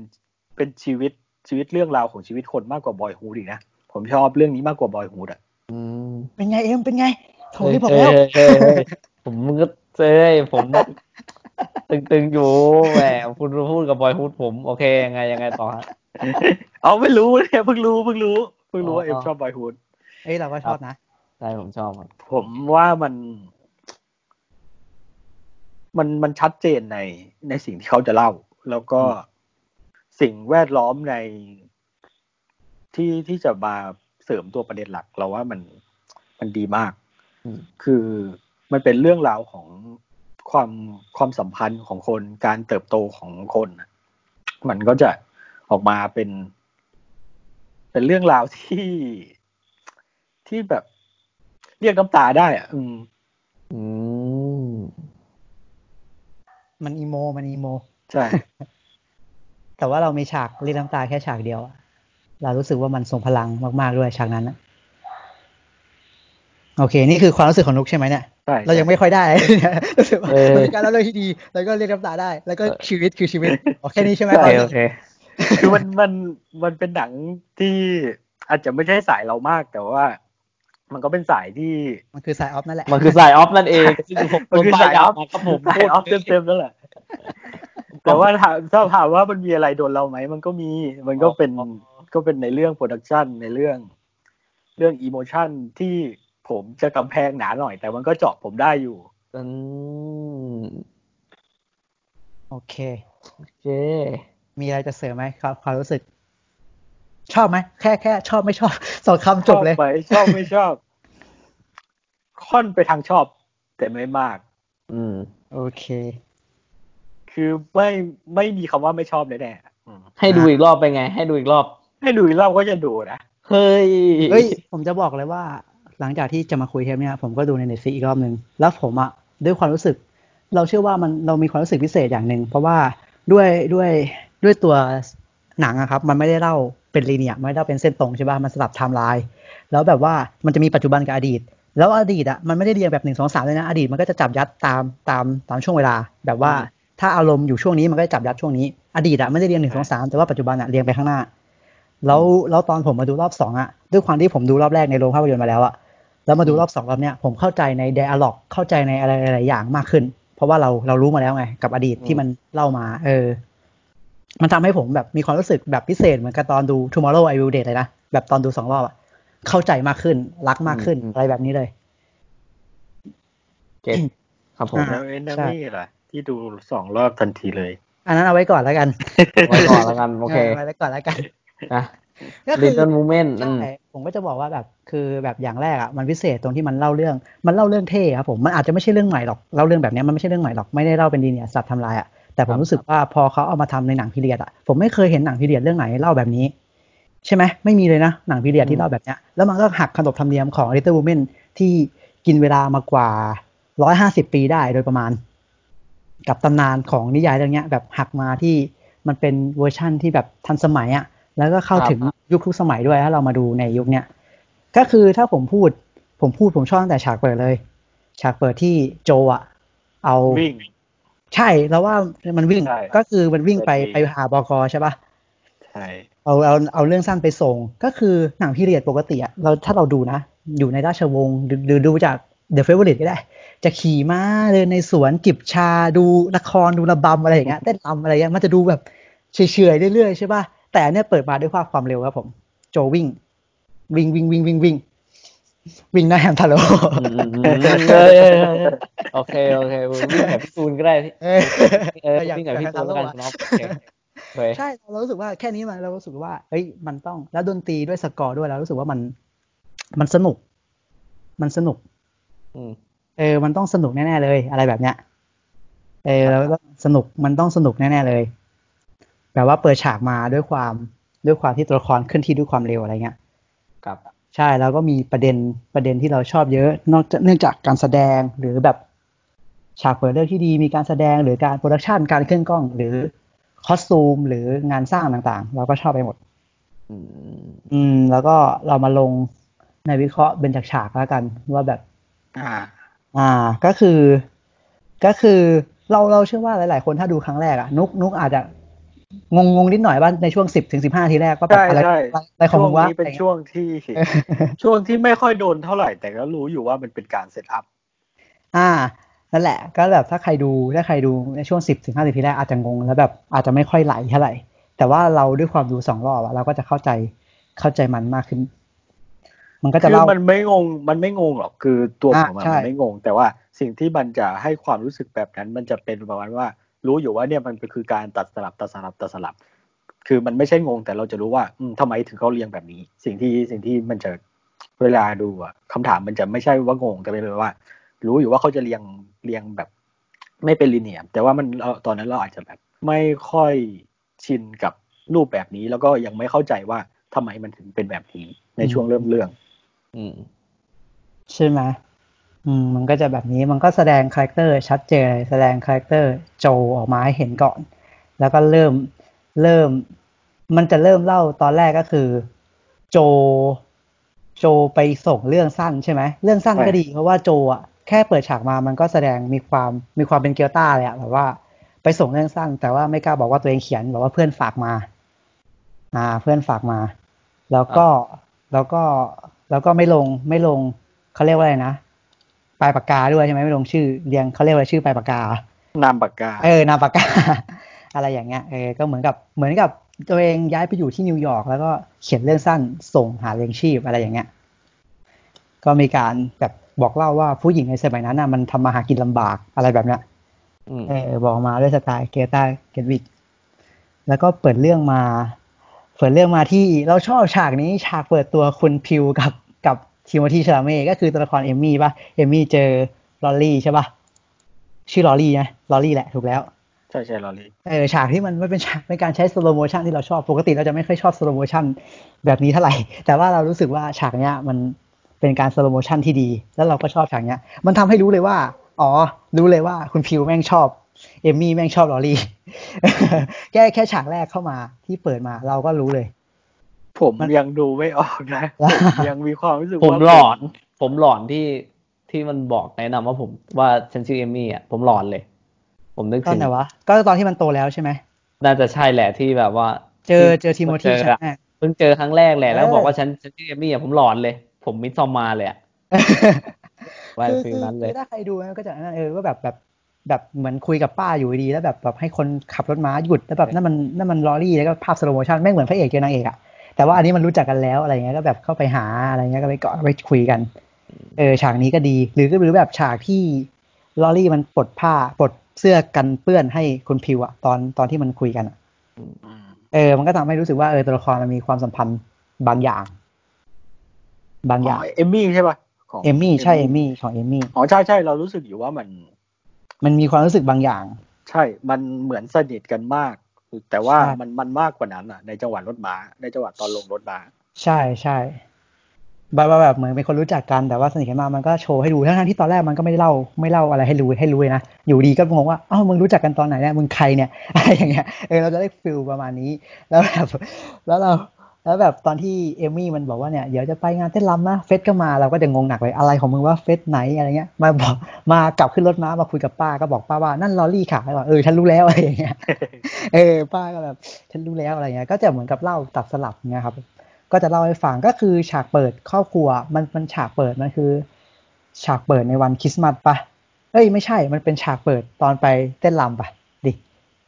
เป็นชีวิตชีวิตเรื่องราวของชีวิตคนมากกว่าบอยฮูดอีกนะผมชอบเรื่องนี้มากกว่าบอยฮูดอะอืมเป็นไงเอ็มเป็นไงโถที่ผมเฮ้แล้วยเฮ้ยเฮ้ยผมมึงก็เจ้ยผม ตึงๆอยู่แหมคุณพูดกับบอยพูดผม โอเคยังไงยังไงต่อฮะเอาไม่รู้เนี่ยเพิ่งรู้เพิ่งรู้เพิ่งรู้ว่าอ๋อเอ็มชอบบอยฮูดเอ้ยเราก็ชอบนะใช่ผมชอบครับผมว่ามัน มันมันชัดเจนในในสิ่งที่เขาจะเล่า แล้วก็สิ่งแวดล้อมในที่ที่จะมาเสริมตัวประเด็นหลัก เราว่ามันมันดีมากอืมคือมันเป็นเรื่องราวของ ความความสัมพันธ์ของคนการเติบโตของคนน่ะมันก็จะออกมาเป็น เป็นเรื่องราวที่ที่แบบเรียกน้ำตาได้อะอืม อืม มันอีโม มันอีโม ใช่ แต่ว่าเรามีฉากเรียกน้ำตาแค่ฉากเดียวอะเรารู้สึกว่ามันทรงพลังมาก ๆ ด้วยฉากนั้นนะโอเค นี่คือความรู้สึกของนุกใช่ไหมเนี่ยใช่ เรายังไม่ค่อยได้รู้สึกว่าเออมันเป็นการเล่าเรื่องที่ดี แล้วก็เรียกน้ำตาได้ แล้วก็ชีวิตคือชีวิตโอแค่นี้ใช่ไหมโอเคโอเคคือมันมันมันเป็นหนังที่อาจจะไม่ใช่สายเรามากแต่ว่า มันก็เป็นสายที่ มันคือสายออฟนั่นแหละ มันคือสายออฟนั่นเองซึ่งผมมันคือสายออฟมาครับผมสายออฟเต็มๆนั่นแหละแต่ว่าถามถ้าถามว่ามันมีอะไรโดนเราไหมมันก็มี มันก็เป็นก็เป็นในเรื่อง production ในเรื่อง เรื่อง emotion ที่ ผมจะกำแพงหนาหน่อย แต่มันก็เจาะผมได้อยู่อืมโอเคโอเค มีอะไรจะเสริมไหมครับความรู้สึก ชอบไหมแค่แค่ชอบไม่ชอบสองคำจบเลยชอบไหมชอบไม่ชอบ ค่อนไปทางชอบ แต่ไม่มาก อืม โอเค คือไม่ไม่มีคำว่าไม่ชอบแน่ๆอืมให้ดูอีกรอบเป็นไง ให้ดูอีกรอบ ให้ดูอีกรอบก็จะดูนะเฮ้ยเฮ้ย ผมจะบอกเลยว่า หลังจากที่จะมาคุยเทปเนี้ยผมก็ดูใน Netflix อีกรอบหนึ่งแล้วผมอะด้วยความรู้สึก เราเชื่อว่ามันเรามีความรู้สึกพิเศษอย่างหนึ่งเพราะว่าด้วยด้วยด้วยตัวหนังอะครับ มันไม่ได้เล่าเป็น linear ไม่ได้เล่าเป็นเส้นตรงใช่ป่ะมันสลับไทม์ไลน์แล้วแบบว่ามันจะมีปัจจุบันกับอดีต แล้วอดีตอะมันไม่ได้เรียงแบบหนึ่งสองสามเลยนะอดีตมันก็จะจับยัดตามตามตามช่วงเวลา แบบว่าถ้าอารมณ์อยู่ช่วงนี้มันก็จะจับยัดช่วงนี้ อดีตอะไม่ได้เรียงหนึ่งสองสามแต่ว่าปัจจุบันอะเรียงไปข้างหน้าแล้วแล้วตอนผมมาดูรอบสองอะด้วยความที่ผมดูรอบแรกในโรงภาพยนตร์มาแล้วอะ แล้วมาดูรอบสองรอบเนี้ยผมเข้าใจใน d ด a l ล็อกเข้าใจในอะไรหลายๆอย่างมากขึ้น เพราะว่าเราเรารู้มาแล้วไง กับอดีตที่มันเล่ามา เออ มันทำให้ผมแบบมีความรู้สึกแบบพิเศษเหมือนกับตอนดู Tomorrow I Will Date เลยนะแบบตอนดูสองรอบอะเข้าใจมากขึ้น รักมากขึ้นอืมอะไรแบบนี้เลยเก็ตครับผมอ่าแล้วเอ็นนาใช่มี่ล่ะที่ดูสองรอบทันทีเลย อันนั้นเอาไว้ก่อนแล้วกันไว้ก่อนแล้วกันโอเคไว้ก่อนแล้วกันนะ ก็คืลิตเติ้ลมูเมนต์ใช่ผมก็จะบอกว่าแบบคือแบบอย่างแรกอะมันพิเศษตรงที่มันเล่าเรื่อง มันเล่าเรื่องเท่ครับผมมันอาจจะไม่ใช่เรื่องใหม่หรอกเล่าเรื่องแบบเนี้ยมันไม่ใช่เรื่องใหม่หรอกไม่ได้เล่าเป็นดีเนี่ยสัตว์ทำลายอะแต่ผมรู้สึกว่าพอเขาเอามาทำในหนังพีเรียดอะผมไม่เคยเห็นหนังพีเรียดเรื่องไหนเล่าแบบนี้ ใช่ไหมไม่มีเลยนะหนัง period ที่เล่าแบบเนี้ยแล้วมันก็หักขนบธรรมเนียมของ Little Women ที่กินเวลามากว่าร้อยห้าสิบปีได้โดยประมาณ กับตำนานของนิยายเรื่องเนี้ยแบบหักมาที่มันเป็นเวอร์ชั่นที่แบบทันสมัยอะ แล้วก็เข้าถึงยุคทุกสมัยด้วยถ้าเรามาดูในยุคเนี้ยก็คือถ้าผมพูด ผมพูดผมชอบตั้งแต่ฉากเปิดเลย ฉากเปิดที่โจอะเอาวิ่งใช่แล้วว่ามันวิ่งใช่ก็คือมันวิ่งไปเปิดไปดีหาบกใช่ปะใช่เอาเอาเอาเรื่องสั้นไปส่ง ก็คือหนังพีเรียดปกติอะเราถ้าเราดูนะ อยู่ในราชวงศ์หรือหรือดูจาก The Favorite ก็ได้ จะขี่ม้าเดินในสวนจิบชาดูละครดูระบำอะไรอย่างเงี้ยเต้นรำอะไรเงี้ยมันจะดูแบบเฉยๆเรื่อยๆใช่ป่ะ แต่อันเนี้ยเปิดมาด้วยความความเร็วครับผม โจวิ่ง วิ่งวิ่งวิ่งวิ่งวิ่งวิ่งหน้าแฮมทาโร่อืมอืมอืมเออเออเออโอเคโอเควิ่งแบบพี่ตูนก็ได้พี่เออเอออยากวิ่งแบบพี่ตูนแล้วกันอยากน้องโอเคโอเคใช่เรารู้สึกว่าแค่นี้มันเรารู้สึกว่าเฮ้ยมันต้องแล้วดนตรีด้วยสกอร์ด้วยเรารู้สึกว่ามัน มันสนุก มันสนุกอืมเออ มันต้องสนุกแน่ๆเลย อะไรแบบเนี้ยเออแล้วก็สนุกมันต้องสนุกแน่ๆเลย แบบว่าเปิดฉากมาด้วยความด้วยความที่ตัวละครเคลื่อนที่ด้วยความเร็วอะไรเงี้ยครับใช่แล้วก็มีประเด็นประเด็นที่เราชอบเยอะ นอกจากเนื่องจากการแสดงหรือแบบฉากเปิดเรื่องที่ดีมีการแสดงหรือการโปรดักชันการเคลื่อนกล้อง หรือคอสตูมหรืองานสร้างต่างๆ เราก็ชอบไปหมด อืมอืมแล้วก็เรามาลงในวิเคราะห์เป็นจากฉากแล้วกัน ว่าแบบ อ่า อ่าก็คือ ก็คือเราเราเชื่อว่าหลาย ๆ คนถ้าดูครั้งแรกอะนุกนุกอาจจะ งงงๆนิดหน่อยว่าในช่วงสิบถึงสิบห้าทีแรกว่าแบบใช่อะไรใช่อะไรของช่วมึงงวะนี้เป็นอะไรเงี้ยช่วงที่ช่วงที่ไม่ค่อยโดนเท่าไหร่ แต่ก็รู้อยู่ว่ามันเป็นการเซตอัพอ่านั่นแหละ ก็แบบถ้าใครดูถ้าใครดูในช่วงสิบถึงห้าทีแรกอาจจะงงแล้วแบบอาจจะไม่ค่อยไหลเท่าไหร่ แต่ว่าเราด้วยความดูสองรอบอะเราก็จะเข้าใจเข้าใจมันมากขึ้น มันก็จะคือเล่ามันไม่งงมันไม่งงหรอกคือตัวอะผมอะใช่มันไม่งง แต่ว่าสิ่งที่มันจะให้ความรู้สึกแบบนั้น มันจะเป็นประมาณว่า รู้อยู่ว่าเนี่ยมันคือการตัดสลับตัดสลับตัดสลับ คือมันไม่ใช่งงแต่เราจะรู้ว่าอืมทำไมถึงเขาเรียงแบบนี้ สิ่งที่สิ่งที่มันจะเวลาดูอะคำถามมันจะไม่ใช่ว่างงแต่เป็นแบบว่า รู้อยู่ว่าเขาจะเรียงเรียงแบบ ไม่เป็นลีเนียแต่ว่ามันเราตอนนั้นเราอาจจะแบบ ไม่ค่อยชินกับรูปแบบนี้แล้วก็ยังไม่เข้าใจว่าทำไมมันถึงเป็นแบบนี้ในช่วงเริ่มเรื่อง อืม ใช่ไหม มมันก็จะแบบนี้มันก็แสดง character ชัดเจนเลยแสดง character โจออกมาให้เห็นก่อน แล้วก็เริ่มเริ่ม มันจะเริ่มเล่าตอนแรกก็คือ โจโจไปส่งเรื่องสั้นใช่ไหมเรื่องสั้นก็ใช่ดีเพราะว่าโจอะแค่เปิดฉากมามันก็แสดงมีความมีความเป็นเกียวต้าเลยอะแบบว่าไปส่งเรื่องสั้น แต่ว่าไม่กล้าบอกว่าตัวเองเขียนบอกว่าเพื่อนฝากมา อ่า เพื่อนฝากมา แล้วก็แล้วก็แล้วก็ไม่ลงไม่ลงเขาเรียกว่าอะไรนะ ปลายปากกาด้วยใช่ไหมไม่ลงชื่อเรียงเขาเรียกว่าชื่อปลายปากกานามปากกา เออนามปากกา อะไรอย่างเงี้ยเออก็เหมือนกับเหมือนกับตัวเองย้ายไปอยู่ที่นิวยอร์กแล้วก็เขียนเรื่องสั้นส่งหาเลี้ยงชีพอะไรอย่างเงี้ยก็มีการแบบบอกเล่าว่าผู้หญิงในสมัยนั้นน่ะมันทำมาหากินลำบากอะไรแบบเนี้ยอืมเออบอกมาด้วยสไตล์เกตาเกตวิกแล้วก็เปิดเรื่องมา เปิดเรื่องมาที่เราชอบฉากนี้ฉากเปิดตัวคุณพิวกับกับ ทิโมธีชลาเม่ก็คือตัวละครเอมมี่ป่ะเอมมี่เจอลอรี่ใช่ป่ะชื่อลอรี่นะลอรี่แหละถูกแล้ว ใช่ใช่ลอรี่เออฉากที่มันไม่เป็นฉากเป็นการใช้ slow motion ที่เราชอบปกติเราจะไม่ค่อยชอบ slow motion แบบนี้เท่าไหร่ แต่ว่าเรารู้สึกว่าฉากเนี้ยมันเป็นการ slow motion ที่ดี แล้วเราก็ชอบฉากเนี้ย มันทำให้รู้เลยว่า อ๋อ รู้เลยว่าคุณพิวแม่งชอบเอมมี่แม่งชอบลอรี่แค่แค่ฉากแรกเข้ามาที่เปิดมาเราก็รู้เลย ผมมันยังดูไม่ออกนะผมยังมีความรู้สึกผมว่าหลอน ผมหลอนที่ที่มันบอกแนะนำว่าผมว่าฉันชื่อเอมมี่อะผมหลอนเลย ผมนึกตอถึนงไหนวะก็ตอนที่มันโตแล้วใช่ไหมน่าจะใช่แหละที่แบบว่า เจอเจอทิโมธีเจอใช่อะไหมเพิ่งเจอครั้งแรกแหละแล้วเออบอกว่าฉันฉันชื่อเอมมี่อะผมหลอนเลย ผมมิดซอมมาเลยอะไว้คือฟิลคือนั้นเลคืยอถ้าใครดูมันก็จะนั่นเออว่าแบบแบบแบบเหมือนคุยกับป้าอยู่ดีๆแล้วแบบแบบให้คนขับรถม้าหยุดแล้วแบบนั่นมันนั่นมันลอรี่แล้วก็ภาพสโลโมชันไม่งเหมือนพระเอกเจอนางเอกอะ แต่ว่าอันนี้มันรู้จักกันแล้วอะไรเงี้ยก็แบบเข้าไปหาอะไรเงี้ยก็ไปเกาะไปคุยกัน เออฉากนี้ก็ดี หรือก็หรือแบบฉากที่ลอรี่มันปลดผ้าปลดเสื้อกันเปื้อนให้คุณพิวอะตอนตอนที่มันคุยกันอะอืมเออ มันก็ทำให้รู้สึกว่าเออตัวละครมันมีความสัมพันธ์บางอย่าง บางอย่างเอมมี่ใช่ป่ะของเอมมี่ใช่เอมมี่ของเอมมี่อ๋อใช่ใช่เรารู้สึกอยู่ว่ามัน มันมีความรู้สึกบางอย่าง ใช่ มันเหมือนสนิทกันมาก แต่ว่าใช่มันมันมากกว่านั้นอะ ในจังหวะรถม้า ในจังหวะตอนลงรถม้า ใช่ใช่แบบว่าแบบเหมือนเป็นคนรู้จักกันแต่ว่าสนิทกันมากมันก็โชว์ให้ดูทั้งๆที่ตอนแรกมันก็ไม่ได้เล่าไม่เล่าอะไรให้รู้ให้รู้เลยนะอยู่ดีก็งงว่าอ้าวมึงรู้จักกันตอนไหนเนี่ยมึงใครเนี่ยอะไรอย่างเงี้ยเออเราจะได้ feel ประมาณนี้ แล้วแบบแล้วเรา แล้วแบบตอนที่เอมมี่มันบอกว่าเนี่ยเดี๋ยวจะไปงานเต้นรำนะเฟรดก็มาเราก็จะงงหนักเลยอะไรของมึงว่าเฟรดไหนอะไรเงี้ยมาบอกมากลับขึ้นรถม้ามาคุยกับป้าก็บอกป้าว่านั่นลอรี่ค่ะแล้วบอกเออฉันรู้แล้วอะไรอย่างเงี้ยเออป้าก็แบบฉันรู้แล้วอะไรเงี้ยก็จะเหมือนกับเล่าตัดสลับเงี้ยครับ ก็จะเล่าให้ฟังก็คือฉากเปิดครอบครัวมันมันฉากเปิดมันคือ ฉากเปิดในวันคริสต์มาสปะเอ้ยไม่ใช่มันเป็นฉากเปิดตอนไปเต้นรำปะดิ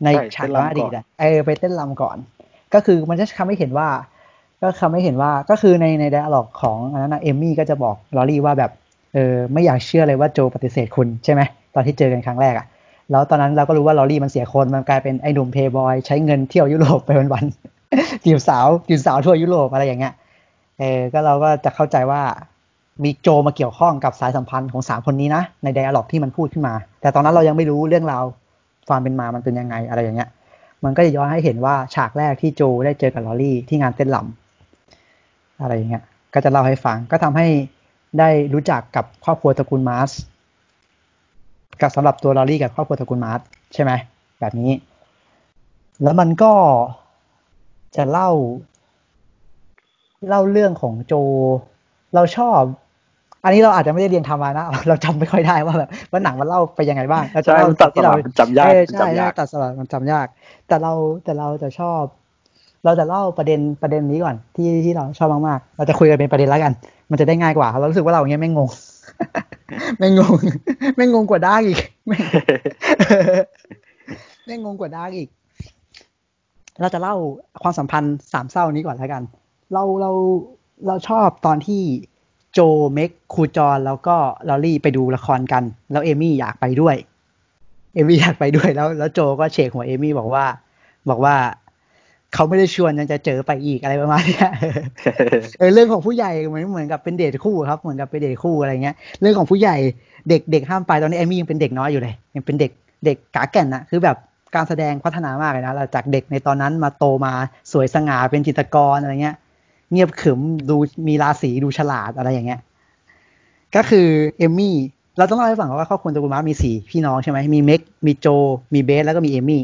ในใช่ฉากเต้นรำว่าอดีตก่อนอะเออไปเต้นรำก่อน ก็คือมันจะทำให้เห็นว่า ก็ทำให้เห็นว่าก็คือในในไดอะล็อกของอันนั้นนะเอมมี่ก็จะบอกลอรี่ว่าแบบเออไม่อยากเชื่อเลยว่าโจปฏิเสธคุณใช่ไหมตอนที่เจอกันครั้งแรกอะแล้วตอนนั้นเราก็รู้ว่าลอรี่มันเสียคนมันกลายเป็นไอ้หนุ่มเพย์บอยใช้เงินเที่ยวยุโรปไปวันๆจีบสาวจีบสาวทั่วยุโรปอะไรอย่างเงี้ยเออก็เราก็จะเข้าใจว่ามีโจมาเกี่ยวข้องกับสายสัมพันธ์ของสามคนนี้นะใน dialogue ที่มันพูดขึ้นมา แต่ตอนนั้นเรายังไม่รู้เรื่องราวความเป็นมามันเป็นยังไงอะไรอย่างเงี้ย มันก็จะย้อนให้เห็นว่าฉากแรกที่โจได้เจอกับลอรี่ที่งานเต้นรำ อะไรอย่างเงี้ยก็จะเล่าให้ฟังก็ทำให้ได้รู้จักกับครอบครัวตระกูลมาร์ชกับสำหรับตัวลอรี่กับครอบครัวตระกูลมาร์ชใช่ไหมแบบนี้ แล้วมันก็จะเล่า เล่าเรื่องของโจ เราชอบ อันนี้เราอาจจะไม่ได้เรียนทำมานะ เราจำไม่ค่อยได้ว่าแบบว่าหนังมันเล่าไปยังไงบ้างเราจะใช่เล่ามันตัดสที่ลัเราบมันจำยากเออมันใช่จำใช่ยากตัดสลับมันจำยาก แต่เราแต่เราจะชอบ เราจะเล่าประเด็นประเด็นนี้ก่อนที่ที่เราชอบมากๆ เราจะคุยกันเป็นประเด็นแล้วกัน มันจะได้ง่ายกว่า เรารู้สึกว่าเราอย่างเงี้ยไม่งง ไม่งง ไม่งงกว่าด้าอีก ไม่งงกว่าดาอีก เราจะเล่าความสัมพันธ์สามเศร้านี้ก่อนแล้วกัน เราเราเราชอบตอนที่โจเมกครูจรแล้วก็ลอรี่ไปดูละครกัน แล้วเอมี่อยากไปด้วย เอมี่อยากไปด้วยแล้ว แล้วโจก็เฉกหัวเอมี่บอกว่า บอกว่า เขาไม่ได้ชวนยังจะเจอไปอีกอะไรประมาณเนี้ยเออเรื่องของผู้ใหญ่เหมือนเหมือนกับเป็นเดทคู่ครับ เหมือนกับเป็นเดทคู่อะไรเงี้ย เรื่องของผู้ใหญ่เด็กเด็กห้ามไปตอนนี้เอมี่ยังเป็นเด็กน้อยอยู่เลยยังเป็นเด็กเด็กกาแก่นนะคือแบบการแสดงพัฒนามากเลยนะเราจากเด็กในตอนนั้นมาโตมาสวยสง่าเป็นจิตรกรอะไรเงี้ย เงียบขรึมดูมีราศีดูฉลาดอะไรอย่างเงี้ยก็คือเอมมี่เราต้องเล่าให้ฟังว่าครอบครัวตระกูลมาร์คมีสี่พี่น้องใช่ไหมมีเมกมีโจ มีเบสแล้วก็มีเอมี่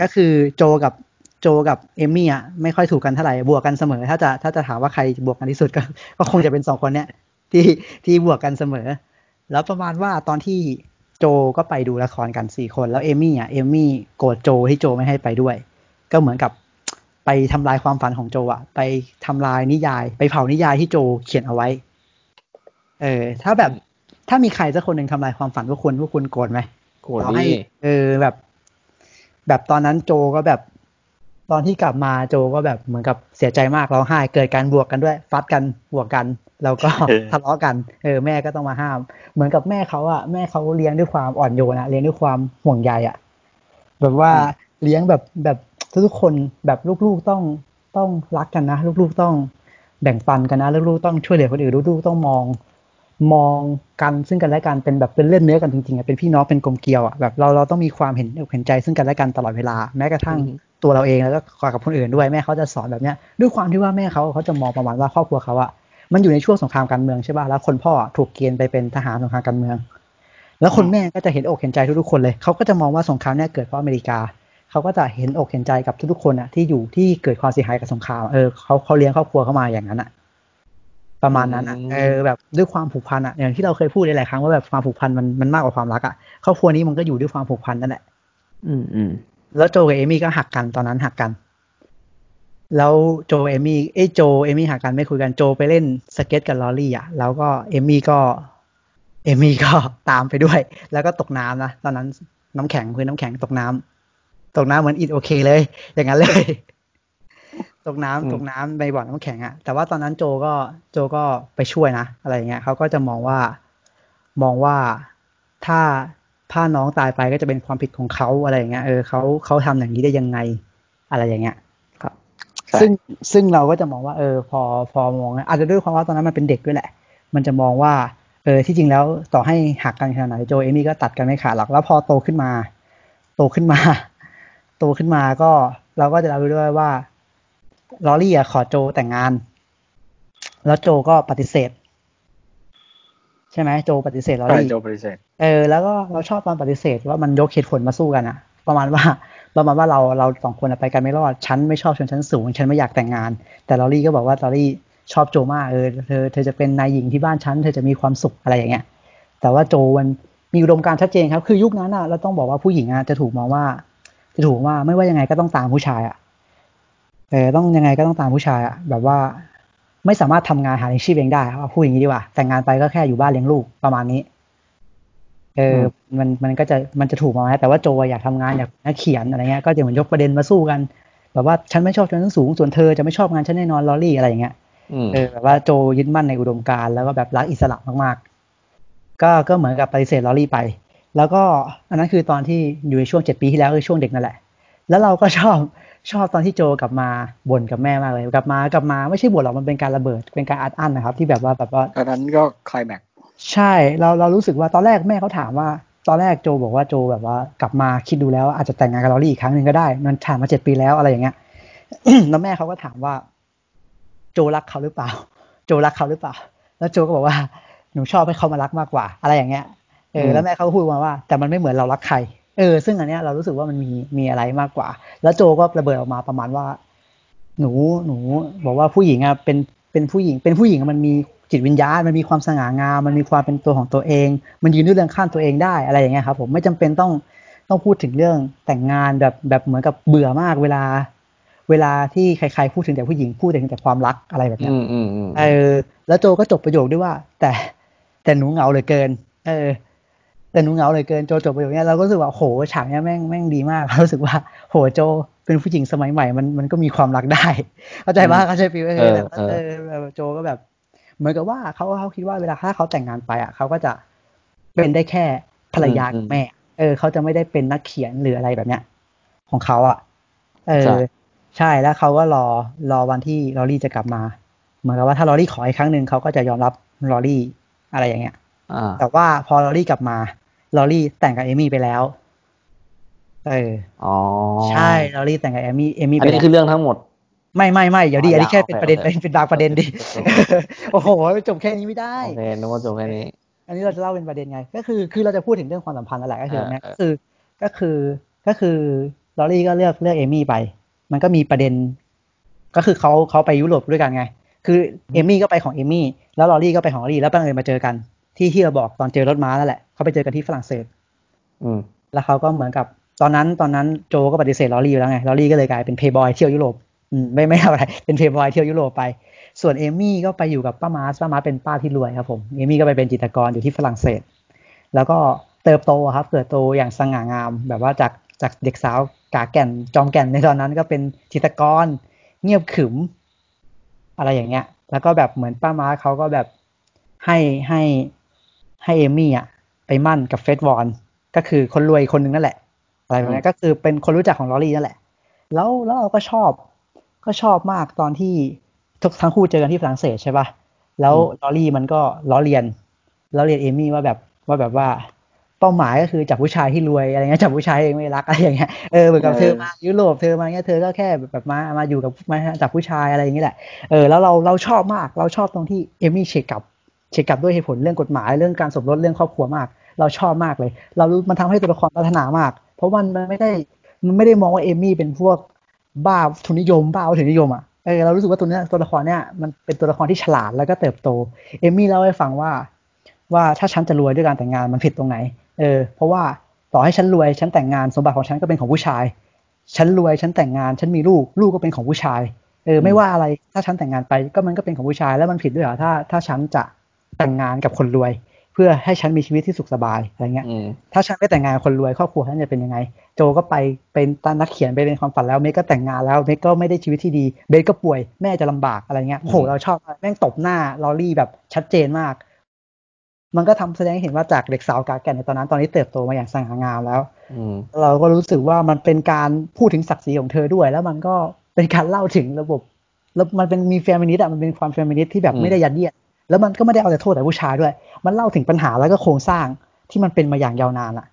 ก็คือโจกับ โจกับเอมมี่อะไม่ค่อยถูกกันเท่าไหร่บวกกันเสมอ ถ้าจะถ้าจะถามว่าใครบวกกันที่สุดก็ ก็คงจะเป็นสองคนเนี้ยที่ที่บวกกันเสมอ แล้วประมาณว่าตอนที่โจก็ไปดูละครกันสี่คนแล้วเอมมี่อะเอมมี่โกรธโจที่โจไม่ให้ไปด้วย ก็เหมือนกับไปทำลายความฝันของโจอะ ไปทำลายนิยาย ไปเผานิยายที่โจเขียนเอาไว้ เออ ถ้าแบบถ้ามีใครสักคนหนึ่งทำลายความฝันพวกคุณพวกคุณโกรธไหมโกรธต่อให้ดิเออแบบ แบบตอนนั้นโจก็แบบ ตอนที่กลับมาโจก็แบบเหมือนกับเสียใจมากร้องไห้เกิดการบวกกันด้วยฟัดกันบวกกันแล้วก็เออทะเลาะกันเออแม่ก็ต้องมาห้าม เหมือนกับแม่เขาอะแม่เขาเลี้ยงด้วยความอ่อนโยนอะเลี้ยงด้วยความห่วงใยอะแบบว่าเลี้ยงแบบแบบทุกๆคนแบบลูกๆต้องต้องรักกันนะลูกๆต้องแบ่งปันกันนะลูกๆต้องช่วยเหลือคนอื่นลูกๆต้องมองมองกันซึ่งกันและกันเป็นแบบเป็นเลือดเนื้อกันจริงๆอะเป็นพี่น้องเป็นกลมเกลียวอะแบบเราเราต้องมีความเห็นอกเห็นใจซึ่งกันและกันตลอดเวลาแม้กระทั่งอืม ตัวเราเองแล้วก็กับคนอื่นด้วยแม่เขาจะสอนแบบเนี้ยด้วยความที่ว่าแม่เขาเขาจะมองประมาณว่าครอบครัวเขาอะมันอยู่ในช่วงสงครามการเมืองใช่ป่ะแล้วคนพ่อถูกเกณฑ์ไปเป็นทหารสงครามการเมือง แล้วคนแม่ก็จะเห็นอกเห็นใจทุกๆคนเลยเขาก็จะมองว่าสงครามเนี่ยเกิดเพราะอเมริกาเขาก็จะเห็นอกเห็นใจกับทุกๆคนอะที่อยู่ที่เกิดความเสียหายกับสงครามเออเขาเขาเลี้ยงครอบครัวเขามาอย่างนั้นอะประมาณนั้นอะอืมเออแบบด้วยความผูกพันอะอย่างที่เราเคยพูดหลายๆครั้งว่าแบบความผูกพันมันมันมากกว่าความรักอะครอบครัวนี้มันก็อยู่ด้วยความผูกพันนั่นแหละ อืมอืม แล้วโจกับเอมี่ก็หักกันตอนนั้นหักกัน แล้วโจเอมี่เอ้ยโจเอมี่หักกันไม่คุยกันโจไปเล่นสเก็ตกับลอรี่อะ แล้วก็เอมี่ก็ เอมี่ก็ตามไปด้วย แล้วก็ตกน้ำนะตอนนั้นน้ำแข็งพื้นน้ำแข็งตกน้ำตกน้ำเหมือนอิดโอเคเลย อย่างนั้นเลย ตกน้ำตกน้ำในบ่อน้ำแข็งอะแต่ว่าตอนนั้นโจก็โจก็ไปช่วยนะอะไรอย่างเงี้ยเขาก็จะมองว่า มองว่าถ้า ถ้าน้องตายไปก็จะเป็นความผิดของเขาอะไรอย่างเงี้ยเออเขาเขาทำอย่างนี้ได้ยังไงอะไรอย่างเงี้ยครับ ซึ่งซึ่งเราก็จะมองว่าเออพอพอมองอาจจะด้วยความว่าตอนนั้นมันเป็นเด็กด้วยแหละ มันจะมองว่าเออที่จริงแล้วต่อให้หักกันขนาดไหนโจเอมี่ก็ตัดกันไม่ขาดหรอกแล้วพอโตขึ้นมา โตขึ้นมา โตขึ้นมาก็เราก็จะรู้ด้วยว่าลอรี่อะขอโจแต่งงาน แล้วโจก็ปฏิเสธ ใช่ไหมโจปฏิเสธลอใช่รี่โจปฏิเสธเออแล้วก็เราชอบตอนปฏิเสธว่ามันยกเหตุผลมาสู้กันอะประมาณว่าประมาณว่าเราเราสองคนไปกันไม่รอดฉันไม่ชอบชนชั้นสูงฉันไม่อยากแต่งงาน แต่ลอรี่ก็บอกว่าลอรี่ชอบโจมากเออเธอเธอจะเป็นนายหญิงที่บ้านฉันเธอจะมีความสุขอะไรอย่างเงี้ยแต่ว่าโจมันมีอุดมการชัดเจนครับ คือยุคนั้นอะเราต้องบอกว่าผู้หญิงอะจะถูกมองว่า จะถูกว่าไม่ว่ายังไงก็ต้องตามผู้ชายอะเออต้องยังไงก็ต้องตามผู้ชายอะแบบว่าไม่สามารถทำงานหาเลี้ยงชีพเองได้เอาพูดอย่างนี้ดีกว่าแต่งงานไปก็แค่อยู่บ้านเลี้ยงลูกประมาณนี้ เออมันมันก็จะมันจะถูกมองนะแต่ว่าโจอยากทำงานอยากนักเขียนอะไรเงี้ยก็จะเหมือนยกประเด็นมาสู้กัน แบบว่าฉันไม่ชอบชนชั้นสูงส่วนเธอจะไม่ชอบงานฉันแน่นอนลอรี่อะไรอย่างเงี้ยอืมเออแบบว่าโจยึดมั่นในอุดมการณ์แล้วก็แบบรักอิสระมากๆ ก็ก็เหมือนกับปฏิเสธลอรี่ไป แล้วก็อันนั้นคือตอนที่อยู่ในช่วงเจ็ดปีที่แล้วคือช่วงเด็กนั่นแหละ แล้วเราก็ชอบชอบตอนที่โจกลับมาบ่นกับแม่มากเลยกลับมากลับมาไม่ใช่บ่นหรอกมันเป็นการระเบิดเป็นการอัดอั้นนะครับ ที่แบบว่าแบบว่าตอนนั้นก็ไคลแม็กซ์ ใช่เราเรารู้สึกว่าตอนแรกแม่เขาถามว่า ตอนแรกโจบอกว่าโจแบบว่า กลับมาคิดดูแล้วอาจจะแต่งงานกับลอรี่อีกครั้งหนึ่งก็ได้มันผ่านมาเจ็ดปีแล้วอะไรอย่างเงี้ยแล้วแม่เขาก็ถามว่า โจรักเขาหรือเปล่า โจรักเขาหรือเปล่า แล้วโจก็บอกว่าหนูชอบให้เขามารักมากกว่า อะไรอย่างเงี้ยเออแล้วแม่เขาก็พูดมาว่า แต่มันไม่เหมือนเรารักใครเออซึ่งอันเนี้ยเรารู้สึกว่ามันมีมีอะไรมากกว่า แล้วโจก็ระเบิดออกมาประมาณว่า หนูหนู บอกว่าผู้หญิงอะเป็น เป็นผู้หญิง เป็นผู้หญิงอะมันมีจิตวิญญาณ มันมีความสง่างาม มันมีความเป็นตัวของตัวเอง มันยืนด้วยเรื่องข้ามตัวเองได้อะไรอย่างเงี้ยครับผมไม่จำเป็นต้องต้องพูดถึงเรื่องแต่งงานแบบแบบเหมือนกับเบื่อมากเวลา เวลาที่ใครๆพูดถึงแต่ผู้หญิงพูดถึงแต่ความรักอะไรแบบเนี้ยอืมอืมอืมเออ แล้วโจก็จบประโยคด้วยว่า แต่แต่หนูเหงาเหลือเกิน เออ แต่หนูเหงาเหลือเกินโจจบประโยคเนี้ยเราก็รู้สึกว่าโหฉากเนี้ยแม่งแม่งดีมากรู้สึกว่า โหโจ เป็นผู้หญิงสมัยใหม่มันมันก็มีความรักได้ เข้าใจปะเข้าใจฟีลเออแบบเออแบบโจก็แบบ เหมือนกับว่าเขาเขาคิดว่าเวลาถ้าเขาแต่งงานไปอะเขาก็จะเป็นได้แค่ภรรยากับแม่ เออเขาจะไม่ได้เป็นนักเขียนหรืออะไรแบบเนี้ย ของเขาอะ เออ ใช่แล้วเขาก็รอรอวันที่ลอรี่จะกลับมา เหมือนกับว่าถ้าลอรี่ขออีกครั้งหนึ่งเขาก็จะยอมรับลอรี่อะไรอย่างเงี้ยอ่าแต่ว่าพอลอรี่กลับมาลอรี่แต่งกับเอมี่ไปแล้ว เอออ๋อใช่ลอรี่แต่งกับเอมี่เอมี่ไปแล้วอันนี้แล้วคือเรื่องทั้งหมด ไม่ไม่ไม่เดี๋ยวดิอ๋ออันนี้แค่โอเคเป็นประเด็นโอเคเป็นเป็นบางประเด็นดิโอเคโอ้โหจบแค่นี้ไม่ได้โอเคนึกว่าจบแค่นี้ อันนี้เราจะเล่าเป็นประเด็นไง ก็คือคือเราจะพูดถึงเรื่องความสัมพันธ์นั่นแหละก็คือเออเนี่ยเออคือก็คือก็คือลอรี่ก็เลือกเลือกเอมี่ไป มันก็มีประเด็น ก็คือเขาเขาไปยุโรปด้วยกันไง คือเอมี่ก็ไปของเอมี่แล้วลอรี่ก็ไปของลอรี่แล้วบังเอิญมาเจอกันที่ที่เราบอกตอนเจอรถม้านั่นแหละเขาไปเจอกันที่ฝรั่งเศส อืม แล้วเขาก็เหมือนกับ ตอนนั้นตอนนั้นโจก็ปฏิเสธลอรี่อยู่แล้วไงลอรี่ก็เลยกลายเป็นเพย์บอยเที่ยวยุโรปไม่ไม่อะไรเป็นเพย์บอยเที่ยวยุโรปไป ส่วนเอมี่ก็ไปอยู่กับป้ามาร์ชป้ามาร์ชเป็นป้าที่รวยครับผมเอมี่ก็ไปเป็นจิตรกรอยู่ที่ฝรั่งเศส แล้วก็เติบโตครับเติบโตอย่างสง่างาม แบบว่าจากจากเด็กสาวกาแก่นจอมแก่นในตอนนั้นก็เป็นจิตรกรเงียบขรึม อะไรอย่างเงี้ย แล้วก็แบบเหมือนป้ามาร์สเขาก็แบบให้ให้ให้เอมี่อะไปมั่นกับเฟดวอนก็คือคนรวยคนหนึ่งนั่นแหละ อะไรแบบนี้นก็คือเป็นคนรู้จักของลอรี่นั่นแหละ แล้วแล้วเราก็ชอบก็ชอบมากตอนที่ทุกทั้งคู่เจอกันที่ฝรั่งเศสใช่ปะแล้วอืมลอรี่มันก็ล้อเลียนล้อเลียนเอมี่ว่าแบบว่าแบบว่าเป้าหมายก็คือจับผู้ชายที่รวยอะไรเงี้ยจับผู้ชายเองไม่รักอะไรอย่างเงี้ยเออเหมือนกับเออเธอมายุโรปเธอมาเงี้ยเธอก็แค่แบบมามาอยู่กับมาจับผู้ชายอะไรอย่างเงี้ยแหละเออแล้วเราเราชอบมากเราชอบตรงที่เอมี่เช็คกลับเช็คกลับด้วยเหตุผลเรื่องกฎหมายเรื่องการสมรสเรื่องครอบครัวมาก เราชอบมากเลย เรารู้มันทำให้ตัวละครพัฒนามาก เพราะมันมันไม่ได้มันไม่ได้มองว่าเอมี่เป็นพวกบ้าทุนนิยมบ้าวัตถุนิยมอะเออเรารู้สึกว่าตัวเนี้ยตัวละครเนี้ยมันเป็นตัวละครที่ฉลาดแล้วก็เติบโต เอมี่เล่าให้ฟังว่า ว่าถ้าฉันจะรวยด้วยการแต่งงานมันผิดตรงไหน เออ เพราะว่าต่อให้ฉันรวยฉันแต่งงานสมบัติของฉันก็เป็นของผู้ชาย ฉันรวยฉันแต่งงาน ฉันมีลูกลูกก็เป็นของผู้ชาย เออ ไม่ว่าอะไรถ้าฉันแต่งงานไปก็มันก็เป็นของผู้ชายแล้วมันผิดด้วยเหรอถ้าถ้าฉันจะแต่งงานกับคนรวย เพื่อให้ฉันมีชีวิตที่สุขสบายอะไรเงี้ยอืมถ้าฉันไม่แต่งงานกับคนรวยครอบครัวฉันจะเป็นยังไง โจก็ไปเป็นตานักเขียนไปเป็นความฝันแล้วเม็กก็แต่งงานแล้วเม็กก็ไม่ได้ชีวิตที่ดีเบธก็ป่วยแม่จะลำบากอะไรเงี้ยโหอืมเราชอบมากแม่งตบหน้าลอรี่แบบชัดเจนมาก มันก็ทำแสดงให้เห็นว่าจากเด็กสาวกาแก่นในตอนนั้นตอนนี้เติบโตมาอย่างสง่างามแล้วอืมเราก็รู้สึกว่ามันเป็นการพูดถึงศักดิ์ศรีของเธอด้วย แล้วมันก็เป็นการเล่าถึงระบบแล้วมันเป็นมีเฟมินิสต์อะมันเป็นความเฟมินิสต์ที่แบบอืมไม่ได้ยัดเยียดแล้วมันก็ไม่ได้เอาแต่โทษแต่ผู้ชายด้วย มันเล่าถึงปัญหาแล้วก็โครงสร้างที่มันเป็นมาอย่างยาวนานอะ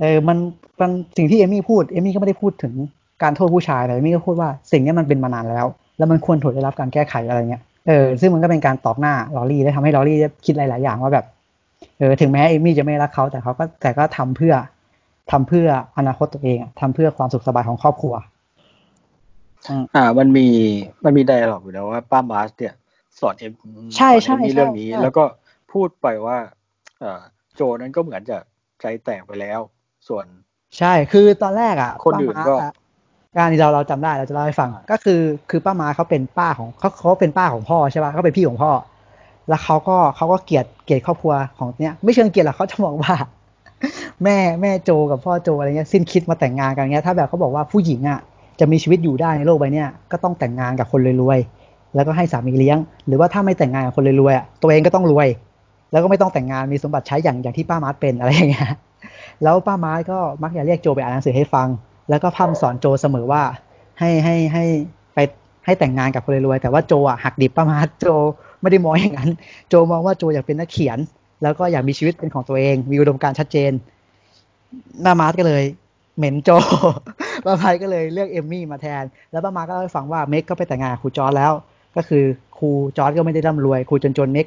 เออมันมันสิ่งที่เอมี่พูดเอมี่ก็ไม่ได้พูดถึงการโทษผู้ชายแต่เอมี่ก็พูดว่าสิ่งเนี้ยมันเป็นมานานแล้ว แล้วมันควรถูกได้รับการแก้ไขอะไรเงี้ยเออซึ่งมันก็เป็นการตอกหน้าลอรี่ได้ทำให้ลอรี่ได้คิดหลาย ๆ อย่างว่าแบบเออถึงแม้เอมี่จะไม่รักเขาแต่เขาก็แต่ก็ทำเพื่อทำเพื่ออนาคตตัวเองอะทำเพื่อความสุขสบายของครอบครัวอ่า มันมีมันมี dialogue อยู่แล้วว่าป้ามาร์ชเนี่ย สอนเอ็มใช่ใช่สอนเอมมี่ใช่เรื่องนี้ใช่แล้วก็ พูดไปว่าเอ่อโจนั้นก็เหมือนจะใจแตกไปแล้ว ส่วน ใช่คือตอนแรกอะ คนอื่นก็ป้าม้าอะการที่เราเราจำได้เราจะเล่าให้ฟังอ่าก็คือคือป้ามาเขาเป็นป้าของเขาเขาเป็นป้าของพ่อใช่ป่ะเขาเป็นพี่ของพ่อ แล้วเขาก็เขาก็เกลียดเกลียดครอบครัวของเนี้ยไม่เชิงเกลียดหรอกเขาจะมองว่า แม่แม่โจกับพ่อโจอะไรเงี้ยสิ้นคิดมาแต่งงานกันเงี้ยถ้าแบบเขาบอกว่าผู้หญิงอะจะมีชีวิตอยู่ได้ในโลกใบเนี้ยก็ต้องแต่งงานกับคนรวยๆแล้วก็ให้สามีเลี้ยง หรือว่าถ้าไม่แต่งงานกับคนรวยๆอะตัวเองก็ต้องรวย แล้วก็ไม่ต้องแต่งงานมีสมบัติใช้อย่างอย่างที่ป้ามาร์ชเป็นอะไรอย่างเงี้ยแล้วป้ามาร์ชก็มักจะเรียกโจไปอ่านหนังสือให้ฟัง แล้วก็พร่ำสอนโจเสมอว่าให้ให้ให้ไปให้แต่งงานกับคนรวยแต่ว่าโจอะหักดิบป้ามาร์ชโจไม่ได้มองอย่างนั้น โจมองว่าโจอยากเป็นนักเขียน แล้วก็อยากมีชีวิตเป็นของตัวเอง มีอุดมการณ์ชัดเจนป้ามาร์ชก็เลยเหม็นโจป้ามาร์ชก็เลยเลือกเอมมี่มาแทน แล้วป้ามาร์ทก็เล่าให้ฟังว่าเม็กก็ไปแต่งงานกับครูจอห์นแล้ว ก็คือครูจอห์นก็ไม่ได้ร่ำรวยครูจนๆเม็ก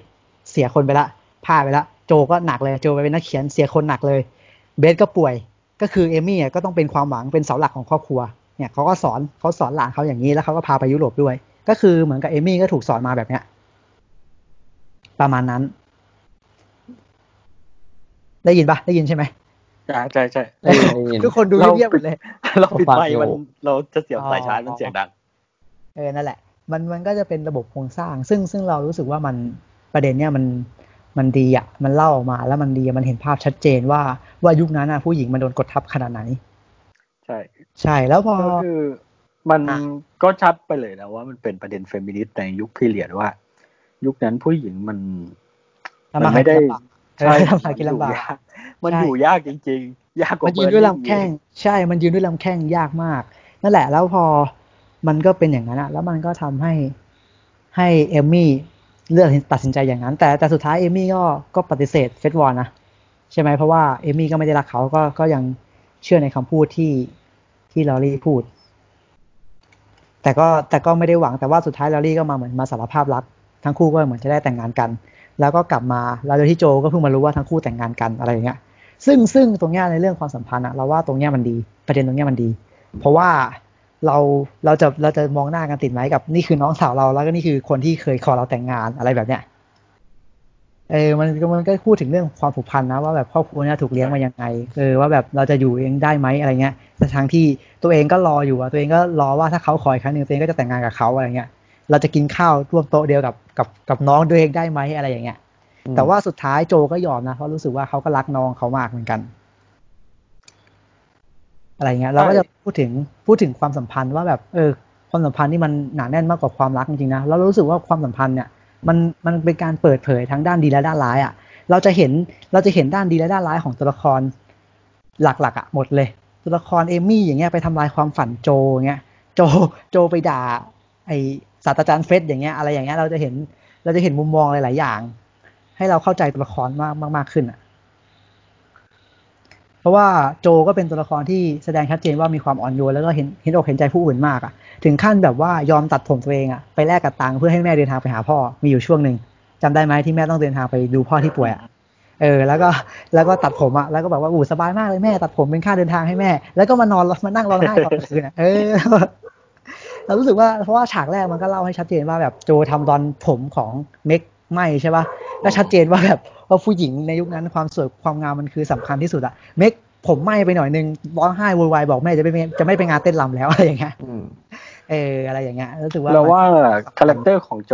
เสียคนไปละ พลาดไปละโจก็หนักเลยโจไปเป็นนักเขียนเสียคนหนักเลย เบธก็ป่วยก็คือเอมี่อะก็ต้องเป็นความหวังเป็นเสาหลักของครอบครัวเนี่ยเขาก็สอนเขาสอนหลานเขาอย่างนี้แล้วเขาก็พาไปยุโรปด้วย ก็คือเหมือนกับเอมี่ก็ถูกสอนมาแบบเนี้ยประมาณนั้น ได้ยินปะได้ยินใช่ไหมใช่ใช่ใช่ได้ยินได้ยินทุกคนดูเราเงียบๆหมดเลย เราปิดไมค์ฟังอยู่มันเราจะเสียบสายชาร์จอ๋อมันเสียงดังเออนั่นแหละ มันมันก็จะเป็นระบบโครงสร้าง ซึ่งซึ่งเรารู้สึกว่ามันประเด็นเนี้ยมัน มันดีอะมันเล่าออกมาแล้วมันดีมันเห็นภาพชัดเจนว่าว่ายุคนั้นอะผู้หญิงมันโดนกดทับขนาดไหน ใช่ ใช่แล้วพอก็คือมันอะก็ชัดไปเลยนะว่ามันเป็นประเด็นเฟมินิสต์ในยุค period ว่า ยุคนั้นผู้หญิงมันทำมัมาหาไม่กินได้ลำบากใช่เออทำมาหากินลำบากมันใช่อยู่ยากจริง ๆ ยากกว่ามันยืนด้วย Burning ลำแข้งอีกใช่ มันยืนด้วยลำแข้งยากมาก นั่นแหละ แล้วพอมันก็เป็นอย่างนั้นอะแล้วมันก็ทำให้ให้เอมมี่ เลือกตัดสินใจอย่างนั้น แต่แต่สุดท้ายเอมี่ก็ก็ปฏิเสธเฟสวอนนะใช่ไหมเพราะว่าเอมมี่ก็ไม่ได้รักเขาก็ก็ยังเชื่อในคำพูดที่ที่ลอรี่พูด แต่ก็แต่ก็ไม่ได้หวังแต่ว่าสุดท้ายลอรี่ก็มาเหมือนมาสารภาพรัก ทั้งคู่ก็เหมือนจะได้แต่งงานกัน แล้วก็กลับมาแล้วโดยที่โจก็เพิ่งมารู้ว่าทั้งคู่แต่งงานกันอะไรอย่างเงี้ยซึ่งซึ่งตรงเนี้ยในเรื่องความสัมพันธ์อะเราว่าตรงเนี้ยมันดี ประเด็นตรงเนี้ยมันดี เพราะว่า เราเราจะเราจะมองหน้ากันติดไหมกับนี่คือน้องสาวเราแล้วก็นี่คือคนที่เคยขอเราแต่งงานอะไรแบบเนี้ยเออมันมันก็พูดถึงเรื่องความผูกพันนะว่าแบบครอบครัวเนี้ยถูกเลี้ยงมายังไงเออว่าแบบเราจะอยู่เองได้ไหมอะไรเงี้ยแต่ทางที่ตัวเองก็รออยู่อะตัวเองก็รอว่าถ้าเขาขออีกครั้งหนึ่งตัวเองก็จะแต่งงานกับเขาอะไรเงี้ยเราจะกินข้าวร่วมโต๊ะเดียวกับกับกับน้องตัวยเองได้ไหมอะไรอย่างเงี้ยแต่ว่าสุดท้ายโจก็ยอมนะเพราะรู้สึกว่าเขาก็รักน้องเขามากเหมือนกัน อะไรเงี้ยเราก็จะพูดถึงพูดถึงความสัมพันธ์ว่าแบบเออความสัมพันธ์นี่มันหนาแน่นมากกว่าความรักจริงๆนะแล้วเรารู้สึกว่าความสัมพันธ์เนี่ยมันมันเป็นการเปิดเผยทั้งด้านดีและด้านร้ายอะ เราจะเห็นเราจะเห็นด้านดีและด้านร้ายของตัวละครหลักๆอะหมดเลย ตัวละครเอมี่อย่างเงี้ยไปทำลายความฝันโจอย่างเงี้ยโจโจไปด่า ไอศาสตราจารย์เฟสอย่างเงี้ยอะไรอย่างเงี้ยเราจะเห็นเราจะเห็นมุมมองหลายๆอย่าง ให้เราเข้าใจตัวละครมากมากมากขึ้นอะ เพราะว่าโจก็เป็นตัวละครที่แสดงชัดเจนว่ามีความอ่อนโยนแล้วก็เห็นเห็นอกเห็นใจผู้อื่นมากอะ ถึงขั้นแบบว่ายอมตัดผมตัวเองอะไปแลกกับตังค์เพื่อให้แม่เดินทางไปหาพ่อมีอยู่ช่วงหนึ่งจำได้ไหมที่แม่ต้องเดินทางไปดูพ่อที่ป่วยอะเออแล้วก็แล้วก็ตัดผมอะแล้วก็แบบว่าอู้สบายมากเลยแม่ ตัดผมเป็นค่าเดินทางให้แม่ แล้วก็มานอนมานั่งร้องไห้ตอนกลางคืนอะเออเรารู้สึกว่าเพราะว่าฉากแรกมันก็เล่าให้ชัดเจนว่าแบบโจทำตอนผมของเม็กไหม้ใช่ป่ะก็ชัดเจนว่าแบบ ว่าผู้หญิงในยุคนั้นความสวยความงามมันคือสำคัญที่สุดอะเม็กผมไหม้ไปหน่อยนึงร้องไห้โวยวายบอกแม่จะไม่จะไม่ไปงานเต้นรำแล้วอะไรอย่างเงี้ยอืมเอออะไรอย่างเงี้ยรู้สึกว่าเราว่ามัน character ของโจ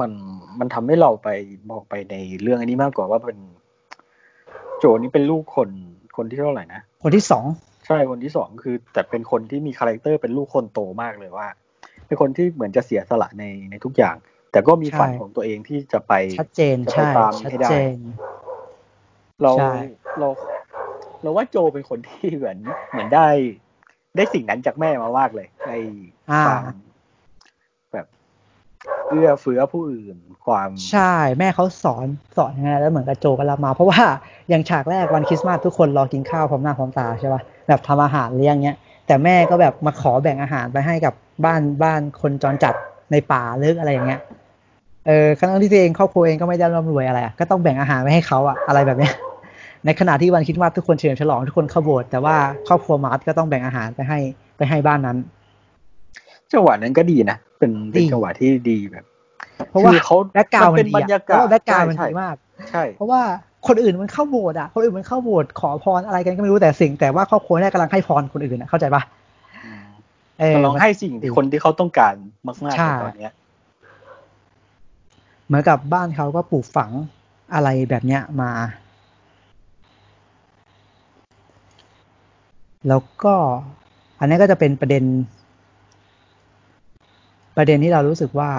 มันมันทำให้เราไปมองไปในเรื่องอันนี้มากกว่าว่าเป็น โจเนี่ยเป็นลูกคนคนที่เท่าไหร่นะคนที่สองใช่คนที่สองคือ แต่เป็นคนที่มี character เป็นลูกคนโตมากเลยว่า เป็นคนที่เหมือนจะเสียสละในในทุกอย่าง แต่ก็มีใช่ฝันของตัวเองที่จะไปชัดเจนจะไปใช่ตามชัดให้ได้เจนเราใช่เราเราว่าโจเป็นคนที่เหมือนเหมือนได้ ได้สิ่งนั้นจากแม่มามากเลยไอ้อ่าความแบบเอื้อเฟื้อผู้อื่นความใช่ แม่เขาสอนสอนยังไงแล้วเหมือนกับโจก็รับมา เพราะว่าอย่างฉากแรกวันคริสต์มาสทุกคนรอกินข้าวพร้อมหน้าพร้อมตาใช่ป่ะแบบทำอาหารเลี้ยงเงี้ย แต่แม่ก็แบบมาขอแบ่งอาหารไปให้กับบ้านบ้านคนจรจัดในป่าลึกอะไรอย่างเงี้ย เออครั้งที่ตัวเองครอบครัวเองก็ไม่ได้ร่ำรวยอะไรอะก็ต้องแบ่งอาหารไว้ให้เขาอะอะไรแบบเนี้ย ในขณะที่วันคริสต์มาสทุกคนเฉลิมฉลองทุกคนเข้าโบสถ์แต่ว่าครอบครัวมาร์ชก็ต้องแบ่งอาหารไปให้ไปให้บ้านนั้นจังหวะนั้นก็ดีนะเป็นเป็นดีจังหวะที่ดีแบบ เพราะว่าคือเขาแบ็กกราวด์มัมันนเป็นดีบรรยากาศเพราะว่า background มันใช่ดีมากใช่ เพราะว่าคนอื่นมันเข้าโบสถ์อะคนอื่นมันเข้าโบสถ์ขอพรอะไรกันก็ไม่รู้แต่สิ่ง แต่ว่าครอบครัวเนี่ยกำลังให้พรคนอื่นอะเข้าใจปะอืมเออลองให้สิ่งที่คนที่เขาต้องการมากๆใช่ในตอนเนี้ย เหมือนกับบ้านเขาก็ปลูกฝังอะไรแบบเนี้ยมา แล้วก็อันนี้ก็จะเป็นประเด็น ประเด็นที่เรารู้สึกว่า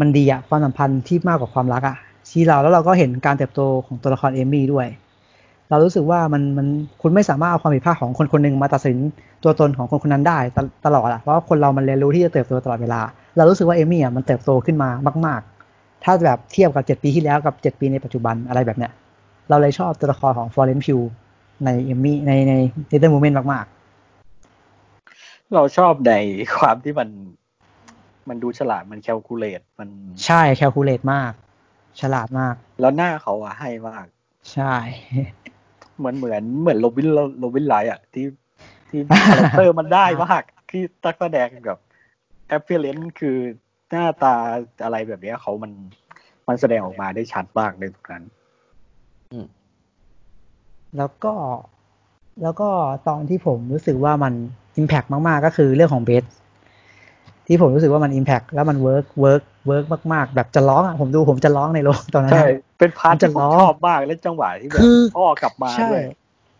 มันดีอะความสัมพันธ์ที่มากกว่าความรักอะที่เราแล้วเราก็เห็นการเติบโตของตัวละครเอมี่ด้วย เรารู้สึกว่ามันมันคุณไม่สามารถเอาความผิดพลาดของคนคนหนึ่งมาตัดสินตัวตนของคนคนนั้นได้ตลอดอะเพราะคนเรามันเรียนรู้ที่จะเติบโตตลอดเวลา เรารู้สึกว่าเอมี่อะมันเติบโตขึ้นมามาก ๆ ถ้าแบบเทียบกับเจ็ดปีที่แล้วกับเจ็ดปีในปัจจุบันอะไรแบบเนี้ย เราเลยชอบตัวละครของฟลอเรนซ์พิวในเอมี่ในในในเดอร์โมเมนต์มากเราชอบในความที่มันมันดูฉลาดมันแคลคูลเลตมันๆใช่แคลคูลเลตมาก ฉลาดมาก แล้วหน้าเขาอะให้มาก ใช่ เหมือนเหมือนเหมือนโรบินโรบินไลท์อะที่ที่คาแรคเตอร์มันได้มากที่ตักแสดงกับ แอปเปิลเลนคือหน้าตาอะไรแบบเนี้ยเขามันมันแสดงออกมาได้ชัดมากในตรงนั้นแล้วก็แล้วก็ตอนที่ผมรู้สึกว่ามัน impact มาก ๆ ก็คือเรื่องของเบธที่ผมรู้สึกว่ามัน impact แล้วมัน work work work มาก ๆ แบบจะร้องอะผมดูผมจะร้องในโรงตอนนั้นใช่อะเป็น part ที่มันจะผมล้อชอบมากและจังหวะที่แบบคือพ่อกลับมาใช่ด้วย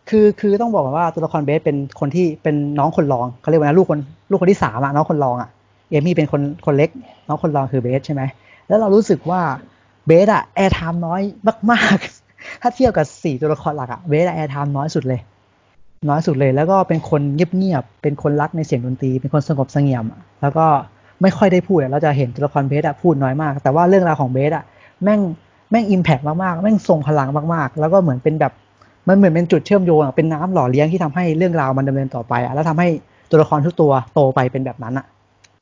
คือคือต้องบอกก่อนว่าตัวละครเบธเป็นคนที่เป็นน้องคนรองเขาเรียกว่านะลูกคนลูกคนที่สามอะน้องคนรองอะ เอมี่เป็นคนคนเล็กน้องคนรองคือเบธใช่ไหมแล้วเรารู้สึกว่าเบธอะ airtime น้อยมากๆ ถ้าเทียบกับสี่ตัวละครหลักอะเบธอะ airtime น้อยสุดเลย น้อยสุดเลย แล้วก็เป็นคนเงียบๆเป็นคนรักในเสียงดนตรี เป็นคนสงบเสงี่ยม แล้วก็ไม่ค่อยได้พูดเราจะเห็นตัวละครเบธอะพูดน้อยมาก แต่ว่าเรื่องราวของเบธอะแม่งแม่ง impact มากๆ แม่งทรงพลังมากๆ แล้วก็เหมือนเป็นแบบมันเหมือนเป็นจุดเชื่อมโยงเป็นน้ำหล่อเลี้ยงที่ทำให้เรื่องราวมันดำเนินต่อไปอะแล้วทำให้ตัวละครทุกตัวโตไปเป็นแบบนั้นอะ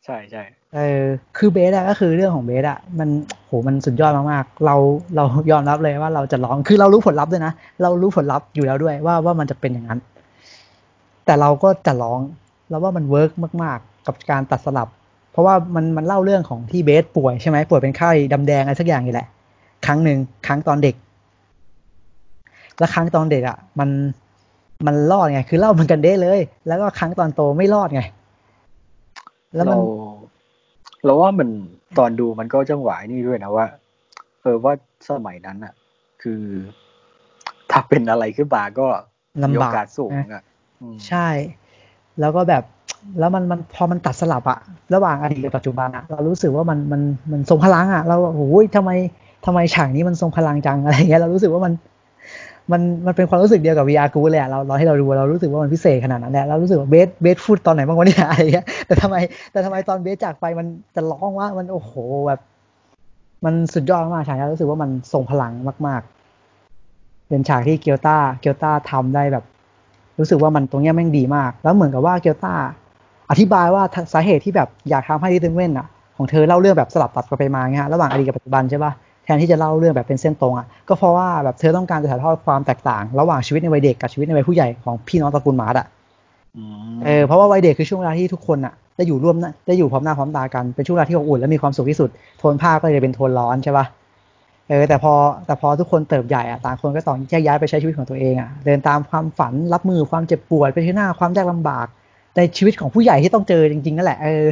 ใช่ใช่เออคือเบธอะก็คือเรื่องของเบธอะมันโหมันสุดยอดมากๆ เราเรายอมรับเลยว่าเราจะร้องคือเรารู้ผลลัพธ์ด้วยนะ เรารู้ผลลัพธ์อยู่แล้วด้วยว่าว่ามันจะเป็นอย่างนั้น แต่เราก็จะร้องแล้วว่ามัน work มาก ๆ กับการตัดสลับ เพราะว่ามันมันเล่าเรื่องของที่เบธป่วยใช่ไหมป่วยเป็นไข้อีดำอีแดงอะไรสักอย่างนี่แหละ ครั้งหนึ่งครั้งตอนเด็ก แล้วครั้งตอนเด็กอะมันมันรอดไง คือเล่าเหมือนกันเด้เลย แล้วก็ครั้งตอนโตไม่รอดไง แล้วมัเรานเราว่ามันตอนดูมันก็จังหวะนี่ด้วยนะว่า เออว่าสมัยนั้นอะ คือ ถ้าเป็นอะไรขึ้นมาก็มีลำโอบากกาสสูงนะอะอืมใช่ แล้วก็แบบแล้วมันมันพอมันตัดสลับอะระหว่างอดีตกับปัจจุบันอะเรารู้สึกว่ามันมันมันทรงพลังอะเราโอ้ยทำไมทำไมฉากนี้มันทรงพลังจังอะไรเงี้ยเรารู้สึกว่ามัน มันมันเป็นความรู้สึกเดียวกับ VR กูเลยอะเราเราให้เราดูเรารู้สึกว่ามันพิเศษขนาดนั้นแหละเรารู้สึกว่าเบสเบสพูดตอนไหนบ้างวะเนี่ยอะไรเงี้ยแต่ทำไมแต่ทำไมตอนเบสจากไปมันจะร้องว่ามันโอ้โหแบบ มันสุดยอดมากฉากนี้รู้สึกว่ามันทรงพลังมาก ๆ เป็นฉากที่เกียวต้าเกียวต้าทำได้แบบ รู้สึกว่ามันตรงเนี้ยแม่งดีมาก แล้วเหมือนกับว่าเกียวต้าอธิบายว่าสาเหตุที่แบบอยากทำให้ดิเทนเว่นอะของเธอเล่าเรื่องแบบสลับตัดกันไปมาเงี้ยระหว่างอดีตกับปัจจุบันใช่ปะแทนที่จะเล่าเรื่องแบบเป็นเส้นตรงอะก็เพราะว่าแบบเธอต้องการจะถ่ายทอดความแตกต่าง ระหว่างชีวิตในวัยเด็กกับชีวิตในวัยผู้ใหญ่ของพี่น้องตระกูลมาร์ดอะอืมเออเพราะว่าวัยเด็กคือช่วงเวลาที่ทุกคนอะได้อยู่ร่วมนะได้อยู่พร้อมหน้าพร้อมตากันเป็นช่วงเวลาที่อบอุ่นและมีความสุขที่สุดโทนผ้าก็เลยเป็นโทนร้อนใช่ปะเออแต่พอแต่พอทุกคนเติบใหญ่อะต่างคนก็ต้องแยกย้ายไปใช้ชีวิตของตัวเองอะเดินตามความฝันรับมือความเจ็บปวดไปที่หน้าความยากลำบากในชีวิตของผู้ใหญ่ที่ต้องเจอจริงๆนั่นแหละเออ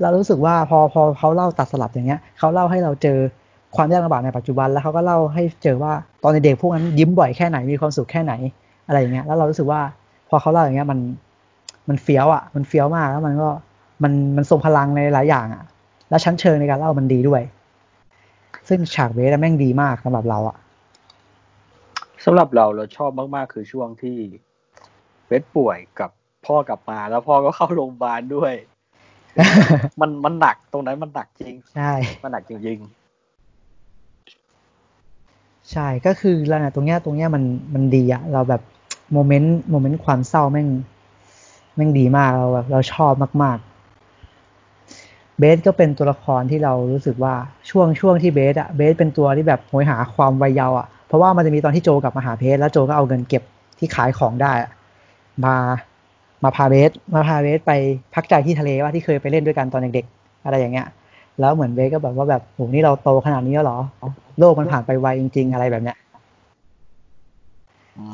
เรารู้สึกว่าพอพอเขาเล่าตัดสลับอย่างเงี้ยเขาเล่าให้เราเจอ ความยากลำบากในปัจจุบันแล้วเขาก็เล่าให้เจอว่าตอนเด็กๆพวกนั้นยิ้มบ่อยแค่ไหนมีความสุขแค่ไหนอะไรอย่างเงี้ยแล้วเรารู้สึกว่าพอเขาเล่าอย่างเงี้ยมันมันเฟี้ยวอะ มันเฟี้ยวมากแล้วมันก็มันมันทรงพลังในหลายอย่างอะแแล้วชั้นเชิงในการเล่ามันดีด้วย ซึ่งฉากเบสแม่งดีมากสำหรับเราอะสำหรับเราเราชอบมากๆ คือช่วงที่เบสป่วยกับพ่อกลับมาแล้วพ่อก็เข้าโรงพยาบาลด้วย มันมันหนักตรงนั้นมันหนักจริงใช่มันหนักจริงๆ ใช่ก็คือเราเนี่ยตรงเนี้ยตรงเนี้ยมันมันดีอะเราแบบโมเมนต์โมเมนต์ความเศร้าแม่งแม่งดีมากเราแบบเราชอบมากๆ เบสก็เป็นตัวละครที่เรารู้สึกว่าช่วงช่วงที่เบสอะเบสเป็นตัวที่แบบโหยหาความวัยเยาว์อะเพราะว่ามันจะมีตอนที่โจกลับมาหาเพสแล้วโจก็เอาเงินเก็บที่ขายของได้มามาพาเบสมาพาเบสไปพักใจที่ทะเลว่าที่เคยไปเล่นด้วยกันตอนเด็กๆอะไรอย่างเงี้ย แล้วเหมือนเบสก็แบบว่าแบบโหนี่เราโตขนาดนี้แล้วหรอ โลกมันผ่านไปไวจริง ๆ อะไรแบบเนี้ย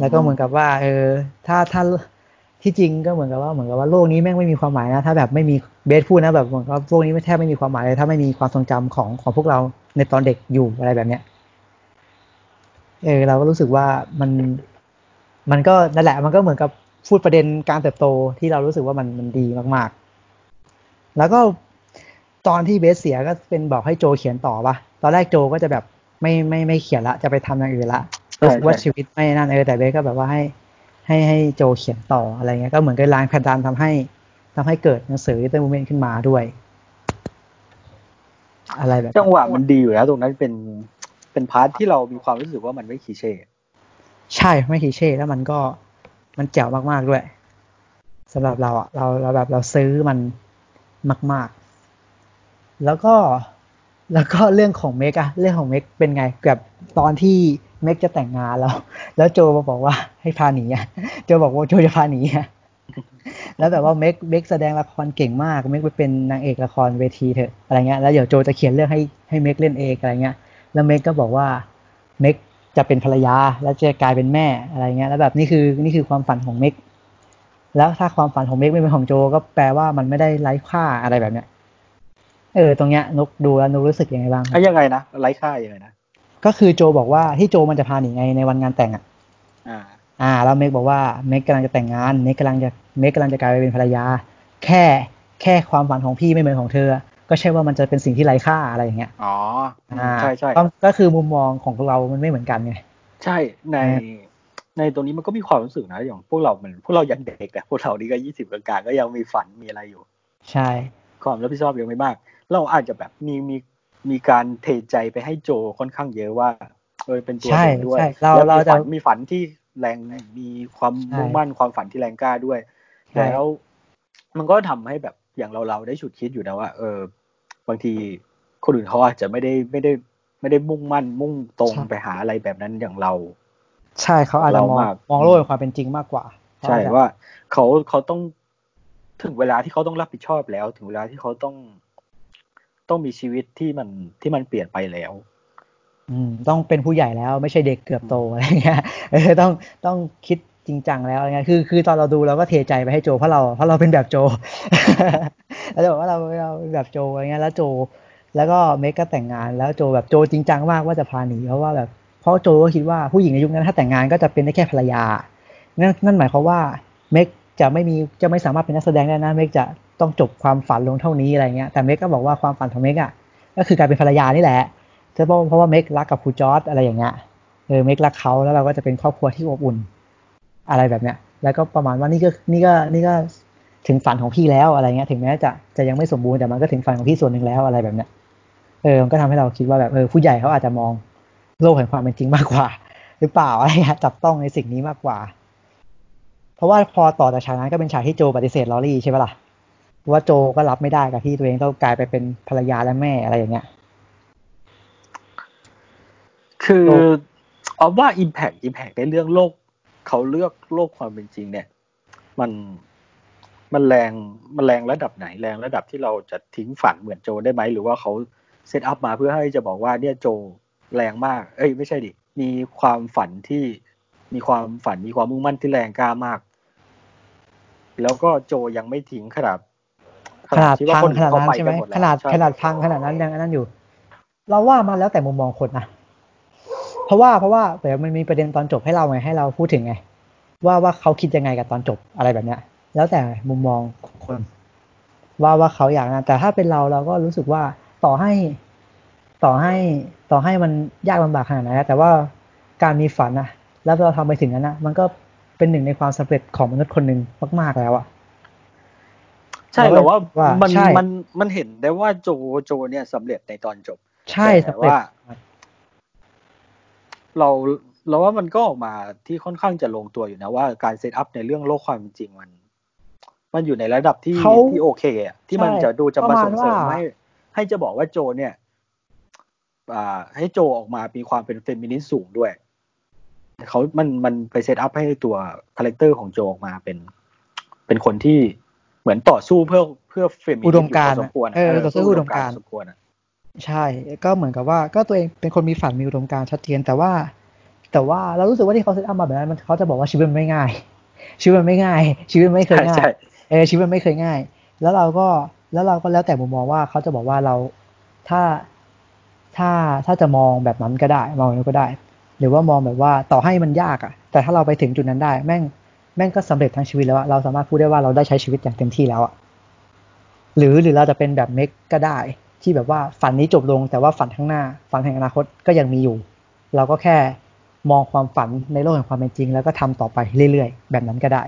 แล้วก็เหมือนกับว่า เออ ถ้าถ้าที่จริงก็เหมือนกับว่าเหมือนกับว่าโลกนี้แม่งไม่มีความหมายนะถ้าแบบไม่มีเบสพูดนะแบบเหมือนกับโลกนี้ไม่แทบไม่มีความหมายเลยถ้าไม่มีความทรงจำของของพวกเราในตอนเด็กอยู่อะไรแบบเนี้ยเออเราก็รู้สึกว่ามันมันก็นั่นแหละ มันก็เหมือนกับพูดประเด็นการเติบโตที่เรารู้สึกว่ามันมันดีมาก ๆ แล้วก็ ตอนที่เบธเสียก็เป็นบอกให้โจเขียนต่อปะตอนแรกโจก็จะแบบไม่ไม่ไม่เขียนละจะไปทำอย่างอื่นละรู้สึกว่าชีวิตไม่นั่นเออแต่เบธก็แบบว่าให้ให้ให้โจเขียนต่ออะไรเงี้ยก็เหมือนกับแรงผลักดันทำให้ทำให้เกิดหนังสือ Little Women ขึ้นมาด้วย อะไรแบบจังหวะมันดีอยู่แล้วตรงนั้นเป็นเป็น part ที่เรามีความรู้สึกว่ามันไม่ clichéใช่ไม่ cliché แล้วมันก็มันแจ๋วมากๆด้วยสำหรับเราอะเราเราแบบเราซื้อมันมาก ๆ แล้วก็แล้วก็เรื่องของเมกอะเรื่องของเมกเป็นไงแบบตอนที่เมกจะแต่งงานแล้ว แล้วโจมาบอกว่าให้พาหนีอะโจบอกว่าโจจะพาหนีอะแล้วแบบว่าเมกเมกแสดงละครเก่งมากเมกไปเป็นนางเอกละครเวทีเถอะอะไรเงี้ยแล้วเดี๋ยวโจจะเขียนเรื่องให้ให้เมกเล่นเองอะไรเงี้ยแล้วเมกก็บอกว่าเมกจะเป็นภรรยาแล้วจะกลายเป็นแม่อะไรเงี้ยแล้วแบบนี่คือนี่คือความฝันของเมกแล้วถ้าความฝันของเมกไม่เป็นของโจก็แปลว่ามันไม่ได้ไร้ค่าอะไรแบบเนี้ย เออตรงเนี้ยนุกดูแล้วนุกรู้สึกยังไงบ้างอะยังไงนะไร้ค่ายังไงนะก็คือโจบอกว่าที่โจมันจะพาหนีไงในวันงานแต่งอะอ่า อ่าแล้วเมกบอกว่าเมกกำลังจะแต่งงานเมกกำลังจะเมกกำลังจะกลายไปเป็นภรรยา แค่แค่ความฝันของพี่ไม่เหมือนของเธอ ก็ใช่ว่ามันจะเป็นสิ่งที่ไร้ค่าอะไรอย่างเงี้ยอ๋อใช่ใช่ก็คือมุมมองของเรามันไม่เหมือนกันไงใช่ในในตรงนี้มันก็มีความรู้สึกนะอย่างพวกเราเหมือนพวกเรายังเด็กอะพวกเรานี่ก็ยี่สิบกลางๆก็ยังมีฝันมีอะไรอยู่ ใช่ ความรับผิดชอบยังไม่มาก เราอาจจะแบบมีมีมีการเทใจไปให้โจค่อนข้างเยอะว่าเออเป็นตัวเองด้วยเราเราจะมีฝันที่แรงมีความมุ่งมั่นความฝันที่แรงกล้าด้วยแล้วมันก็ทำให้แบบอย่างเราเราได้ฉุดคิดอยู่นะว่า เออบางทีคนอื่นเขาอาจจะไม่ได้ไม่ได้ไม่ได้มุ่งมั่น มุ่งตรงไปหาอะไรแบบนั้นอย่างเรา ใช่เขาอาจจะมองมองโลกในความเป็นจริงมากกว่า ใช่ว่าเขาเขาต้องถึงเวลาที่เขาต้องรับผิดชอบแล้ว ถึงเวลาที่เขาต้อง ต้องมีชีวิตที่มันที่มันเปลี่ยนไปแล้ว อืม ต้องเป็นผู้ใหญ่แล้วไม่ใช่เด็กเกือบโตอะไรเงี้ยเออต้องต้องคิดจริงจังแล้วอะไรเงี้ยคือคือตอนเราดูเราก็เทใจไปให้โจเพราะเราเพราะเราเป็นแบบโจเราจะบอกว่าเราเราเป็นแบบโจอะไรเงี้ยแล้วโจ แล้วก็เมกก็แต่งงานแล้วโจแบบโจจริงจังมากว่าจะพาหนีเพราะว่าแบบเพราะโจก็คิดว่าผู้หญิงในยุคนั้นถ้าแต่งงานก็จะเป็นได้แค่ภรรยานั่นนั่นหมายความว่าเมกจะไม่มีจะไม่สามารถเป็นนักแสดงได้นะเมกจะ ต้องจบความฝันลงเท่านี้อะไรเงี้ยแต่เมกก็บอกว่าความฝันของเมกอะก็คือการเป็นภรรยานี่แหละเพราะเพราะว่าเมกรักกับครูจอร์ดอะไรอย่างเงี้ยเออเมกรักเขาแล้วเราก็จะเป็นครอบครัวที่อบอุ่น อะไรแบบเนี้ย แล้วก็ประมาณว่านี่ก็นี่ก็นี่ก็ถึงฝันของพี่แล้วอะไรเงี้ย ถึงแม้จะจะยังไม่สมบูรณ์แต่มันก็ถึงฝันของพี่ส่วนหนึ่งแล้วอะไรแบบเนี้ยเออมันก็ทำให้เราคิดว่าแบบเออผู้ใหญ่เขาอาจจะมองโลกแห่งความเป็นจริงมากกว่า หรือเปล่าอะไรเงี้ยจับต้องในสิ่งนี้มากกว่า เพราะว่าพอต่อจากฉากนั้นก็เป็นฉากที่โจปฏิเสธลอรี่ใช่ไหมล่ะ ว่าโจก็รับไม่ได้กับที่ตัวเองต้องกลายไปเป็นภรรยาและแม่อะไรอย่างเงี้ย คือเอาว่า Impact Impact ในเรื่องโลก เขาเลือกโลกความเป็นจริง เนี่ย มันมันแรงมันแรงระดับไหนแรงระดับที่เราจะทิ้งฝันเหมือนโจได้ไหม หรือว่าเขาเซตอัพมาเพื่อให้จะบอกว่าเนี่ยโจแรงมาก เอ้ยไม่ใช่ดิ มีความฝันที่มีความฝันมีความมุ่งมั่นที่แรงกล้ามาก แล้วก็โจยังไม่ทิ้งขนาด ขนาดพังขนาดนั้นใช่ไหมขนาดขนาดพังขนาดนั้นยังนั้นอยู่ เราว่ามาแล้วแต่มุมมองคนนะเพราะว่าเพราะว่าแต่มันมีประเด็นตอนจบให้เราไงให้เราพูดถึงไง ว่าว่าเขาคิดยังไงกับตอนจบอะไรแบบเนี้ย แล้วแต่มุมมองคน ว่าว่าเขาอยากนะแต่ถ้าเป็นเราเราก็รู้สึกว่าต่อให้ ต่อให้ต่อให้มันยากลำบากขนาดไหนแต่ว่าการมีฝันอะแล้วเราทำไปถึงนั้นนะมันก็เป็นหนึ่งในความสำเร็จของมนุษย์คนหนึ่งมาก ๆ แล้วอะใช่แต่ว่ามันมันมันเห็นได้ว่าโจโจเนี่ยสำเร็จในตอนจบ ใช่แต่ว่า เราเราว่ามันก็ออกมาที่ค่อนข้างจะลงตัวอยู่นะว่าการเซตอัพในเรื่องโลกความจริงมัน มันอยู่ในระดับที่ที่โอเคอะที่มันจะดูจะมาส่งเสริมให้ให้จะบอกว่าโจเนี่ยอ่า ให้โจออกมามีความเป็นเฟมินิสต์สูงด้วยเขามันมันไป set up ให้ตัว character ของโจออกมาเป็น เป็นคนที่ เหมือนต่อสู้เพื่อเพื่อเฟมินิสต์อุดมการณ์เออต่อสู้อุดมการณ์สมควรใช่ ก็เหมือนกับว่าก็ตัวเองเป็นคนมีฝันมีอุดมการณ์ชัดเจนแต่ว่า แต่ว่าเรารู้สึกว่าที่เขา set up มาแบบนั้นมันเขาจะบอกว่าชีวิตมันไม่ง่าย ชีวิตมันไม่ง่าย ชีวิตไม่เคยง่ายเออชีวิตมันไม่เคยง่าย แล้วเราก็แล้วเราก็แล้วแต่มุมมองว่าเขาจะบอกว่าเราถ้าถ้าถ้าจะมองแบบนั้นก็ได้มองนั้นก็ได้ หรือว่ามองแบบว่าต่อให้มันยากอะแต่ถ้าเราไปถึงจุดนั้นได้ แม่งแม่งก็สำเร็จทั้งชีวิตแล้วอะเราสามารถพูดได้ว่าเราได้ใช้ชีวิตอย่างเต็มที่แล้วอะหรือหรือเราจะเป็นแบบเมกก็ได้ ที่แบบว่าฝันนี้จบลงแต่ว่าฝันข้างหน้า ฝันแห่งอนาคตก็ยังมีอยู่ เราก็แค่มองความฝันในโลกแห่งความเป็นจริง แล้วก็ทำต่อไปเรื่อยๆ แบบนั้นก็ได้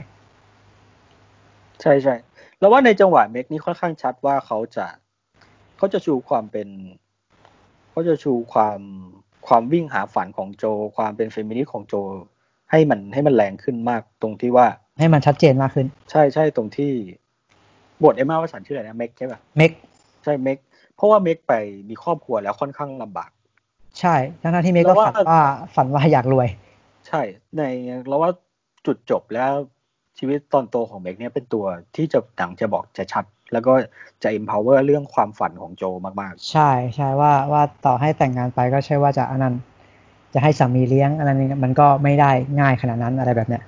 ใช่ใช่แล้วว่าในจังหวะเมกนี้ค่อนข้างชัดว่าเขาจะเขาจะชูความเป็นเขาจะชูความความวิ่งหาฝันของโจ ความเป็นเฟมินิสต์ของโจ ให้มันให้มันแรงขึ้นมากตรงที่ว่า ให้มันชัดเจนมากขึ้น ใช่ใช่ตรงที่บทเอ็มม่าวัตสันชื่ออะไรนะเมกใช่ป่ะเมกใช่เมกเพราะว่าเมกไปมีครอบครัวแล้วค่อนข้างลำบาก ใช่ทั้งที่เมกก็ฝันว่าฝันว่าอยากรวย ใช่ในเราว่าจุดจบแล้วชีวิตตอนโตของเมกเนี่ยเป็นตัวที่จะหนังจะบอกจะชัด แล้วก็จะ empower เรื่องความฝันของโจมากๆ ใช่ใช่ว่าว่าต่อให้แต่งงานไปก็ใช่ว่าจะอันนั้น จะให้สามีเลี้ยงอันนั้นมันก็ไม่ได้ง่ายขนาดนั้นอะไรแบบเนี้ย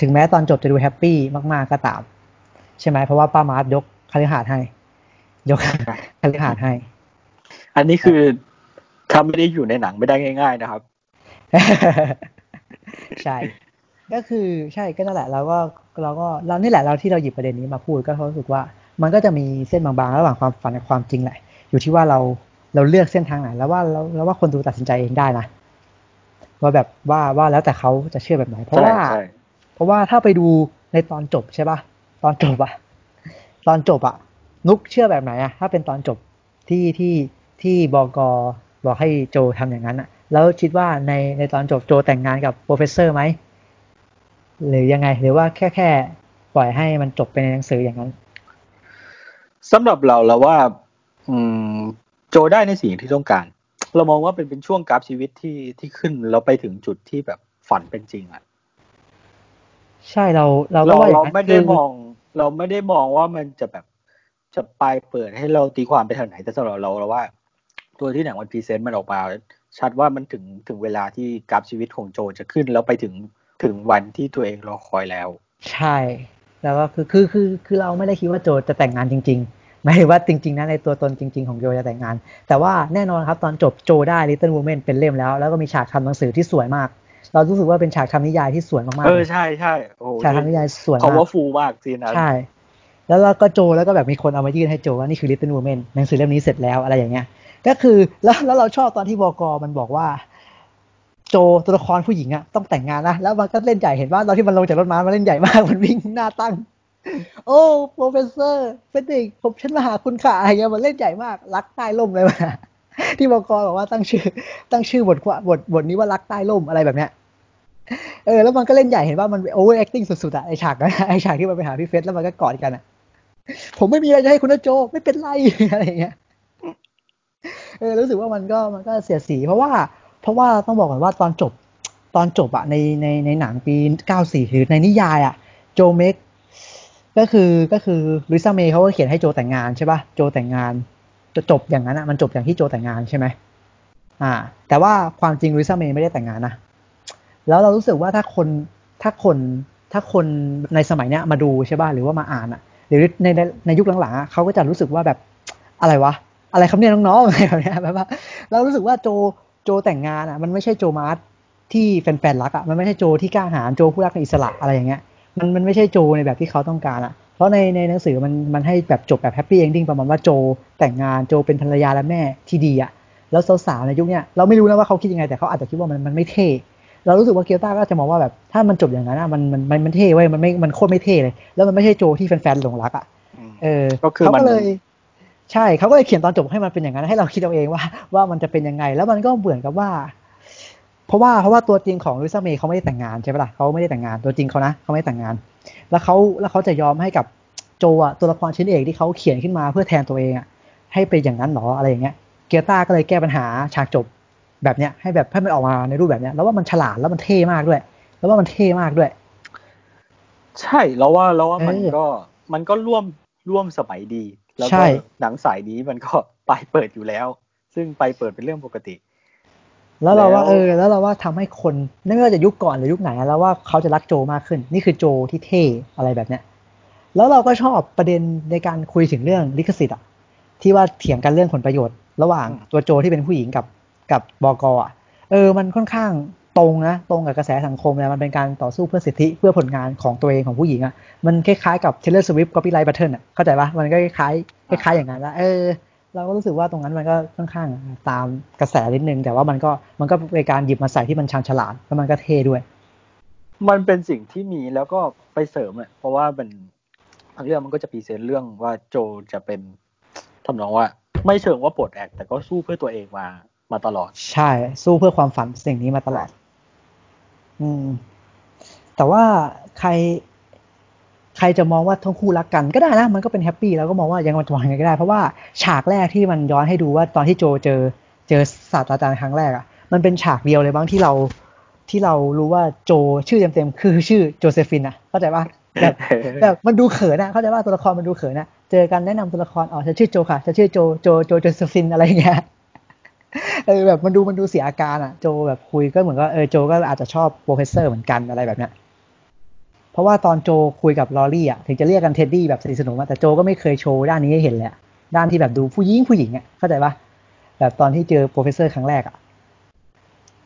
ถึงแม้ตอนจบจะดู happy มากๆก็ตาม ใช่ไหมเพราะว่าป้ามาร์ชยกคฤหาสน์ให้ ยกคฤหาสน์ให้ อันนี้คือถ้าไม่ได้อยู่ในหนังไม่ได้ง่าย ๆนะครับ ใช่ ก็คือใช่ก็นั่นแหละเราก็เราก็เรานี่แหละเราที่เราหยิบประเด็นนี้มาพูดก็รู้สึกว่า มันก็จะมีเส้นบางๆ ระหว่างความฝันกับความจริงแหละ อยู่ที่ว่าเราเราเลือกเส้นทางไหน แล้วว่าเราเราว่าคนดูตัดสินใจเองได้นะ ว่าแบบว่าว่าแล้วแต่เขาจะเชื่อแบบไหน เพราะว่า เพราะว่าถ้าไปดูในตอนจบใช่ปะตอนจบอะตอนจบอะนุกเชื่อแบบไหนอะถ้าเป็นตอนจบที่ที่ที่บอกบอกให้โจทำอย่างนั้นอะแล้วคิดว่าในในตอนจบโจแต่งงานกับโปรเฟสเซอร์ไหมหรือยังไง หรือว่าแค่แค่ปล่อยให้มันจบไปในหนังสืออย่างนั้นสำหรับเราแล้วว่า อืม โจได้ในสิ่งที่ต้องการ เรามองว่าเป็นเป็นช่วงกราฟชีวิตที่ที่ขึ้นเราไปถึงจุดที่แบบฝันเป็นจริงอะใช่เราเราเราเราไม่ได้มอง เราไม่ได้มองว่ามันจะแบบจะปลายเปิดให้เราตีความไปทางไหน แต่สำหรับเราเราว่า ตัวที่หนังมัน present มันออกมาชัดว่ามันถึงถึงเวลาที่กราฟชีวิตของโจจะขึ้น แล้วไปถึงถึงวันที่ตัวเองรอคอยแล้ว ใช่ แล้วก็คือคือคือคือเราไม่ได้คิดว่าโจจะแต่งงานจริง ๆ ไม่ว่าจริง ๆนะในตัวตนจริง ๆของโจจะแต่งงาน แต่ว่าแน่นอนครับตอนจบโจได้ Little Women เป็นเล่มแล้ว แล้วก็มีฉากทำหนังสือที่สวยมาก เรารู้สึกว่าเป็นฉากทำนิยายที่สวยมากๆเออใช่ใช่โอ้ฉากทำนิยายสวยมากเขาว่าฟูมากซีนนั้นใช่แล้วเราก็โจแล้วก็แบบมีคนเอามายื่นให้โจว่านี่คือ Little Women หนังสือเล่มนี้เสร็จแล้วอะไรอย่างเงี้ยก็คือแล้วแล้วเราชอบตอนที่บกมันบอกว่า โจตัวละครผู้หญิงอะต้องแต่งงานนะแล้วมันก็เล่นใหญ่เห็นว่าตอนที่มันลงจากรถม้ามันเล่นใหญ่มากมันวิ่งหน้าตั้ง โอ้ professor เฟรดริกผมฉันมาหาคุณค่ะอะไรเงี้ยมันเล่นใหญ่มาก รักใต้ร่มเลยว่ะที่บกบอกว่าตั้งชื่อ ตั้งชื่อบทบทบทนี้ว่ารักใต้ร่มอะไรแบบเนี้ยเออแล้วมันก็เล่นใหญ่เห็นว่ามัน overacting สุดๆอะไอฉากนั้นไอฉากที่มันไปหาพี่เฟสแล้วมันก็กอดกันอะผมไม่มีอะไรจะให้คุณนะโจไม่เป็นไรอะไรเงี้ยเออรู้สึกว่ามันก็มันก็เสียสี เพราะว่า เพราะว่าต้องบอกก่อนว่าตอนจบตอนจบอะในในในหนังปีเก้าสี่คือในนิยายอะโจเมก ก็คือก็คือลิซ่าเมย์เขาก็เขียนให้โจแต่งงานใช่ปะโจแต่งงานจะจบอย่างนั้นอะมันจบอย่างที่โจแต่งงานใช่ไหมอ่า แต่ว่าความจริงลิซ่าเมย์ไม่ได้แต่งงานนะแล้วเรารู้สึกว่าถ้าคนถ้าคนถ้าคนในสมัยเนี้ยมาดูใช่ป่ะหรือว่ามาอ่านอะหรือในในในยุคหลังๆเขาก็จะรู้สึกว่าแบบอะไรวะอะไรครับเนี่ยน้องๆอะไรแบบนี้แบบว่าเรารู้สึกว่าโจโจแต่งงานอะมันไม่ใช่โจมาร์ชที่แฟนๆรักอะมันไม่ใช่โจที่กล้าหาญโจผู้รักในอิสระอะไรอย่างเงี้ย มันมันไม่ใช่โจในแบบที่เขาต้องการอะเพราะในในหนังสือมันมันให้แบบจบแบบ happy ending ประมาณว่าโจแต่งงานโจเป็นภรรยาและแม่ที่ดีอะแล้วสาวๆในยุคเนี้ยเราไม่รู้นะว่าเขาคิดยังไงแต่เขาอาจจะคิดว่ามันมันไม่เท่เรารู้สึกว่าเกียวต้าก็จะมองว่าแบบถ้ามันจบอย่างนั้นอะมันมันมันมันเท่เว้ยมันไม่มันโคตรไม่เท่เลย แล้วมันไม่ใช่โจที่แฟนๆหลงรักอะเออก็คือเขามันก็เลยใช่เขาก็เลยเขียนตอนจบให้มันเป็นอย่างนั้นให้เราคิดเอาเองว่าว่ามันจะเป็นยังไง แล้วมันก็เหมือนกับว่า เพราะว่าเพราะว่าตัวจริงของลุยซาเมย์เขาไม่ได้แต่งงานใช่ปะล่ะเขาไม่ได้แต่งงานตัวจริงเขานะเขาไม่ได้แต่งงาน แล้วเขาแล้วเขาจะยอมให้กับโจอะตัวละครชิ้นเอกที่เขาเขียนขึ้นมาเพื่อแทนตัวเองอะให้เป็นอย่างนั้นหรออะไรอย่างเงี้ยเกียร์ต้าก็เลยแก้ปัญหาฉากจบแบบเนี้ยให้แบบให้มันออกมาในรูปแบบเนี้ยแล้วว่ามันฉลาดแล้วมันเท่มากด้วย แล้วว่ามันเท่มากด้วย ใช่แล้วว่าแล้วว่ามันเออก็มันก็ร่วมร่วมสมัยดี แล้วใช่ก็หนังสายนี้มันก็ไปเปิดอยู่แล้ว ซึ่งไปเปิดเป็นเรื่องปกติ แล้วเราว่าแล้วเออ แล้วเราว่าทำให้คนไม่ว่าจะยุคก่อนหรือยุคไหนอะแล้วว่าเขาจะรักโจมากขึ้น นี่คือโจที่เท่อะไรแบบเนี้ยแล้วเราก็ชอบประเด็นในการคุยถึงเรื่องลิขสิทธิ์อะที่ว่าเถียงกันเรื่องผลประโยชน์ ระหว่างอืมตัวโจที่เป็นผู้หญิงกับกับบอกอะเออ มันค่อนข้างตรงนะตรงกับกระแสสังคมเลยมันเป็นการต่อสู้เพื่อสิทธิเพื่อผลงานของตัวเองของผู้หญิงอะมันคล้ายๆกับ Taylor Swift Copyright Battle อะเข้าใจปะมันก็คล้ายๆคล้ายๆอย่างนั้นนะเออ เราก็รู้สึกว่าตรงนั้นมันก็ค่อนข้างตามกระแสนิดนึง แต่ว่ามันก็มันก็เป็นการหยิบมาใส่ที่มันชาญฉลาดแล้วมันก็เท่ด้วย มันเป็นสิ่งที่มีแล้วก็ไปเสริมอะเพราะว่ามันทั้งเรื่องมันก็จะ present เรื่องว่าโจจะเป็นทำนองว่า ไม่เชิงว่าปลดแอกแต่ก็สู้เพื่อตัวเองมามาตลอด ใช่ สู้เพื่อความฝันสิ่งนี้มาตลอด อืม แต่ว่าใคร ใครจะมองว่าทั้งคู่รักกันก็ได้นะ มันก็เป็น happy แล้วก็มองว่ายังมันจะวางยังไงก็ได้ เพราะว่าฉากแรกที่มันย้อนให้ดูว่าตอนที่โจเจอเจอศาสตราจารย์ครั้งแรกอะ่ะ มันเป็นฉากเดียวเลยมั้งที่เราที่เรารู้ว่าโจชื่อเต็มๆคือชื่อโจเซฟินอะเข้าใจปะแบบแบบมันดูเขินอะเข้าใจว่าตัวละครมันดูเขินอะเจอกันแนะนำตัวละครอ๋อฉันชื่อโจค่ะฉันชื่อโจโจโจโจเซฟินอะไรอย่างเงี้ยเออแบบมันดูมันดูเสียอาการอะโจแบบคุยก็เหมือนว่าเออโจก็อาจจะชอบ professor เหมือนกันอะไรแบบเนี้ย เพราะว่าตอนโจคุยกับลอรี่อะถึงจะเรียกกันเท็ดดี้แบบสนิทสนมอะแต่โจก็ไม่เคยโชว์ด้านนี้ให้เห็นเลยอะด้านที่แบบดูผู้หญิงผู้หญิงอะเข้าใจปะแบบตอนที่เจอ professor ครั้งแรกอะ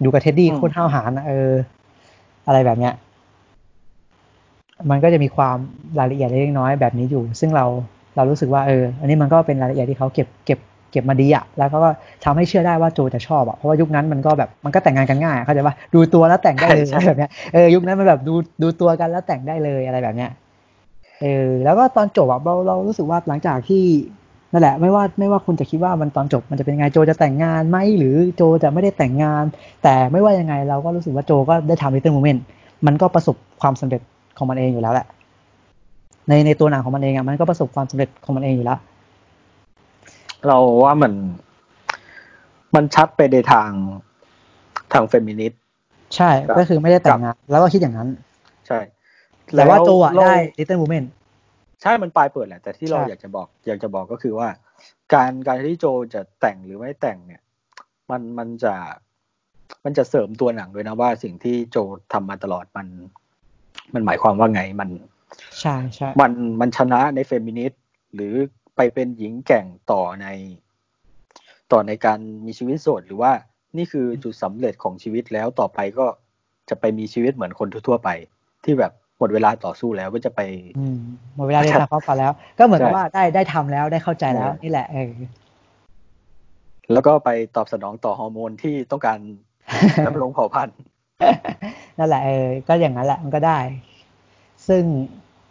ดูกับเท็ดดี้อืมโคตรห้าวหาญอะเออ อะไรแบบเนี้ย มันก็จะมีความรายละเอียดเล็กน้อยแบบนี้อยู่ ซึ่งเราเรารู้สึกว่าเออ อันนี้มันก็เป็นรายละเอียดที่เขาเก็บเก็บ เก็บมาดีอะแล้วก็ทำให้เชื่อได้ว่าโจจะชอบอะเพราะว่ายุคนั้นมันก็แบบมันก็แต่งงานกันง่ายอะเข้าใจปะดูตัวแล้วแต่งได้เลยใช่อะไรแบบเนี้ยเออยุคนั้นมันแบบดูดูตัวกันแล้วแต่งได้เลยอะไรแบบเนี้ยเออแล้วก็ตอนจบอะเราเรารู้สึกว่าหลังจากที่นั่นแหละไม่ว่าไม่ว่าคุณจะคิดว่ามันตอนจบมันจะเป็นยังไงโจจะแต่งงานไหมหรือโจจะไม่ได้แต่งงาน แต่ไม่ว่ายังไงเราก็รู้สึกว่าโจก็ได้ทำ Little Moment มันก็ประสบความสำเร็จของมันเองอยู่แล้วแหละในในตัวหนังของมันเองอะมันก็ประสบความสำเร็จของมันเองอยู่แล้ว เราว่ามัน มันชัดไปในทางทางเฟมินิสต์ใช่ครับก็คือไม่ได้แต่งงานแล้วก็คิดอย่างนั้น ใช่ แต่ว่าโจอะแล้วได้ Little Women ใช่มันปลายเปิดแหละ แต่ที่เราใช่อยากจะบอก อยากจะบอกก็คือว่า การการที่โจจะแต่งหรือไม่แต่งเนี่ย มันมันจะมันจะเสริมตัวหนังด้วยนะว่าสิ่งที่โจทำมาตลอดมัน มันหมายความว่าไงมัน ใช่ใช่มันมันชนะในเฟมินิสต์หรือ ไปเป็นหญิงแกร่งต่อใน ต่อในการมีชีวิตโสดหรือว่านี่คือจุดสำเร็จของชีวิตแล้วต่อไปก็จะไปมีชีวิตเหมือนคนทั่วๆไป ที่แบบหมดเวลาต่อสู้แล้วก็จะไปอืมหมดเวลาเรียนทางความฝันแล้ว ก็เหมือนกับใช่ว่าได้ได้ทำแล้วได้เข้าใจแล้วเออนี่แหละเออแล้วก็ไปตอบสนองต่อฮอร์โมนที่ต้องการดำรงเผ่าพันธุ์นั่นแหละเออก็อย่างนั้นแหละมันก็ได้ ซึ่ง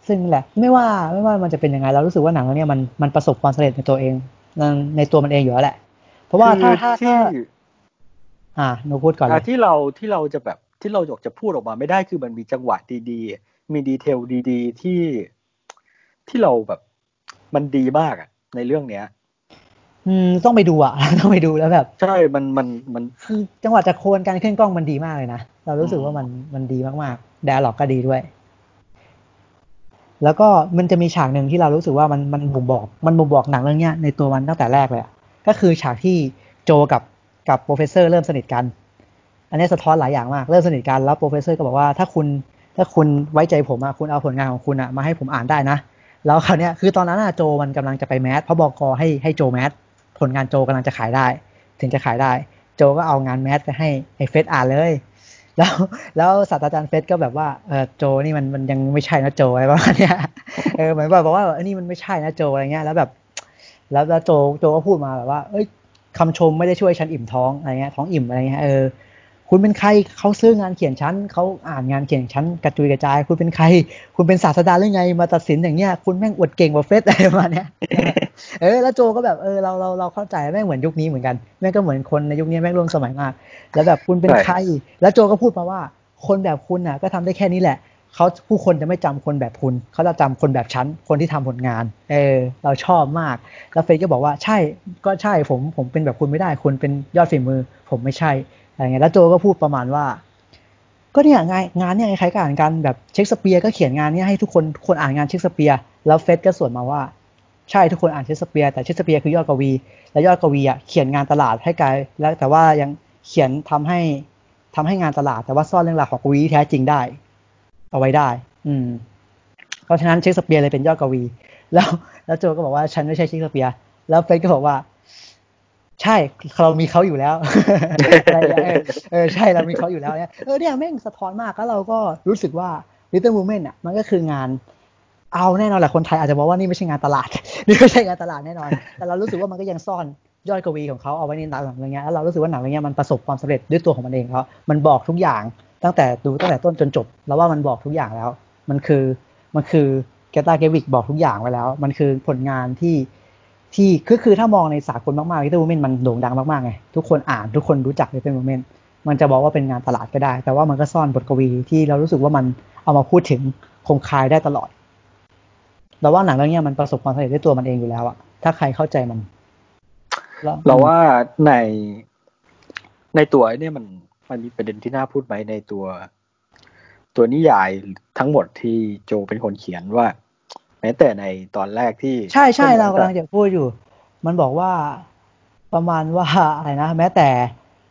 ซึ่งแหละไม่ว่าไม่ว่ามันจะเป็นยังไงเรารู้สึกว่าหนังเรื่องเนี้ยมันมันประสบความสำเร็จในตัวเองในในตัวมันเองอยู่แล้วแหละ เพราะว่าถ้าถ้าที่ถ้าอ่าหนูพูดก่อนเลอะยที่เราที่เราจะแบบที่เราอยากจะพูดออกมาไม่ได้คือมันมีจังหวะดีๆ มีดีเทลดีๆ ที่ที่เราแบบมันดีมากอะในเรื่องเนี้ย อืมต้องไปดูอะต้องไปดูแล้วแบบ ใช่ มันมันมันคือจังหวะจะโคนการขึ้นกล้องมันดีมากเลยนะเรารู้สึกอืมว่ามันมันดีมากๆ d ด a ล็อกก็ดีด้วย แล้วก็มันจะมีฉากหนึ่งที่เรารู้สึกว่ามันมันบ่งบอก มันบ่งบอกหนังเรื่องเนี้ยในตัวมันตั้งแต่แรกเลยอะก็คือฉากที่โจกับกับ professor เริ่มสนิทกัน อันนี้สะท้อนหลายอย่างมาก เริ่มสนิทกันแล้ว professor ก็บอกว่าถ้าคุณถ้าคุณไว้ใจผมอะคุณเอาผลงานของคุณอะมาให้ผมอ่านได้นะ แล้วคราวเนี้ยคือตอนนั้นอะโจมันกำลังจะไปแมสเพราะบอกอให้ให้โจ mass ผลงานโจกำลังจะขายได้ ถึงจะขายได้ โจก็เอางาน mass ไปให้ไอ้เฟสอ่านเลย แล้วแล้วศาสตราจารย์เฟสก็แบบว่าเออโจนี่มันมันยังไม่ใช่นะโจอะไรประมาณเนี้ยเออเหมือนแบบบอกว่าอันนี้มันไม่ใช่นะโจอะไรเงี้ยแล้วแบบ แล้วแล้วโจโจก็พูดมาแบบว่า เอ้ยคำชมไม่ได้ช่วยฉันอิ่มท้องอะไรเงี้ยท้องอิ่มอะไรเงี้ยเออคุณเป็นใครเขาซื้องานเขียนชั้นเขาอ่านงานเขียนชั้นกระจุยกระจาย คุณเป็นใคร คุณเป็นศาสดาหรือไง มาตัดสินอย่างเงี้ยคุณแม่งอวดเก่งกว่าเฟสอะไรประมาณเนี้ย เออแล้วโจก็แบบเออเราเราเราเข้าใจแม่งเหมือนยุคนี้เหมือนกันแม่งก็เหมือนคนในยุคนี้แม่งร่วมสมัยมากแล้วแบบคุณเป็นใคร แล้วโจก็พูดมาว่า คนแบบคุณน่ะ ก็ทำได้แค่นี้แหละเขาผู้คนจะไม่จำคนแบบคุณ เขาจะจำคนแบบฉัน คนที่ทำผลงาน เออ เราชอบมาก แล้วเฟซก็บอกว่าใช่ ก็ใช่ ผม ผมเป็นแบบคุณไม่ได้ คุณเป็นยอดฝีมือ ผมไม่ใช่ อะไรเงี้ย แล้วโจก็พูดประมาณว่า ก็เนี่ยงานงานเนี่ยใครก็อ่านกันแบบเช็คสเปียร์ก็เขียนงานเนี่ยให้ทุกคนคนอ่านงานเช็คสเปียร์ แล้วเฟซก็ส่วนมาว่า ใช่ทุกคนอ่านเชสเปียร์แต่เชสเปียร์คือยอดกวี และยอดกวีอะเขียนงานตลาดให้กายแล้วแต่ว่ายังเขียนทำให้ทำให้งานตลาด แต่ว่าซ่อนเรื่องราวของกวีแท้จริงได้ เอาไว้ได้ อืม เพราะฉะนั้นเชสเปียร์เลยเป็นยอดกวี แล้ว แล้วโจก็บอกว่าฉันไม่ใช่เชสเปียร์แล้วเฟซก็บอกว่า ใช่เรามีเขาอยู่แล้วเออใช่เรามีเขาอยู่แล้วเนี่ยเออเนี่ยแม่งสะท้อนมากแล้วเราก็รู้สึกว่า Little Women อะ มันก็คืองาน เอาแน่นอนแหละคนไทยอาจจะบอกว่านี่ไม่ใช่งานตลาด นี่ไม่ใช่งานตลาดแน่นอน แต่เรารู้สึกว่ามันก็ยังซ่อนยอดกวีของเขาเอาไว้ในหนังอะไรเงี้ยแล้วเรารู้สึกว่าหนังอะไรเงี้ยมันประสบความสำเร็จด้วยตัวของมันเองเขามันบอกทุกอย่างตั้งแต่ดูตั้งแต่ต้นจนจบแล้วว่ามันบอกทุกอย่างแล้ว มันคือมันคือแกตาเกวิกบอกทุกอย่างไว้แล้ว มันคือผลงานที่ที่คือคือถ้ามองในสากลมากๆลิตเติ้ลวูแมนมันโด่งดังมากๆไงทุกคนอ่านทุกคนรู้จักลิตเติ้ลวูแมนมันจะบอกว่าเป็นงานตลาดก็ได้ แต่ว่ามันก็ซ่อนบทกวีที่เรารู้สึกว่ามันเอามาพูดถึงคงคายได้ตลอด เราว่าหนังเรื่องนี้มันประสบความสำเร็จด้วยตัวมันเองอยู่แล้วอะถ้าใครเข้าใจมัน เราว่าในในตัวเนี่ยมันมันมีประเด็นที่น่าพูดไหมในตัว ตัวนิยายทั้งหมดที่โจเป็นคนเขียนว่า แม้แต่ในตอนแรกที่ ใช่ใช่เรากำลังจะพูดอยู่ มันบอกว่าประมาณว่าอะไรนะแม้แต่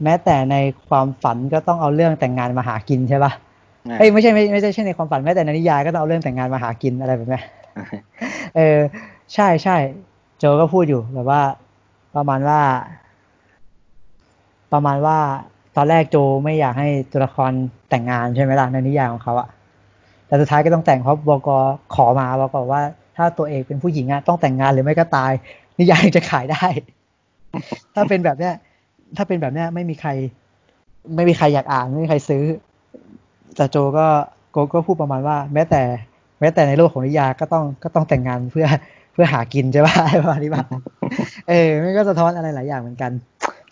แม้แต่ในความฝันก็ต้องเอาเรื่องแต่งงานมาหากินใช่ปะเอ้ยไม่ใช่ไม่ไม่ใช่ใช่ในความฝันแม้แต่ในนิยายก็ต้องเอาเรื่องแต่งงานมาหากินอะไรแบบนี้ เออ ใช่ใช่โจก็พูดอยู่แบบว่า ประมาณว่า ประมาณว่า ตอนแรกโจไม่อยากให้ตัวละครแต่งงานใช่ไหมล่ะในนิยายของเขาอะแต่สุดท้ายก็ต้องแต่งเพราะบกขอมาบอกว่า ถ้าตัวเอกเป็นผู้หญิงอะต้องแต่งงานหรือไม่ก็ตาย นิยายจะขายได้ ถ้าเป็นแบบเนี้ย ถ้าเป็นแบบเนี้ยไม่มีใคร ไม่มีใครอยากอ่านไม่มีใครซื้อแต่โจก็โกก็พูดประมาณว่า แม้แต่ แม้แต่ในโลกของนิยายก็ต้องก็ต้องแต่งงานเพื่อเพื่อหากินใช่ป่ะประมาณนี้ป่ะเออมันก็สะท้อนอะไรหลายอย่างเหมือนกัน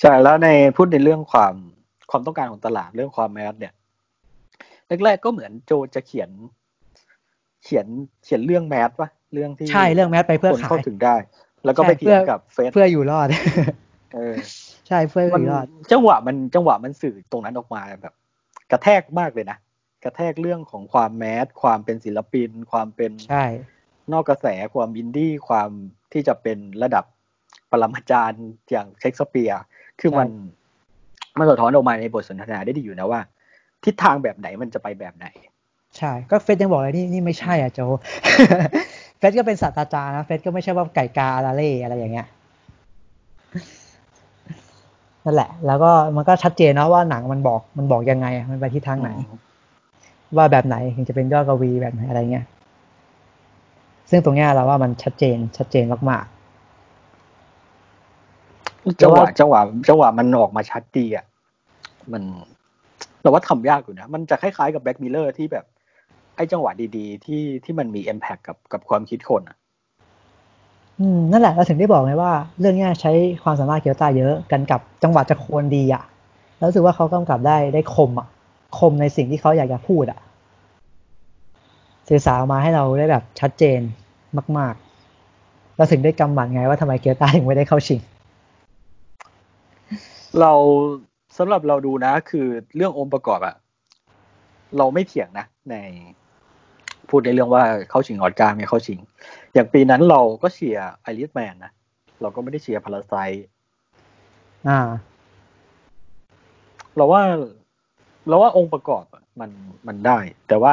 ใช่แล้วในพูดในเรื่องความความต้องการของตลาดเรื่องความแมสเนี่ยแรกๆก็เหมือนโจจะเขียน เขียนเขียนเรื่องแมสวะเรื่องที่ใช่เรื่องแมสไปเพื่อขายเข้าถึงได้ แล้วก็ไปเทียบกับเฟซเพื่ออยู่รอดเออใช่เพื่ออยู่รอดจังหวะมันจังหวะมันสื่อตรงนั้นออกมาแบบ กระแทกมากเลยนะ กระแทกเรื่องของความแมสความเป็นศิลปิน ความเป็นใช่ นอกกระแสความอินดี้ความที่จะเป็นระดับปรมาจารย์อย่างเชคสเปียร์คือมันมันสะท้อนออกมาในบทสนทนาได้ดีอยู่นะว่า ทิศทางแบบไหนมันจะไปแบบไหน ใช่ ก็เฟสยังบอกเลยนี่นี่ไม่ใช่อะโจเฟสก็เป็นศาสตราจารย์นะเฟสก็ไม่ใช่ว่าไก่กาอะไรอะไรอย่างเงี้ยนั่นแหละ แล้วก็มันก็ชัดเจนนะว่าหนังมันบอกมันบอกยังไง มันไปที่ทางไหน ว่าแบบไหนถึงจะเป็นยอดกวีแบบไหนอะไรเงี้ย ซึ่งตรงเนี้ยเราว่ามันชัดเจนชัดเจนมากๆจังหวะจังหวะจังหวะมันออกมาชัดดีอะมันเราว่าทำยากอยู่นะ มันจะคล้ายๆกับ Black Mirror ที่แบบ ไอ้จังหวะดีๆ ที่ที่มันมี impact กับกับความคิดคนอะอืมนั่นแหละเราถึงได้บอกไงว่า เรื่องนี้ใช้ความสามารถเกรต้าเยอะกันกับจังหวะจะโคนดีอะแล้วรู้สึกว่าเขากำกับได้ได้คมอะ คมในสิ่งที่เขาอยากจะพูดอะสื่อสารมาให้เราได้แบบชัดเจนมาก ๆ เราถึงได้กำหมัดไงว่าทำไมเกียวตาถึงไม่ได้เข้าชิง เราสำหรับเราดูนะ คือเรื่ององค์ประกอบอะเราไม่เถียงนะ ในพูดในเรื่องว่าเข้าชิงออดการไม่เข้าชิง อย่างปีนั้นเราก็เชียร์ไอริสแมนนะ เราก็ไม่ได้เชียร์พาราไซอ่า เราว่า เราว่าองค์ประกอบมันมันได้ แต่ว่า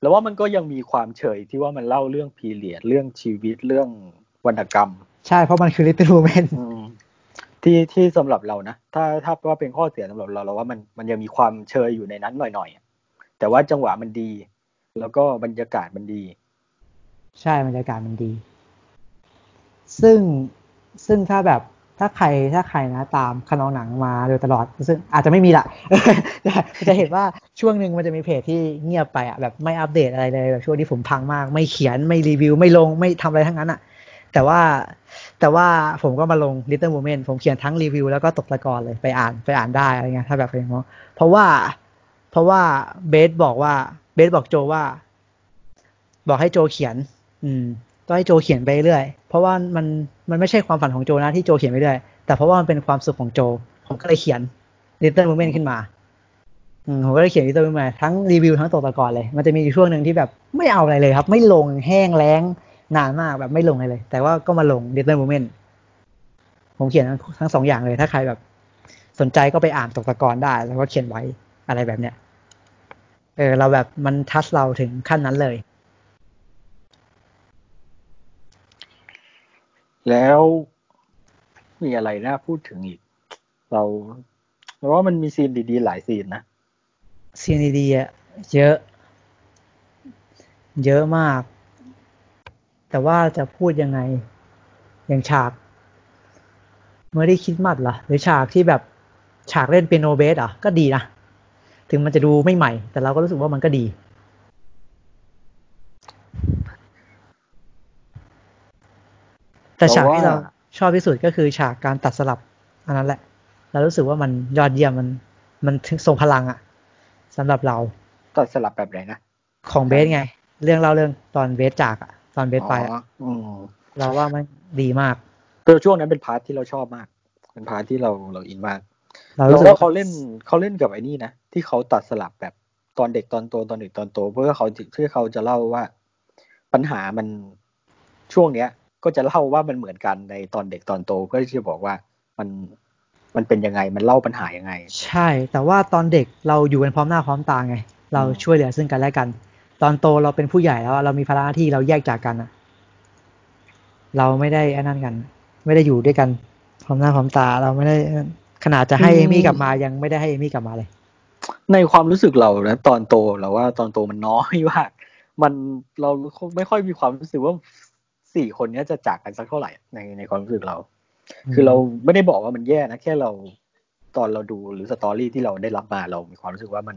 เราว่ามันก็ยังมีความเฉยที่ว่ามันเล่าเรื่องพีเรียดเรื่องชีวิตเรื่องวรรณกรรม ใช่เพราะมันคือลิตเติ้ลแมนที่ที่สำหรับเรานะถ้าถ้าว่าเป็นข้อเสียสำหรับเราเราว่ามันมันยังมีความเชยอยู่ในนั้นหน่อยๆแต่ว่าจังหวะมันดี แล้วก็บรรยากาศมันดี ใช่บรรยากาศมันดี ซึ่งซึ่งถ้าแบบ ถ้าใครถ้าใครนะตามคานองหนังมาโดยตลอดซึ่งอาจจะไม่มีละจะเห็นว่าช่วงหนึ่งมันจะมีเพจที่เงียบไปอะแบบไม่อัปเดตอะไรเลยแบบช่วงที่ผมพังมาก ไม่เขียนไม่รีวิว ไม่ลงไม่ทำอะไรทั้งนั้นอะ แต่ว่าแต่ว่าผมก็มาลง Little Moment ผมเขียนทั้งรีวิวแล้วก็ตกตะกอนเลยไปอ่านไปอ่านได้อะไรเงี้ยถ้าแบบเป็นเพราะว่า เพราะว่าเบสบอกว่าเบสบอกโจว่า บอกให้โจเขียน อืม ก็ให้โจเขียนไปเรื่อย เพราะว่ามันมันไม่ใช่ความฝันของโจนะที่โจเขียนไปเรื่อย แต่เพราะว่ามันเป็นความสุขของโจ ผมก็เลยเขียน Little Moment ขึ้นมาอืมผมก็เลยเขียน Little Moment ทั้งรีวิวทั้งตกตะกอนเลย มันจะมีช่วงหนึ่งที่แบบไม่เอาอะไรเลยครับ ไม่ลงแห้งแล้งนานมากแบบไม่ลงอะไรเลย แต่ว่าก็มาลง Little Moment ผมเขียนทั้งสองอย่างเลย ถ้าใครแบบสนใจก็ไปอ่านตกตะกอนได้ แล้วก็เขียนไว้อะไรแบบเนี้ย เออเราแบบมันทัชเราถึงขั้นนั้นเลย แล้วมีอะไรน่าพูดถึงอีก เราเพราะว่ามันมีซีนดีๆ หลายซีนนะ ซีนดีๆอะเยอะ เยอะมาก แต่ว่าจะพูดยังไง อย่างฉากเมื่อได้คิดมัดล่ะหรือฉากที่แบบฉากเล่นเปียโนเบสอะก็ดีนะ ถึงมันจะดูไม่ใหม่ แต่เราก็รู้สึกว่ามันก็ดี แต่ฉากที่เราชอบที่สุดก็คือฉากการตัดสลับอันนั้นแหละ เรารู้สึกว่ามันยอดเยี่ยมมันมันทรงพลังอะสำหรับเราตัดสลับแบบไหนนะของเบสไง เรื่องเล่าเรื่องตอนเบสจากอะตอนเบสไปอะอืมเราว่ามันดีมากตัวช่วงนั้นเป็น part ที่เราชอบมาก เป็น part ที่เราเรา in มากเราเรารู้สึกว่าว่าเขาเล่นเขาเล่นกับไอ้นี่นะที่เขาตัดสลับแบบตอนเด็กตอนโตตอนเด็กตอนโต เพื่อเขาเพื่อเขาจะเล่าว่า ปัญหามันช่วงเนี้ย ก็จะเล่าว่ามันเหมือนกันในตอนเด็กตอนโตเพื่อที่จะบอกว่ามันมันเป็นยังไงมันเล่าปัญหายังไง ใช่ แต่ว่าตอนเด็กเราอยู่กันพร้อมหน้าพร้อมตาไง เราช่วยเหลือซึ่งกันและกัน ตอนโตเราเป็นผู้ใหญ่แล้วอะเรามีภาระหน้าที่เราแยกจากกันอะเราไม่ได้อันนั้นกัน ไม่ได้อยู่ด้วยกันพร้อมหน้าพร้อมตาเราไม่ได้ขนาดจะให้เอมี่กลับมายังไม่ได้ให้เอมี่กลับมาเลย ในความรู้สึกเรานะตอนโตเราว่าตอนโตมันน้อยมากมันเราไม่ค่อยมีความรู้สึกว่า สี่คนเนี้ยจะจากกันสักเท่าไหร่ในในความรู้สึกเรา คือเราไม่ได้บอกว่ามันแย่นะแค่เราตอนเราดูหรือสตอรี่ที่เราได้รับมาเรามีความรู้สึกว่ามัน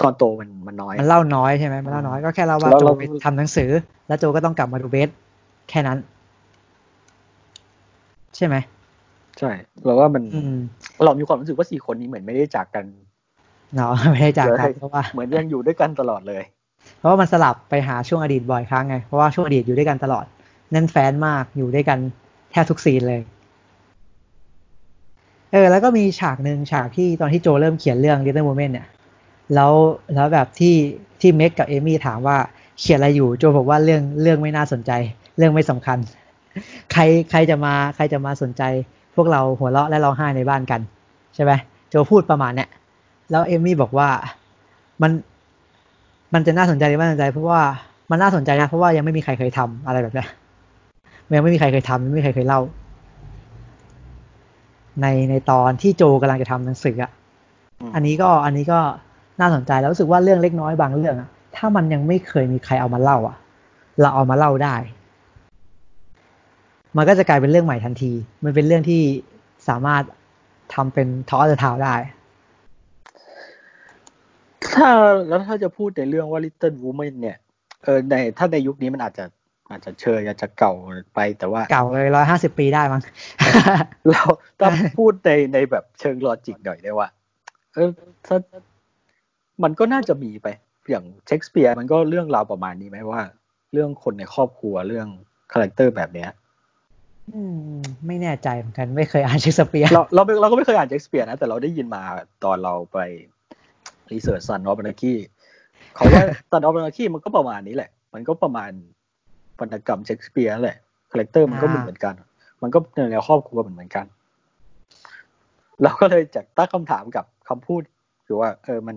ตอนโตมันมันน้อย มันเล่าน้อยใช่ไหมมันเล่าน้อยก็แค่เล่าว่าแล้วโจเราไปทำหนังสือ แล้วโจก็ต้องกลับมาดูเบสแค่นั้น ใช่ไหมใช่เราว่ามันอืมเรามีความรู้สึกว่าสี่คนนี้เหมือนไม่ได้จากกันเนาะไม่ได้จากกันเลยเพราะว่าเหมือนยังอยู่ด้วยกันตลอดเลย เพราะว่ามันสลับไปหาช่วงอดีตบ่อยครั้งไง เพราะว่าช่วงอดีตอยู่ด้วยกันตลอดแน่นแฟนมากอยู่ด้วยกันแทบทุกซีนเลย เออ แล้วก็มีฉากหนึ่งฉากที่ตอนที่โจเริ่มเขียนเรื่อง Little Women เนี่ย แล้วแล้วแบบที่ที่เม็กกับเอมี่ถามว่าเขียนอะไรอยู่โจบอกว่าเรื่องเรื่องไม่น่าสนใจ เรื่องไม่สำคัญ ใครใครจะมาใครจะมาสนใจ พวกเราหัวเราะและร้องไห้ในบ้านกัน ใช่ไหมโจพูดประมาณเนี้ยแล้วเอมี่บอกว่ามัน มันจะน่าสนใจหรือไม่น่าสนใจเพราะว่ามันน่าสนใจนะเพราะว่ายังไม่มีใครเคยทำอะไรแบบเนี้ยยังไม่มีใครเคยทำยังไม่มีใครเคยเล่า ในในตอนที่โจกำลังจะทำหนังสืออะอืมอันนี้ก็อันนี้ก็น่าสนใจแล้วรู้สึกว่าเรื่องเล็กน้อยบางเรื่องอะถ้ามันยังไม่เคยมีใครเอามาเล่า อะ เราเอามาเล่าได้ มันก็จะกลายเป็นเรื่องใหม่ทันที มันเป็นเรื่องที่สามารถทำเป็นทอสเทาได้ ถ้าแล้วถ้าจะพูดในเรื่องว่า Little Woman เนี่ยเออในถ้าในยุคนี้มันอาจจะอาจจะเชยอาจจะเก่าไปแต่ว่า เก่าเลยร้อยห้าสิบปีได้มั้งเราถ้าพูดในในแบบเชิงลอจิกหน่อยได้ว่า เออถ้ามันก็น่าจะมีไป อย่างเชคสเปียร์มันก็เรื่องราวประมาณนี้ไหมว่า เรื่องคนในครอบครัวเรื่อง character แบบเนี้ยอืมไม่แน่ใจเหมือนกันไม่เคยอ่านเชคสเปียร์เราเราไม่เราก็ไม่เคยอ่านเชคสเปียร์นะแต่เราได้ยินมาตอนเราไป research Sons of Anarchy เขาว่า Sons of Anarchy มันก็ประมาณนี้แหละ มันก็ประมาณวรรณกรรมเชคสเปียร์นั่นแหละ character มันก็เหมือนเหมือนกัน มันก็ในแนวครอบครัวเหมือนเหมือนกัน เราก็เลยจากตั้งคำถามกับคำพูดคือว่า เออมัน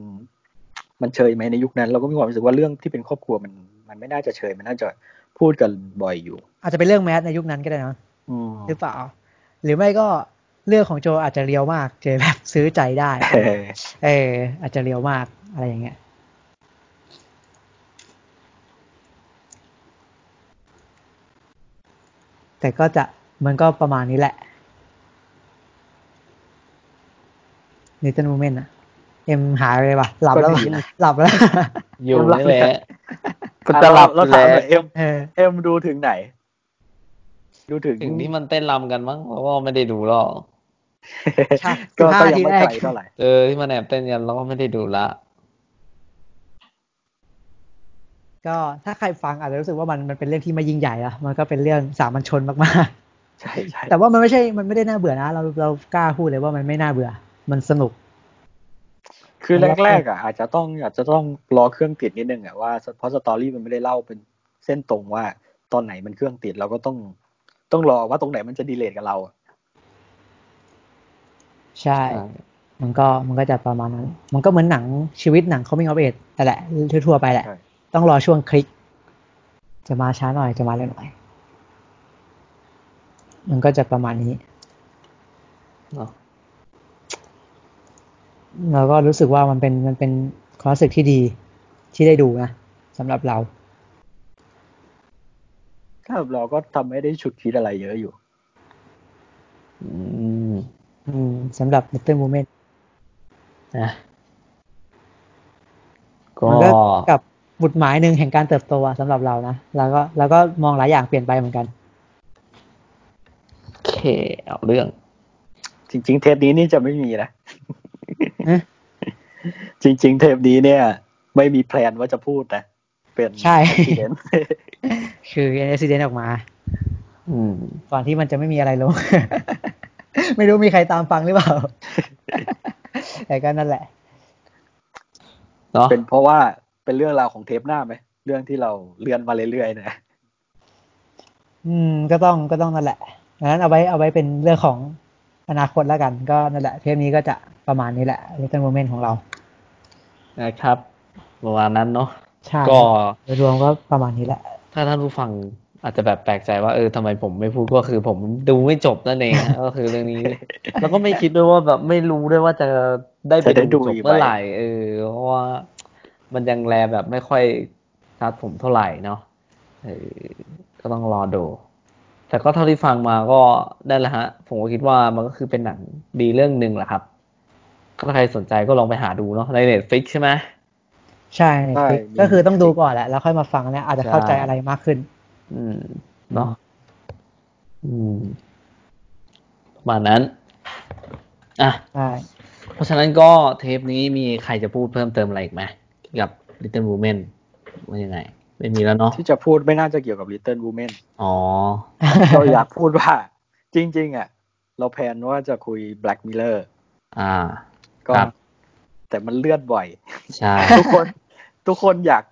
มันเชยไหมในยุคนั้น เราก็มีความรู้สึกว่าเรื่องที่เป็นครอบครัวมัน มันไม่น่าจะเชยมันน่าจะพูดกันบ่อยอยู่ อาจจะเป็นเรื่องแมสในยุคนั้นก็ได้นะอืมหรือเปล่า หรือไม่ก็ เรื่องของโจอาจจะเรียวมาก เจแบบซื้อใจได้เออเออ อาจจะเรียวมากอะไรอย่างเงี้ยแต่ก็จะมันก็ประมาณนี้แหละนิตันโมเมนต์อะเอ็มหายไปเลยว่ะหลับแล้วก็ว่ะดีนะหลับแล้วอยู่นี่แหละก็จะหลับเราถามหน่อยแล้วเอ็มเออเอ็มดูถึงไหน ดูถึงถึงที่มันเต้นรำกันมั้งเราก็ไม่ได้ดูหรอกใช่ก็15ก็ยังไม่ทีแรกไกลเท่าไหร่เออที่มันแอบเต้นกันเราก็ไม่ได้ดูละ ก็ถ้าใครฟังอาจจะรู้สึกว่ามันมันเป็นเรื่องที่ไม่ยิ่งใหญ่อะมันก็เป็นเรื่องสามัญชนมากใช่ใช่ๆแต่ว่ามันไม่ใช่มันไม่ได้น่าเบื่อนะ เราเรากล้าพูดเลยว่ามันไม่น่าเบื่อ มันสนุก คือแรกๆอะอาจจะต้องอาจจะต้องรอเครื่องติดนิดนึงอะว่าเพราะสตอรี่มันไม่ได้เล่าเป็นเส้นตรงว่าตอนไหนมันเครื่องติดเราก็ต้อง ต้องรอว่าตรงไหนมันจะดีเลทกับเราอะใช่ มันก็มันก็จะประมาณนั้น มันก็เหมือนหนังชีวิตหนัง coming of age แต่แหละทั่วๆไปแหละใช่ต้องรอช่วงคลิก จะมาช้าหน่อยจะมาเร็วหน่อย มันก็จะประมาณนี้เนาะเราก็รู้สึกว่ามันเป็นมันเป็นความรู้สึกที่ดีที่ได้ดูนะสำหรับเรา ถ้าเราก็ทำไม่ได้ฉุกคิดอะไรเยอะอยู่ อืมอืมสำหรับ Little Women นะก็มันก็กับบุตรหมายหนึ่งแห่งการเติบโตอะสำหรับเรานะแล้วก็แล้วก็มองหลายอย่างเปลี่ยนไปเหมือนกันโอเคเอาเรื่อง จริง ๆ เทปนี้นี่จะไม่มีนะเอ๊ะจริง ๆ เทปนี้เนี่ย ไม่มีแพลนว่าจะพูดนะเป็นใช่ accident คือ accident ออกมาอืมก่อนที่มันจะไม่มีอะไรลง ไม่รู้มีใครตามฟังหรือเปล่า แต่ก็นั่นแหละเนาะเป็นเพราะว่าเป็นเรื่องราวของเทปหน้าไหม เรื่องที่เราเลื่อนมาเรื่อยๆเนะอืม ก็ต้องก็ต้องนั่นแหละดังนั้นเอาไว้เอาไว้เป็นเรื่องของอนาคตแล้วกัน ก็นั่นแหละ เทปนี้ก็จะประมาณนี้แหละ Little Moment ของเรา นะครับประมาณนั้นเนาะใช่ก็โดยรวมก็ประมาณนี้แหละ ถ้าท่านผู้ฟังอาจจะแบบแปลกใจว่าเออทำไมผมไม่พูดก็คือผมดูไม่จบนั่นเองฮะก็คือเรื่องนี้ แล้วก็ไม่คิดด้วยว่าแบบไม่รู้ด้วยว่าจะได้ไปจะได้ดูดูจบอีกไหมเมื่อไหร่เออเพราะว่ามันยังแลแบบไม่ค่อยชัดผมเท่าไหร่เนาะเออก็ต้องรอดู แต่ก็เท่าที่ฟังมาก็ได้แหละฮะ ผมก็คิดว่ามันก็คือเป็นหนังดีเรื่องหนึ่งแหละครับถ้าใครสนใจก็ลองไปหาดูเนาะใน Netflix ใช่ไหม ใช่ใช่ Netflix ก็คือต้องดูก่อนแหละ แล้วค่อยมาฟังเนี่ยอาจจะเข้าใจใช่อะไรมากขึ้น อืมเนาะอืมประมาณนั้น อะใช่เพราะฉะนั้นก็เทปนี้มีใครจะพูดเพิ่มเติมอะไรอีกไหมเกี่ยวกับ Little Women ว่ายังไง ไม่มีแล้วเนาะที่จะพูดไม่น่าจะเกี่ยวกับ Little Women อ๋อเราอยากพูดว่า จริง ๆ อะ เราแพลนว่าจะคุย Black Mirror อ่า ก็ครับ แต่มันเลื่อนบ่อยใช่ทุกคนทุกคนอยาก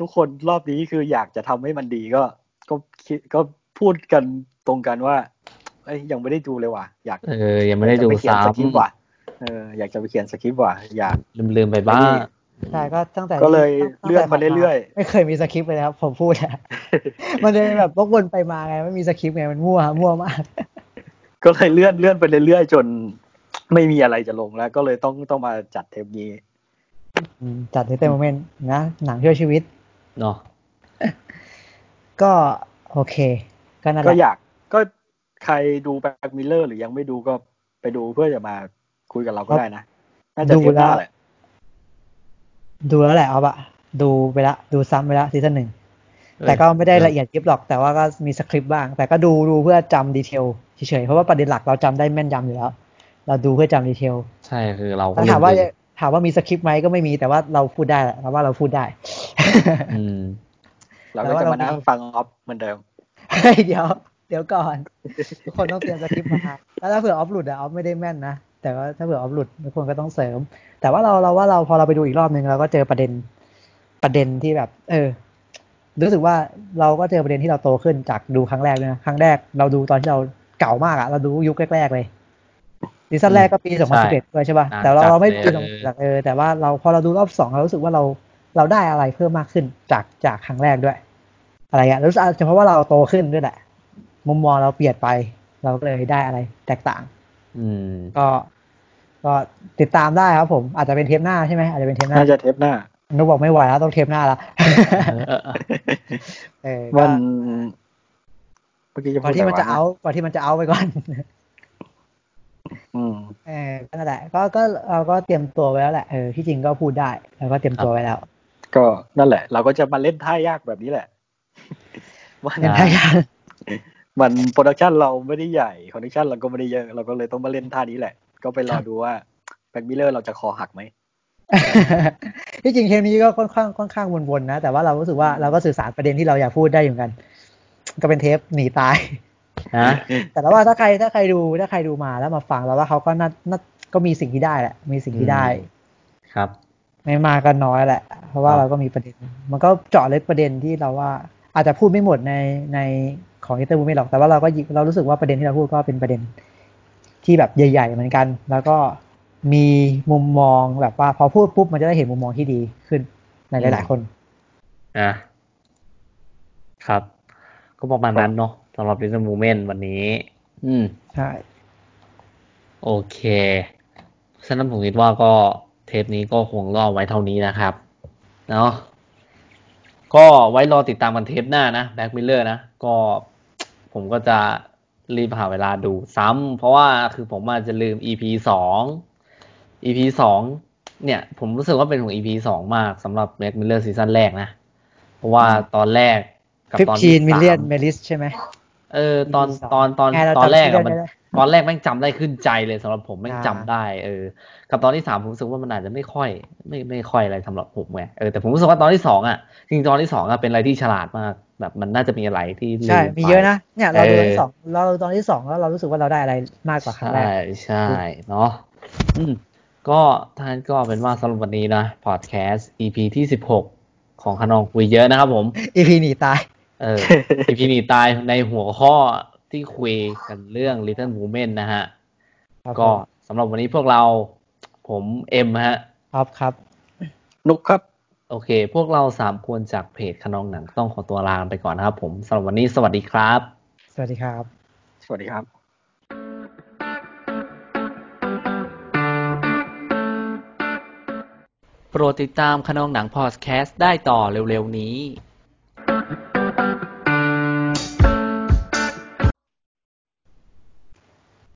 ทุกคนรอบนี้คืออยากจะทำให้มันดีก็ ก็คิดก็พูดกันตรงกันว่า เอ้ยยังไม่ได้ดูเลยว่ะอยากเออยังไม่ได้ดูอยากจะไปเขียนซ้สคริปต์ว่ะเอออยากจะไปเขียนสคริปต์ว่ะอยากำลืมลืมๆไปบ้างใช่ก็ตั้งแต่ก็เลยตั้งแต่เลื่อนมาเรื่อยๆไม่เคยมีสคริปต์เลยนะครับผมพูดอะมันเลยแบบวกวนไปมาไงไม่มีสคริปต์ไงมันมั่วมั่วมาก ก็เลยเลื่อนเลื่อนไปเรื่อยๆจน ไม่มีอะไรจะลงแล้ว ก็เลยต้องต้องมาจัดเทปนี้อืมจัดในเต็ม moment นะ หนังช่วยชีวิตเนาะก็โอเค ก็นั่นแหก็ละอยากก็ใครดู Black Mirror หรือยังไม่ดูก็ไปดูเพื่อจะมาคุยกับเราก็ได้นะ น่าจะดูเทปหน้าแล้วแหละดูแล้วแหละเอาปะดูไปละ ดูซ้ำไปละ season หนึ่ง แต่ก็ไม่ได้ละเอียดยิบหรอก แต่ว่าก็มีสคริปต์บ้าง แต่ก็ดูดูเพื่อจำ detail เฉยๆ เพราะว่าประเด็นหลักเราจำได้แม่นยำอยู่แล้ว เราดูเพื่อจำ detail ใช่คือเราก็ถ้าถามว่าลืมถามว่ามีสคริปต์ไหมก็ไม่มีแต่ว่าเราพูดได้แหละเราว่าเราพูดได้อืมเราก็จะมานั่งฟังออฟเหมือนเดิมเฮ้ยเดี๋ยว เดี๋ยวก่อนทุกคนต้องเตรียมสคริปต์มาแล้วถ้าเผื่อออฟหลุดอะออฟไม่ได้แม่นนะแต่ว่าถ้าเผื่อออฟหลุดทุกคนก็ต้องเสริม แต่ว่าเราเราว่าเราพอเราไปดูอีกรอบนึงเราก็เจอประเด็นประเด็นที่แบบ เออ รู้สึกว่าเราก็เจอประเด็นที่เราโตขึ้นจากดูครั้งแรกเลยนะครั้งแรกเราดูตอนที่เราเก่ามากอะเราดูยุคแรกๆเลย ซีซั่นแรกก็ปีใช่2011ด้วยใช่ป่ะอ่าแต่เราเราไม่จัดูดเลย2011เออแต่ว่าเราพอเราดูรอบสองเรารู้สึกว่าเราเราได้อะไรเพิ่มมากขึ้นจากจากครั้งแรกด้วย อะไรเงี้ยรู้สึกอาจจะเพราะว่าเราโตขึ้นด้วยแหละ มุมมองเราเปลี่ยนไป เราก็เลยได้อะไรแตกต่าง อืม ก็ ก็ติดตามได้ครับผม อาจจะเป็นเทปหน้าใช่ไหมอาจจะเป็นเทปหน้าน่าจะเทปหน้านุกบอกไม่ไหวแล้วต้องเทปหน้าละเออเออเออวัก็นเมื่อกี้จะก่พูอดนที่มันไรวจะเอาก่อนที่มันจะเอาไปก่อนอืม เออก็นั่นแหละก็ก็เราก็เตรียมตัวไว้แล้วแหละเออที่จริงก็พูดได้แล้วก็เตรียมตัวไว้แล้ว ก็นั่นแหละ เราก็จะมาเล่นท่ายากแบบนี้แหละมันเล่นได้ยังมัน production เราไม่ได้ใหญ่ connection เราก็ไม่ได้เยอะเราก็เลยต้องมาเล่นท่านี้แหละ ก็ไปรอดูว่า Black Mirror เราจะคอหักไหมที่จริงเทปนี้ก็ค่อนข้างค่อนข้างวนๆนะ แต่ว่าเรารู้สึกว่าเราก็สื่อสารประเด็นที่เราอยากพูดได้อยู่เหมือนกัน ก็เป็นเทปหนีตาย ฮะแต่ว่าถ้าใครถ้าใครดูถ้าใครดูมาแล้วมาฟังแล้วว่าเขาก็น่าน่าก็มีสิ่งที่ได้แหละ มีสิ่งที่ได้ ครับ ไม่มากก็น้อยแหละ เพราะว่าครับเราก็มีประเด็น มันก็เจาะลึกประเด็นที่เราว่า อาจจะพูดไม่หมดในในของ Little Women หรอกแต่ว่าเราก็หยิบเรารู้สึกว่าประเด็นที่เราพูดก็เป็นประเด็นที่แบบใหญ่ ๆ เหมือนกัน แล้วก็มีมุมมองแบบว่า พอพูดปุ๊บมันจะได้เห็นมุมมองที่ดีขึ้นในหลาย ๆ คนอะครับ ก็ประมาณนั้นเนาะ สำหรับ Little Women วันนี้ อืม ใช่ โอเคฉะนั้นผมคิดว่าก็เทปนี้ก็คงรอไว้เท่านี้นะครับ เนาะก็ไว้รอติดตามกันเทปหน้านะ Black Mirror นะ ก็ผมก็จะรีบหาเวลาดูซ้ำเพราะว่าคือผมอาจจะลืม EP สอง EP สองเนี่ย ผมรู้สึกว่าเป็นของ EP สองมากสำหรับ Black Mirror season แรกนะ เพราะว่าตอนแรกกับ Fifteen Million Merits ใช่ไหม เออตอน EP สองตอนตอนไงเราตอนแรกจำชื่อะอมันได้ไหมตอนแรกแม่งจำได้ขึ้นใจเลยสำหรับผมแม่งอ่าจำได้ เออ กับตอนที่สามผมรู้สึกว่ามันอาจจะไม่ค่อย ไม่ไม่ค่อยอะไรสำหรับผมไงเออแต่ผมรู้สึกว่าตอนที่สองอะจริงๆตอนที่สองอะเป็นอะไรที่ฉลาดมากแบบมันน่าจะมีอะไรที่ลืใช่ไปมีเยอะนะเนี่ยเราดูตอนเออที่สองเราดูตอนที่สองแล้วเรารู้สึกว่าเราได้อะไรมากกว่าครั้งแรใช่กใช่เนาะอืมก็ท่านก็เป็นว่าสำหรับวันนี้นะพอดแคสต์ EP ที่สิบหกของขนองคุยเยอะนะครับผมอีพีหนีตาย เออ EP นี้ตายในหัวข้อที่คุยกันเรื่อง Little Women นะฮะครับก็ผมสำหรับวันนี้พวกเรา ผมเอ็มฮะครับครับ นุกครับ โอเค พวกเราสามคนจากเพจขนองหนังต้องขอตัวลาไปก่อนนะครับผมสำหรับวันนี้สวัสดีครับ สวัสดีครับ สวัสดีครับโปรดติดตามขนองหนังพอดแคสต์ได้ต่อเร็วๆนี้